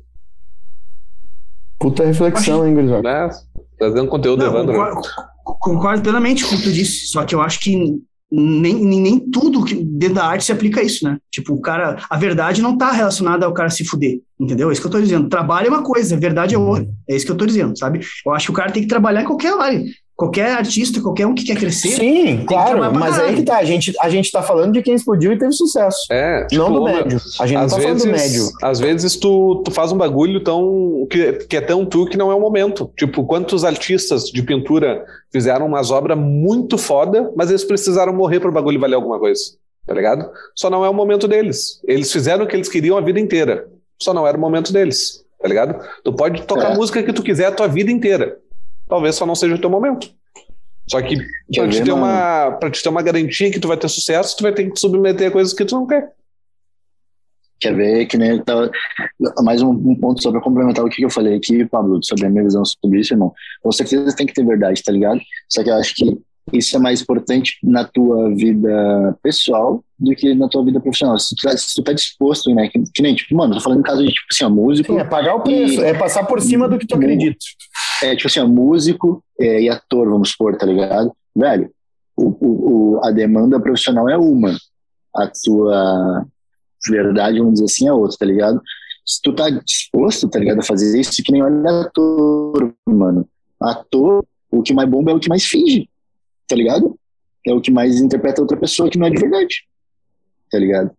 Puta reflexão, hein, Gurizão? Né? Trazendo conteúdo, Não, Evandro. né? concordo, concordo plenamente com o que tu disse, só que eu acho que nem, nem, nem tudo que dentro da arte se aplica isso, né? Tipo, o cara, a verdade não tá relacionada ao cara se fuder, entendeu? É isso que eu tô dizendo. Trabalho é uma coisa, a verdade é outra. É isso que eu tô dizendo, sabe? Eu acho que o cara tem que trabalhar em qualquer área. Qualquer artista, qualquer um que quer crescer. Sim, claro, mas aí que tá. A gente, a gente tá falando de quem explodiu e teve sucesso. É, tipo, não do médio. A gente não às tá falando do vezes, médio. às vezes tu, tu faz um bagulho tão que, que é tão tu que não é o momento. Tipo, quantos artistas de pintura fizeram umas obras muito foda, mas eles precisaram morrer para o bagulho valer alguma coisa, tá ligado? Só não é o momento deles. Eles fizeram o que eles queriam a vida inteira. Só não era o momento deles, tá ligado? Tu pode tocar É. a música que tu quiser a tua vida inteira. Talvez só não seja o teu momento. Só que pra te, ter uma, pra te ter uma garantia que tu vai ter sucesso, tu vai ter que te submeter a coisas que tu não quer. Quer ver que nem tava. Mais um, ponto só pra complementar o que eu falei aqui, Pablo, sobre a minha visão sobre isso, irmão. Com certeza tem que ter verdade, tá ligado? Só que eu acho que isso é mais importante na tua vida pessoal do que na tua vida profissional. Se tu tá, se tu tá disposto, né? Que, que nem, tipo, mano, tô falando em caso de, tipo assim, ó, músico. Sim, é pagar o preço, E- é passar por cima do que tu Mu- acredita. é tipo assim, ó, músico é, e ator, vamos supor, tá ligado? Velho, o, o, o- a demanda profissional é uma, a tua verdade, vamos dizer assim, é outra, tá ligado? Se tu tá disposto, tá ligado, a fazer isso, que nem olha ator, mano. Ator, o que mais bomba é o que mais finge, tá ligado? É o que mais interpreta outra pessoa que não é de verdade, tá ligado?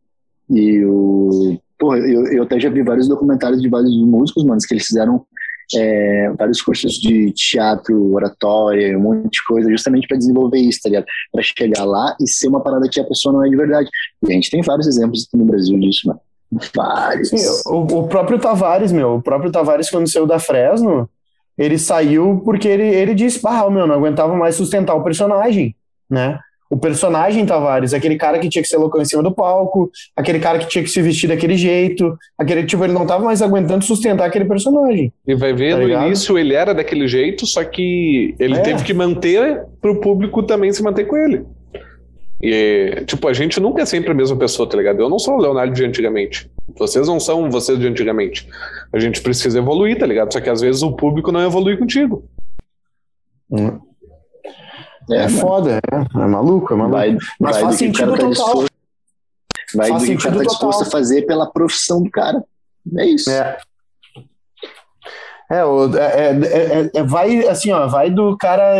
E o. Porra, eu, eu até já vi vários documentários de vários músicos, mano, que eles fizeram é, vários cursos de teatro, oratória, um monte de coisa, justamente para desenvolver isso, tá ligado? Para chegar lá e ser uma parada que a pessoa não é de verdade. E a gente tem vários exemplos aqui no Brasil disso, mano. Vários. Sim, o, o próprio Tavares, meu, o próprio Tavares, quando saiu da Fresno, ele saiu porque ele, ele disse, ah, meu, não aguentava mais sustentar o personagem, né? O personagem Tavares, aquele cara que tinha que ser loucão em cima do palco, aquele cara que tinha que se vestir daquele jeito, aquele, tipo, ele não tava mais aguentando sustentar aquele personagem. E vai ver, Tá no ligado? início ele era daquele jeito, só que ele É. teve que manter pro público também se manter com ele. E, tipo, a gente nunca é sempre a mesma pessoa, tá ligado? Eu não sou o Leonardo de antigamente. Vocês não são vocês de antigamente. A gente precisa evoluir, tá ligado? Só que às vezes o público não evolui contigo. É, mano. foda, é, é maluco, é maluco. Vai, Mas vai faz do que o sentido cara tá total. disposto. Vai Faz do que o cara tá disposto total. a fazer pela profissão do cara. É isso. É. É, é, é- é- é- vai assim, ó, vai do cara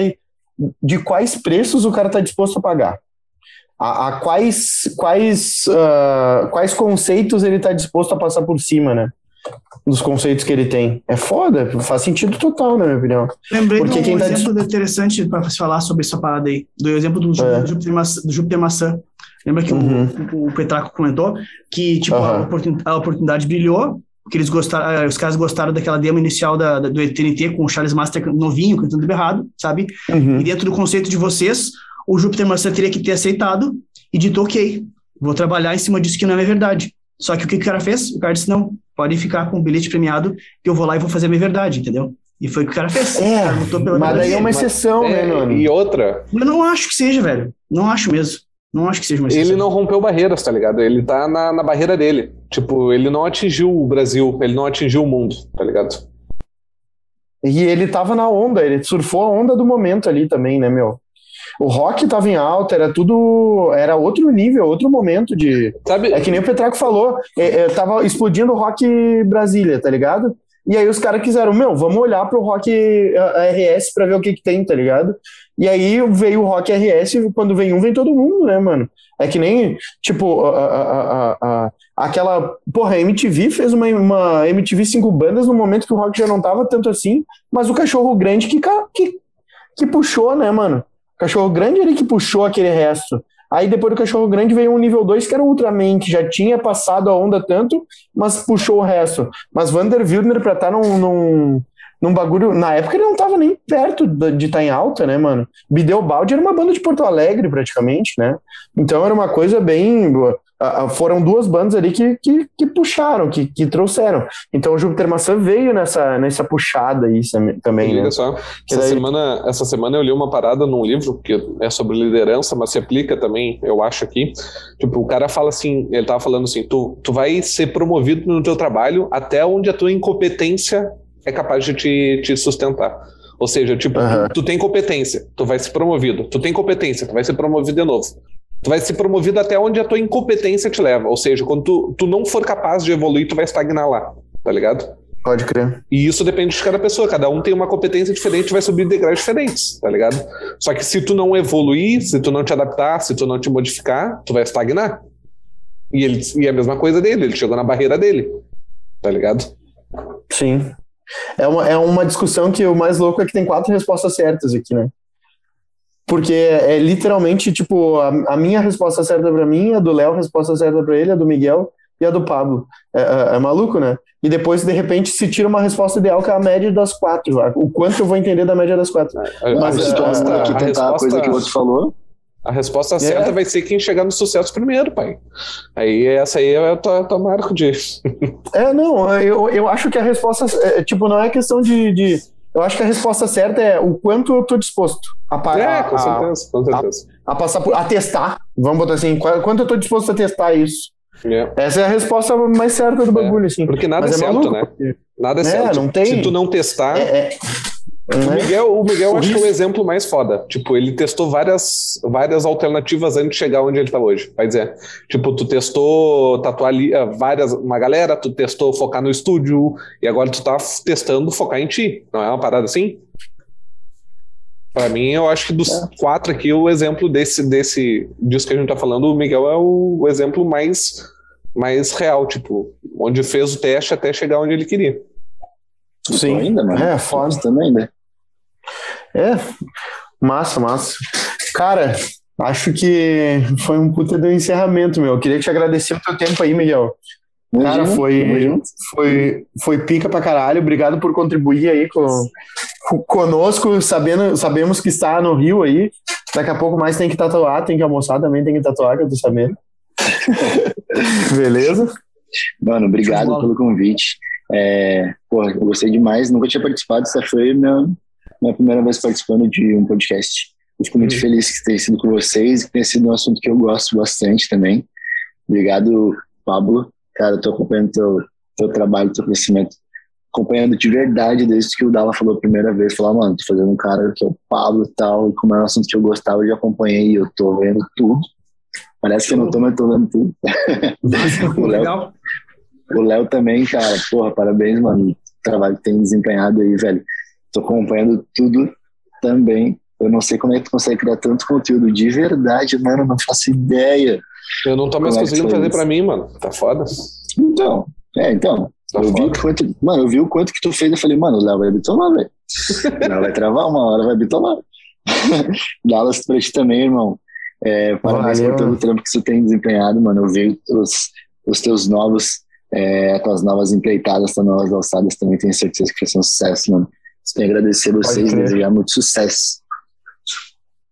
de quais preços o cara tá disposto a pagar. A, a quais quais ah, quais conceitos ele tá disposto a passar por cima, né? Dos conceitos que ele tem. É foda, faz sentido total, na minha opinião. Lembrei Porque de um quem tá exemplo interessante para se falar sobre essa parada aí, do exemplo do, É. Júpiter, Maçã, do Júpiter Maçã. Lembra que o- Uhum. o, o Petraco comentou que tipo, a, Aham. oportun- a oportunidade brilhou, que eles gostaram, eh, os caras gostaram daquela demo inicial da, da- do TNT com o Charles Master novinho, cantando berrado, sabe? Uhum. E dentro do conceito de vocês, o Júpiter Maçã teria que ter aceitado e dito, ok, vou trabalhar em cima disso que não é verdade. Só que o que o cara fez? O cara disse, não, pode ficar com o bilhete premiado que eu vou lá e vou fazer a minha verdade, entendeu? E foi o que o cara fez. É, cara lutou pela mas daí é uma exceção, né, É, mano? e outra, Eu não acho que seja, velho. Não acho mesmo. Não acho que seja uma exceção. ele não rompeu barreiras, tá ligado? Ele tá na, na barreira dele. Tipo, ele não atingiu o Brasil, ele não atingiu o mundo, tá ligado? E ele tava na onda, ele surfou a onda do momento ali também, né, meu? O rock tava em alta, era tudo. Era outro nível, outro momento de. Sabe? É que nem o Petraco falou, é, é, tava explodindo o rock Brasília, tá ligado? E aí os caras quiseram, meu, vamos olhar pro rock RS pra ver o que que tem, tá ligado? E aí veio o rock RS, quando vem um, vem todo mundo, né, mano? É que nem, tipo, a, a, a, aquela. Porra, a MTV fez uma, uma MTV cinco bandas no momento que o rock já não tava tanto assim, mas o cachorro grande que, que, que puxou, né, mano? Cachorro grande ele que puxou aquele resto. Aí depois do cachorro grande veio um nível 2 que era o Ultraman, que já tinha passado a onda tanto, mas puxou o resto. Mas Vander Wildner pra estar num, num, num bagulho. Na época ele não tava nem perto de estar em alta, né, mano? Bideobaldi era uma banda de Porto Alegre, praticamente, né? Então era uma coisa bem. Foram duas bandas ali que, que, que puxaram, que, que trouxeram. Então o Júpiter Maçã veio nessa, nessa puxada aí também, E né? Só, essa daí- semana, essa semana eu li uma parada num livro que é sobre liderança, mas se aplica também, eu acho aqui. Tipo, o cara fala assim, ele tava falando assim, tu, tu vai ser promovido no teu trabalho até onde a tua incompetência é capaz de te, te sustentar. Ou seja, tipo, tu, tu tem competência, tu vai ser promovido. Tu tem competência, tu vai ser promovido de novo. Tu vai ser promovido até onde a tua incompetência te leva. Ou seja, quando tu, tu não for capaz de evoluir, tu vai estagnar lá, tá ligado? Pode crer. E isso depende de cada pessoa, cada um tem uma competência diferente, vai subir degraus diferentes, tá ligado? Só que se tu não evoluir, se tu não te adaptar, se tu não te modificar, tu vai estagnar. E, ele, e é a mesma coisa dele, ele chegou na barreira dele, tá ligado? Sim. É uma, é uma discussão que o mais louco é que tem quatro respostas certas aqui, né? Porque é literalmente, tipo, a, a minha resposta certa pra mim, a do Léo, a resposta certa pra ele, a do Miguel e a do Pablo. É, é- é maluco, né? E depois, de repente, se tira uma resposta ideal que é a média das quatro. O quanto eu vou entender da média das quatro. A, Mas, a é, é, a tu tentar a resposta, coisa que o outro falou. A resposta É. certa vai ser quem chegar no sucesso primeiro, pai. Aí essa aí é o tua marco de. É, não, eu, eu acho que a resposta, é, tipo, não é questão de, de. Eu acho que a resposta certa é o quanto eu tô disposto a, pa- É, a- com a- certeza, com certeza. a passar por, a testar. Vamos botar assim, qu- quanto eu tô disposto a testar isso. É. Essa é a resposta mais certa do bagulho, assim. Porque nada Mas é é certo, maluco, né? porque- Nada é, É, certo. não tem- Se tu não testar. É, é, O né? Miguel, o Miguel O acho que é o exemplo mais foda. Tipo, ele testou várias, várias alternativas antes de chegar onde ele tá hoje. Vai dizer, tipo, tu testou tatuar ali, eh, várias, uma galera, tu testou focar no estúdio, e agora tu tá testando focar em ti. Não é uma parada assim? Pra mim, eu acho que dos É. quatro aqui, o exemplo desse, desse, disso que a gente tá falando, o Miguel é o, o exemplo mais, mais real, tipo, onde fez o teste até chegar onde ele queria. Sim. ainda, mano. É, foda. testando ainda. É, massa, massa. Cara, acho que foi um puta do encerramento, meu. Eu queria te agradecer o teu tempo aí, Miguel. Cara, foi-. Foi, foi pica pra caralho. Obrigado por contribuir aí com, com- conosco, sabendo, sabemos que está no Rio aí. Daqui a pouco mais tem que tatuar, tem que almoçar também, tem que tatuar, que eu tô sabendo. Beleza? Mano, obrigado pelo convite. É, porra, eu gostei demais. Nunca tinha participado. Essa foi minha, minha primeira vez participando de um podcast. Eu fico muito Hum. feliz que tenha sido com vocês que tenha sido um assunto que eu gosto bastante também. Obrigado, Pablo. Cara, eu tô acompanhando teu, teu trabalho, teu crescimento. Acompanhando de verdade desde que o Dala falou a primeira vez. Falar, mano, tô fazendo um cara que é o Pablo e tal. E como é um assunto que eu gostava, eu já acompanhei e eu tô vendo tudo. Parece que eu não tô, mas tô vendo tudo. O Léo- Legal. O Léo também, cara, porra, parabéns, mano. O trabalho que tem desempenhado aí, velho. Tô acompanhando tudo também. Eu não sei como é que tu consegue criar tanto conteúdo de verdade, mano. eu Não faço ideia. Eu não tô mais é conseguindo fazer pra mim, mano. Tá foda. Então, É, então. Tá eu vi foda. quanto, mano, eu vi o quanto que tu fez. Eu falei, mano, o Léo vai bitolar, velho. O Léo vai travar uma hora, vai bitolar. Dallas pra ti também, irmão. É, parabéns Valeu, por todo o trampo que você tem desempenhado, mano. Eu vi os, os teus novos, é, tuas novas empreitadas, tuas novas alçadas também. Tenho certeza que vai ser um sucesso, mano. Só tenho que agradecer vocês e desejar muito sucesso.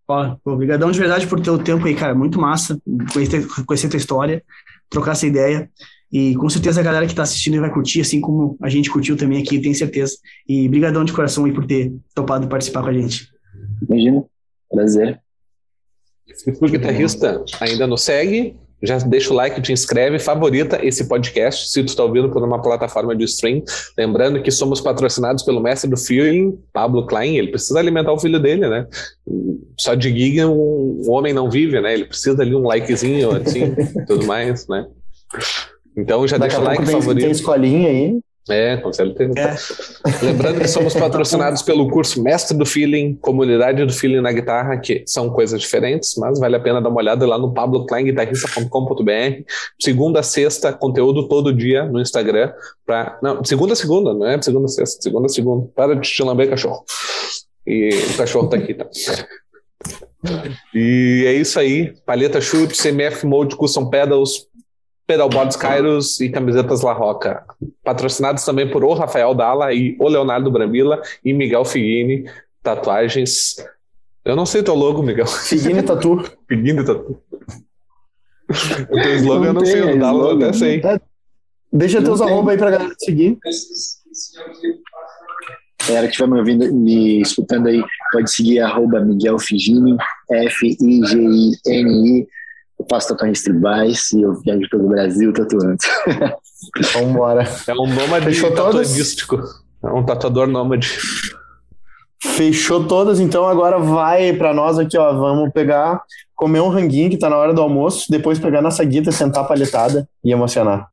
Ó, Obrigadão de verdade por teu tempo aí, cara. Muito massa conhecer, conhecer tua história, trocar essa ideia. E com certeza a galera que tá assistindo vai curtir, assim como a gente curtiu também aqui, tenho certeza. E brigadão de coração aí por ter topado participar com a gente. Imagina. Prazer. Se guitarrista, ainda não segue, já deixa o like, te inscreve, favorita esse podcast, se tu está ouvindo por uma plataforma de stream. Lembrando que somos patrocinados pelo mestre do feeling, Pablo Klein. Ele precisa alimentar o filho dele, né? Só de gig um, um homem não vive, né? Ele precisa ali um likezinho, assim, tudo mais, né? Então já Daqui deixa o like, tem, favorito. tem escolinha aí. É, com certeza. É. Lembrando que somos patrocinados pelo curso Mestre do Feeling, Comunidade do Feeling na Guitarra, que são coisas diferentes, mas vale a pena dar uma olhada lá no pabloklein.guitarrista.com.br. Segunda a sexta, conteúdo todo dia no Instagram. Pra... Não, segunda a segunda, não é segunda a sexta, segunda a segunda. Para de te lamber, cachorro. E o cachorro tá aqui, tá? E é isso aí. Palheta Chute, CMF Mode Custom Pedals, Pedalboards Kairos e camisetas La Roca. Patrocinados também por o Rafael Dalla e o Leonardo Brambila e Miguel Figuini, tatuagens. Eu não sei teu logo, Miguel. Figuini Tatu. Figuini tatu. O teu slogan eu não sei, o tem Dalla eu sei. Deixa Não teus arroba aí pra galera seguir. Galera que estiver me ouvindo, me escutando aí, pode seguir arroba Miguel Figini, F-I-G-I-N-I. Eu faço tatuagens tribais e eu viajo pelo Brasil tatuando. Vambora. É um nômade Fechou todas? tatuadístico. É um tatuador nômade. Fechou todas, então agora vai pra nós aqui, ó. Vamos pegar, comer um ranguinho que tá na hora do almoço, depois pegar nossa guita, sentar palhetada e emocionar.